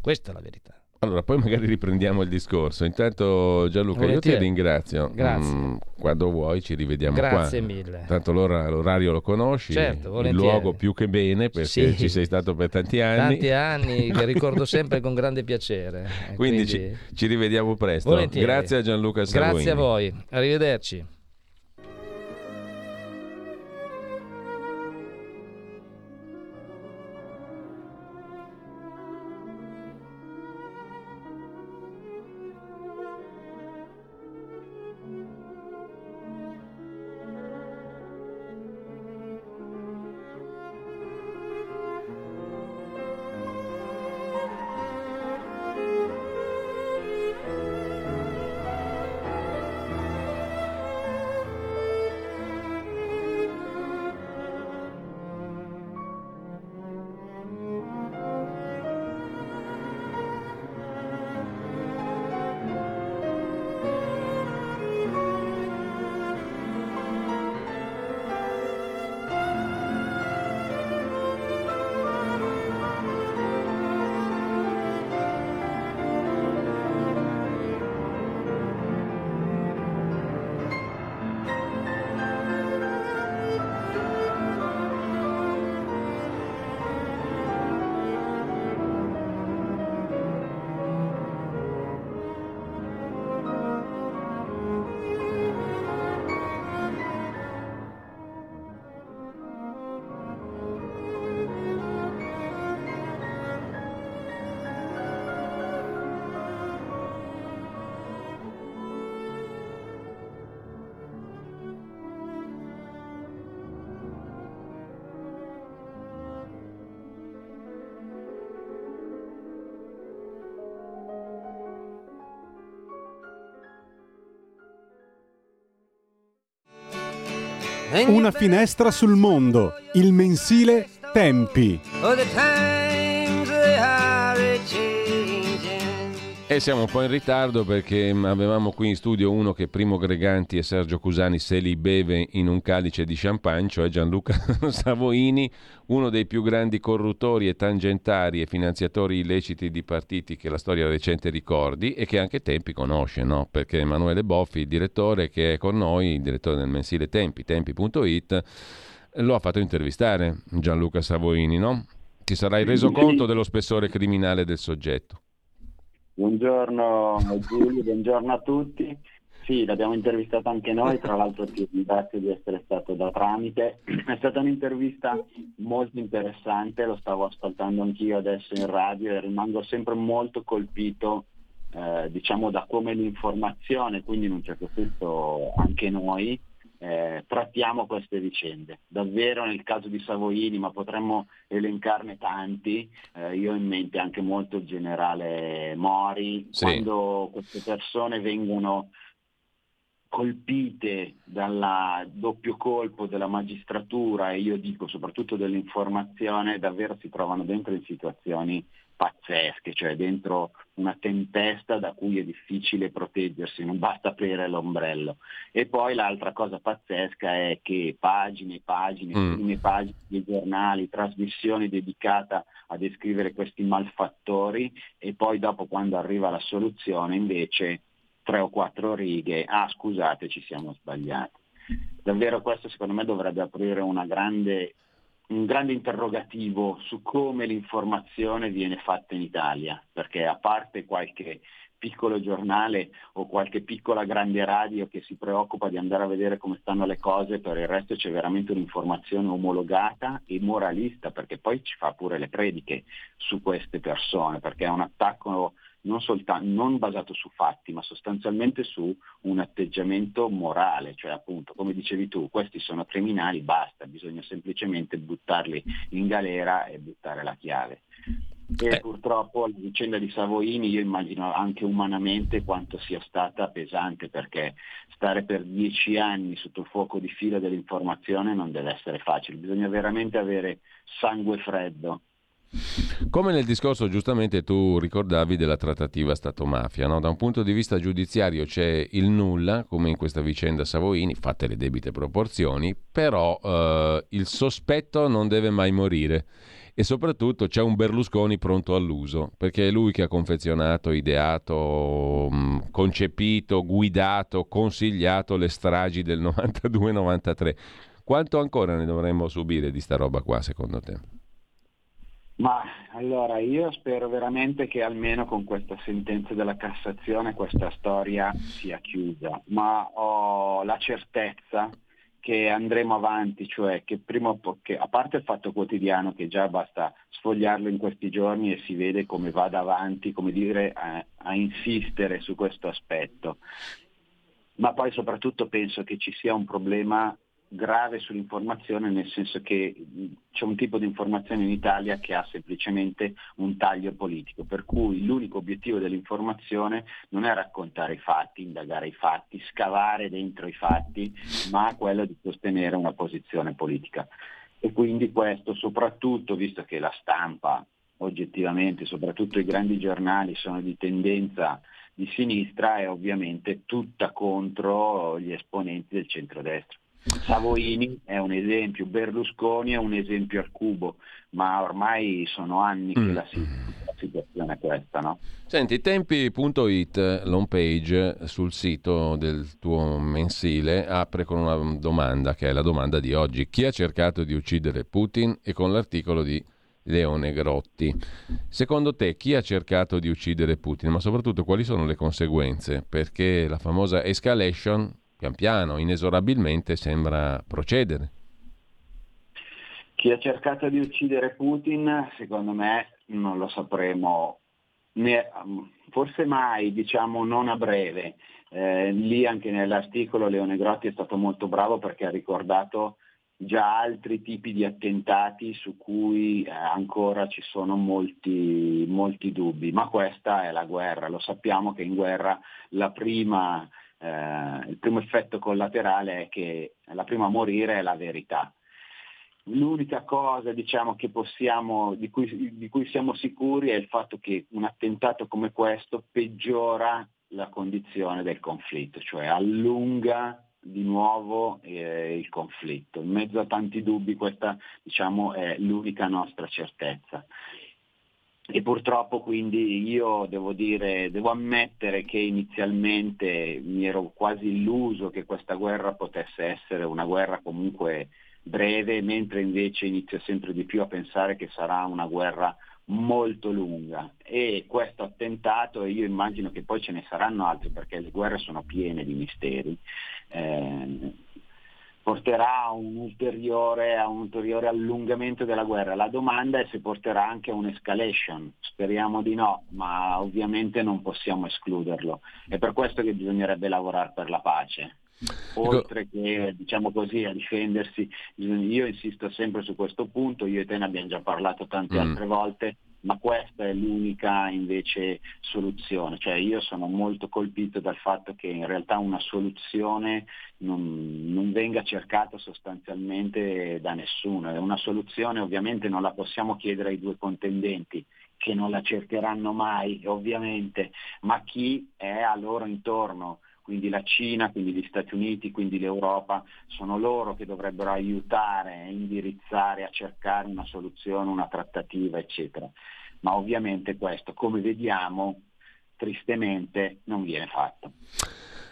questa è la verità. Allora, poi magari riprendiamo il discorso. Intanto Gianluca, Volentieri. io ti ringrazio. Grazie. Mm, quando vuoi ci rivediamo Grazie qua. mille. Tanto l'ora, l'orario lo conosci, Certo, il volentieri. luogo più che bene perché Sì. ci sei stato per tanti anni. Tanti anni che ricordo sempre con grande piacere. Quindi, quindi- Ci, ci rivediamo presto. Volentieri. Grazie a Gianluca Savoini. Grazie a voi, arrivederci. Una finestra sul mondo, il mensile Tempi. E siamo un po' in ritardo perché mm, avevamo qui in studio uno che Primo Greganti e Sergio Cusani se li beve in un calice di champagne, cioè Gianluca Savoini, uno dei più grandi corruttori e tangentari e finanziatori illeciti di partiti che la storia recente ricordi e che anche Tempi conosce, no? Perché Emanuele Boffi, il direttore che è con noi, il direttore del mensile Tempi, tempi.it, lo ha fatto intervistare Gianluca Savoini, no? Ti sarai reso conto dello spessore criminale del soggetto. Buongiorno Giulio, buongiorno a tutti. Sì, l'abbiamo intervistato anche noi, tra l'altro ti ringrazio di essere stato da tramite. È stata un'intervista molto interessante, lo stavo ascoltando anch'io adesso in radio e rimango sempre molto colpito eh, diciamo da come l'informazione, quindi in un certo senso anche noi, eh, trattiamo queste vicende. Davvero nel caso di Savoini, ma potremmo elencarne tanti, eh, io ho in mente anche molto il generale Mori, Sì. quando queste persone vengono colpite dal doppio colpo della magistratura e io dico soprattutto dell'informazione, davvero si trovano dentro in situazioni pazzesche, cioè dentro una tempesta da cui è difficile proteggersi, non basta aprire l'ombrello. E poi l'altra cosa pazzesca è che pagine e pagine, mm. prime pagine dei giornali, trasmissioni dedicate a descrivere questi malfattori e poi dopo quando arriva la soluzione invece tre o quattro righe, ah scusate ci siamo sbagliati. Davvero questo secondo me dovrebbe aprire grande, un grande interrogativo su come l'informazione viene fatta in Italia, perché a parte qualche piccolo giornale o qualche piccola grande radio che si preoccupa di andare a vedere come stanno le cose, per il resto c'è veramente un'informazione omologata e moralista, perché poi ci fa pure le prediche su queste persone, perché è un attacco non, soltanto, non basato su fatti, ma sostanzialmente su un atteggiamento morale, cioè appunto, come dicevi tu, questi sono criminali, basta, bisogna semplicemente buttarli in galera e buttare la chiave. E eh. purtroppo la vicenda di Savoini io immagino anche umanamente quanto sia stata pesante perché stare per dieci anni sotto il fuoco di fila dell'informazione non deve essere facile, bisogna veramente avere sangue freddo come nel discorso giustamente tu ricordavi della trattativa Stato-mafia, no? da un punto di vista giudiziario c'è il nulla, come in questa vicenda Savoini, fatte le debite proporzioni, però eh, il sospetto non deve mai morire e soprattutto c'è un Berlusconi pronto all'uso, perché è lui che ha confezionato, ideato, mm, concepito, guidato, consigliato le stragi del 92-93. Quanto ancora ne dovremmo subire di sta roba qua, secondo te? Ma allora io spero veramente che almeno con questa sentenza della Cassazione questa storia sia chiusa, ma ho la certezza che andremo avanti, cioè che prima o poi, a parte il fatto quotidiano che già basta sfogliarlo in questi giorni e si vede come vada avanti, come dire, a, a insistere su questo aspetto, ma poi soprattutto penso che ci sia un problema grave sull'informazione, nel senso che c'è un tipo di informazione in Italia che ha semplicemente un taglio politico, per cui l'unico obiettivo dell'informazione non è raccontare i fatti, indagare i fatti, scavare dentro i fatti, ma quello di sostenere una posizione politica. E quindi questo soprattutto, visto che la stampa oggettivamente, soprattutto i grandi giornali, sono di tendenza di sinistra, è ovviamente tutta contro gli esponenti del centrodestra. Savoini è un esempio, Berlusconi è un esempio al cubo, ma ormai sono anni che mm. la, situazione è questa. No? Senti, tempi.it, l'home page sul sito del tuo mensile, apre con una domanda che è la domanda di oggi. Chi ha cercato di uccidere Putin? E con l'articolo di Leone Grotti. Secondo te chi ha cercato di uccidere Putin? Ma soprattutto quali sono le conseguenze? Perché la famosa escalation pian piano, inesorabilmente sembra procedere. Chi ha cercato di uccidere Putin, secondo me, non lo sapremo né, forse mai, diciamo non a breve. Eh, lì anche nell'articolo Leone Grotti è stato molto bravo perché ha ricordato già altri tipi di attentati su cui eh, ancora ci sono molti, molti dubbi, ma questa è la guerra, lo sappiamo che in guerra la prima eh, il primo effetto collaterale è che la prima a morire è la verità. L'unica cosa diciamo, possiamo, di, cui, di cui siamo sicuri è il fatto che un attentato come questo peggiora la condizione del conflitto, cioè allunga di nuovo eh, il conflitto. In mezzo a tanti dubbi questa diciamo, è l'unica nostra certezza e purtroppo quindi io devo dire, devo ammettere che inizialmente mi ero quasi illuso che questa guerra potesse essere una guerra comunque breve, mentre invece inizio sempre di più a pensare che sarà una guerra molto lunga. E questo attentato, e io immagino che poi ce ne saranno altri perché le guerre sono piene di misteri, eh, porterà a un, ulteriore, a un ulteriore allungamento della guerra. La domanda è se porterà anche a un'escalation. Speriamo di no, ma ovviamente non possiamo escluderlo. È per questo che bisognerebbe lavorare per la pace. Oltre che diciamo così, a difendersi, io insisto sempre su questo punto, io e te ne abbiamo già parlato tante mm. altre volte, ma questa è l'unica invece soluzione. Cioè io sono molto colpito dal fatto che in realtà una soluzione non, non venga cercata sostanzialmente da nessuno. Una soluzione ovviamente non la possiamo chiedere ai due contendenti, che non la cercheranno mai ovviamente, ma chi è a loro intorno, quindi la Cina, quindi gli Stati Uniti, quindi l'Europa, sono loro che dovrebbero aiutare, indirizzare, a cercare una soluzione, una trattativa, eccetera. Ma ovviamente questo, come vediamo, tristemente non viene fatto.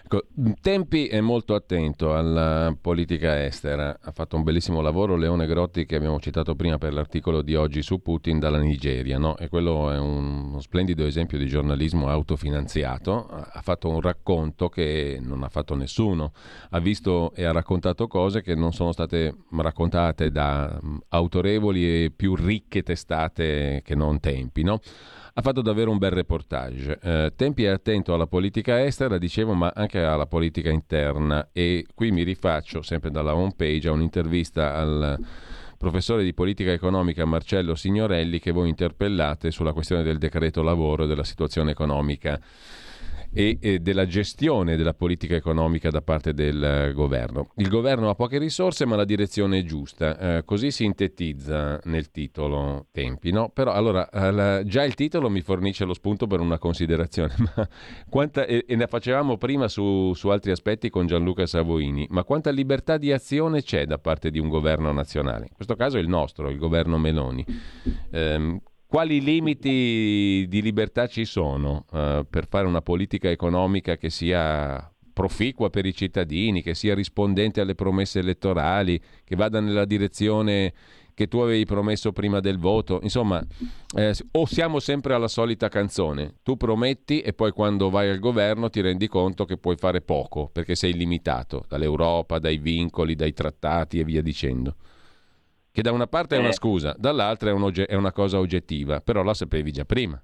Ecco, Tempi è molto attento alla politica estera, ha fatto un bellissimo lavoro Leone Grotti che abbiamo citato prima per l'articolo di oggi su Putin dalla Nigeria, no? e quello è un, uno splendido esempio di giornalismo autofinanziato, ha fatto un racconto che non ha fatto nessuno, ha visto e ha raccontato cose che non sono state raccontate da autorevoli e più ricche testate che non Tempi. No? Ha fatto davvero un bel reportage. Eh, Tempi è attento alla politica estera, dicevo, ma anche alla politica interna e qui mi rifaccio sempre dalla home page a un'intervista al professore di politica economica Marcello Signorelli che voi interpellate sulla questione del decreto lavoro e della situazione economica e, della gestione della politica economica da parte del eh, governo. Il governo ha poche risorse ma la direzione è giusta, eh, così sintetizza nel titolo Tempi. No? Però allora già il titolo mi fornisce lo spunto per una considerazione, ma quanta, e, ne facevamo prima su, su altri aspetti con Gianluca Savoini, ma quanta libertà di azione c'è da parte di un governo nazionale? In questo caso il nostro, il governo Meloni. Eh, quali limiti di libertà ci sono uh, per fare una politica economica che sia proficua per i cittadini, che sia rispondente alle promesse elettorali, che vada nella direzione che tu avevi promesso prima del voto. Insomma, eh, o siamo sempre alla solita canzone, tu prometti e poi quando vai al governo ti rendi conto che puoi fare poco perché sei limitato dall'Europa, dai vincoli, dai trattati e via dicendo che da una parte è una eh. scusa, dall'altra è, un ogge- è una cosa oggettiva, però la sapevi già prima.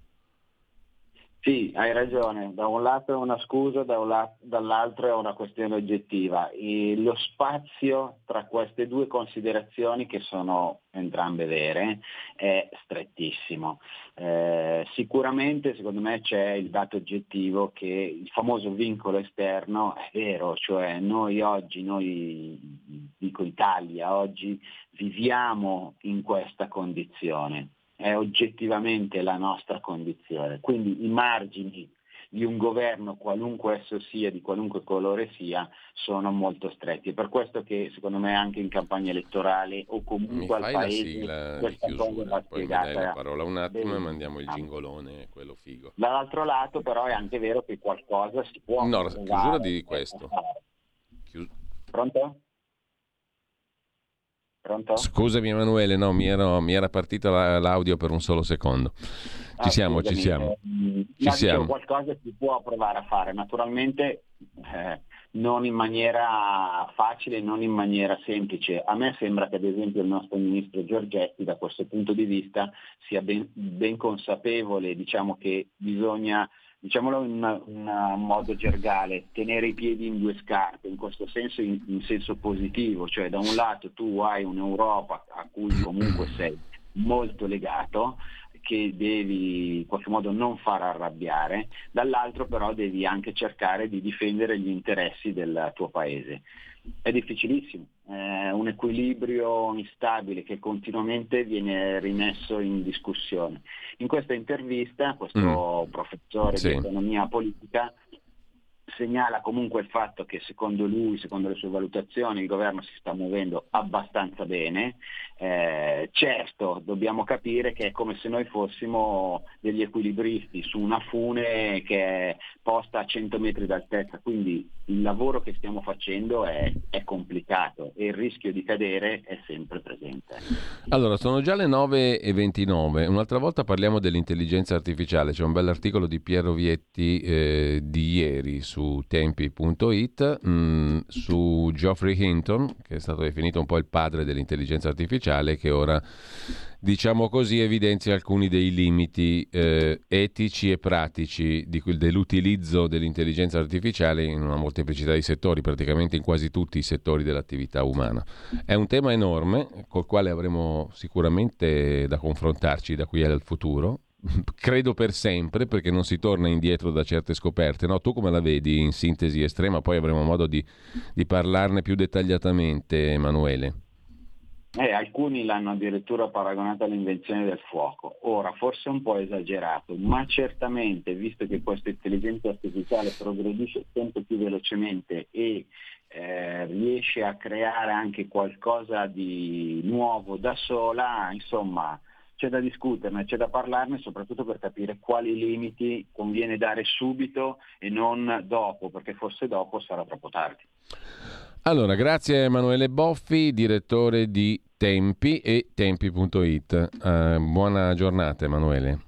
Sì, hai ragione, da un lato è una scusa, da lato, dall'altro è una questione oggettiva. E lo spazio tra queste due considerazioni, che sono entrambe vere, è strettissimo. Eh, sicuramente, secondo me, c'è il dato oggettivo che il famoso vincolo esterno è vero, cioè noi oggi, noi dico Italia, oggi viviamo in questa condizione è oggettivamente la nostra condizione. Quindi i margini di un governo, qualunque esso sia, di qualunque colore sia, sono molto stretti. È per questo che secondo me anche in campagna elettorale o comunque al paese questa chiusura, cosa va spiegata. la parola un attimo e mandiamo il gingolone, quello figo. Dall'altro lato però è anche vero che qualcosa si può No, provare chiusura di questo. Chius- Pronto? Pronto? Scusami Emanuele, no, mi, ero- mi era partita la- l'audio per un solo secondo. Ci Ah, siamo, ci scusami, siamo. eh, Ci ma dicevo, siamo. qualcosa si può provare a fare, naturalmente eh, non in maniera facile, non in maniera semplice. A me sembra che ad esempio il nostro ministro Giorgetti da questo punto di vista sia ben, ben consapevole, diciamo che bisogna diciamolo in un modo gergale, tenere i piedi in due scarpe, in questo senso in, in senso positivo, cioè da un lato tu hai un'Europa a cui comunque sei molto legato, che devi in qualche modo non far arrabbiare, dall'altro però devi anche cercare di difendere gli interessi del tuo paese. È difficilissimo, è un equilibrio instabile che continuamente viene rimesso in discussione. In questa intervista questo professore Sì. di economia politica segnala comunque il fatto che secondo lui, secondo le sue valutazioni, il governo si sta muovendo abbastanza bene. Eh, certo, dobbiamo capire che è come se noi fossimo degli equilibristi su una fune che è posta a 100 metri d'altezza, quindi il lavoro che stiamo facendo è, è complicato e il rischio di cadere è sempre presente. Allora, sono già le 9.29. Un'altra volta parliamo dell'intelligenza artificiale. C'è un bell'articolo di Piero Vietti eh, di ieri su tempi.it mh, su Geoffrey Hinton, che è stato definito un po' il padre dell'intelligenza artificiale, che ora, diciamo così, evidenzia alcuni dei limiti eh, etici e pratici di dell'utilizzo dell'intelligenza artificiale in una molteplicità di settori, praticamente in quasi tutti i settori dell'attività umana. È un tema enorme col quale avremo sicuramente da confrontarci da qui al futuro. Credo per sempre perché non si torna indietro da certe scoperte. No, tu come la vedi in sintesi estrema? Poi avremo modo di, di parlarne più dettagliatamente, Emanuele. Eh, alcuni l'hanno addirittura paragonato all'invenzione del fuoco. Ora, forse un po' esagerato, ma certamente, visto che questa intelligenza artificiale progredisce sempre più velocemente e eh, riesce a creare anche qualcosa di nuovo da sola, insomma, c'è da discuterne, c'è da parlarne, soprattutto per capire quali limiti conviene dare subito e non dopo, perché forse dopo sarà troppo tardi. Allora, grazie Emanuele Boffi, direttore di Tempi e Tempi.it. Uh, buona giornata Emanuele.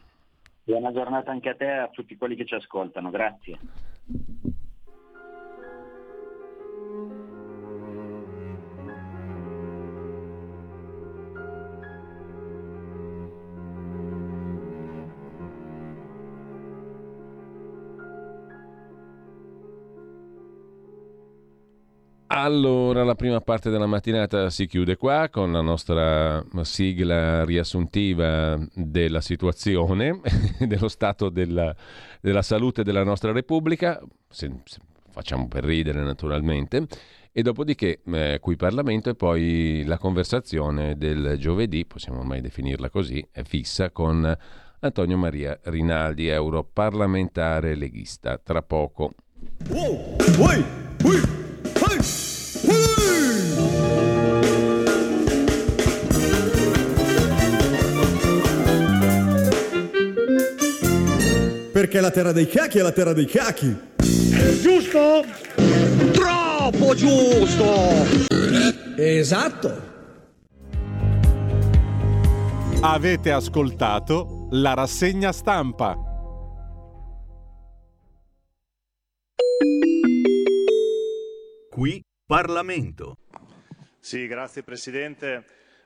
Buona giornata anche a te e a tutti quelli che ci ascoltano, grazie. Allora, la prima parte della mattinata si chiude qua con la nostra sigla riassuntiva della situazione, dello stato della, della, salute della nostra Repubblica, se, se facciamo per ridere naturalmente, e dopodiché eh, qui Parlamento e poi la conversazione del giovedì, possiamo ormai definirla così, è fissa con Antonio Maria Rinaldi, europarlamentare leghista. Tra poco. Wow, uy, uy. Perché la terra dei cacchi è la terra dei cacchi. Giusto? Troppo giusto! Esatto. Avete ascoltato la rassegna stampa. Qui Parlamento. Sì, grazie Presidente.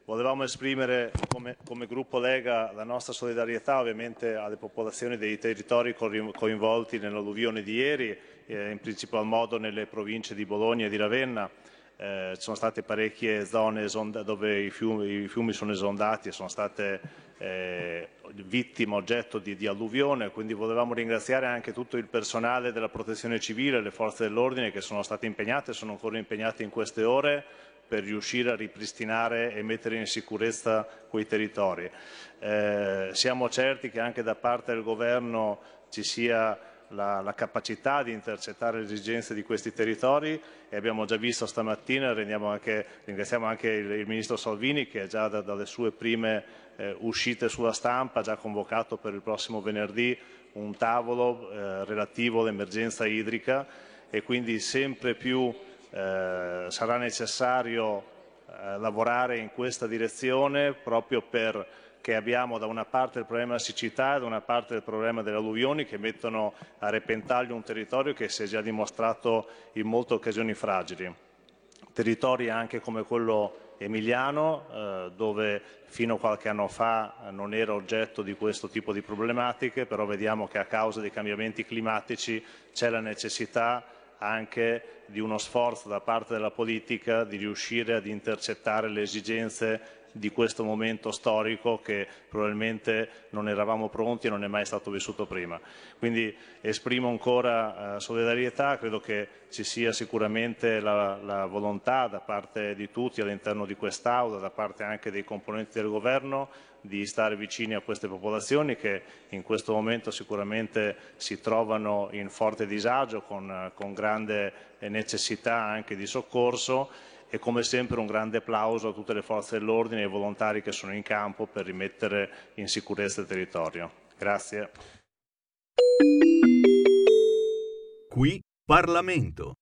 Volevamo esprimere come, come, gruppo Lega la nostra solidarietà ovviamente alle popolazioni dei territori coinvolti nell'alluvione di ieri, eh, in principal modo nelle province di Bologna e di Ravenna. Eh, ci sono state parecchie zone dove i fiumi, i fiumi, sono esondati e sono state eh, vittime oggetto di, di, alluvione, quindi volevamo ringraziare anche tutto il personale della protezione civile, le forze dell'ordine che sono state impegnate e sono ancora impegnate in queste ore per riuscire a ripristinare e mettere in sicurezza quei territori. Eh, siamo certi che anche da parte del governo ci sia la, la, capacità di intercettare le esigenze di questi territori e abbiamo già visto stamattina, anche, ringraziamo anche il, il, Ministro Salvini che già da, dalle sue prime eh, uscite sulla stampa già convocato per il prossimo venerdì un tavolo eh, relativo all'emergenza idrica e quindi sempre più eh, sarà necessario eh, lavorare in questa direzione proprio per che abbiamo da una parte il problema della siccità e da una parte il problema delle alluvioni che mettono a repentaglio un territorio che si è già dimostrato in molte occasioni fragili. Territori anche come quello emiliano, eh, dove fino a qualche anno fa non era oggetto di questo tipo di problematiche, però vediamo che a causa dei cambiamenti climatici c'è la necessità anche di uno sforzo da parte della politica di riuscire ad intercettare le esigenze di questo momento storico che probabilmente non eravamo pronti e non è mai stato vissuto prima. Quindi esprimo ancora eh, solidarietà, credo che ci sia sicuramente la, la volontà da parte di tutti all'interno di quest'Aula, da parte anche dei componenti del Governo, di stare vicini a queste popolazioni che in questo momento sicuramente si trovano in forte disagio, con, con grande necessità anche di soccorso e come sempre un grande applauso a tutte le forze dell'ordine e ai volontari che sono in campo per rimettere in sicurezza il territorio. Grazie. Qui Parlamento.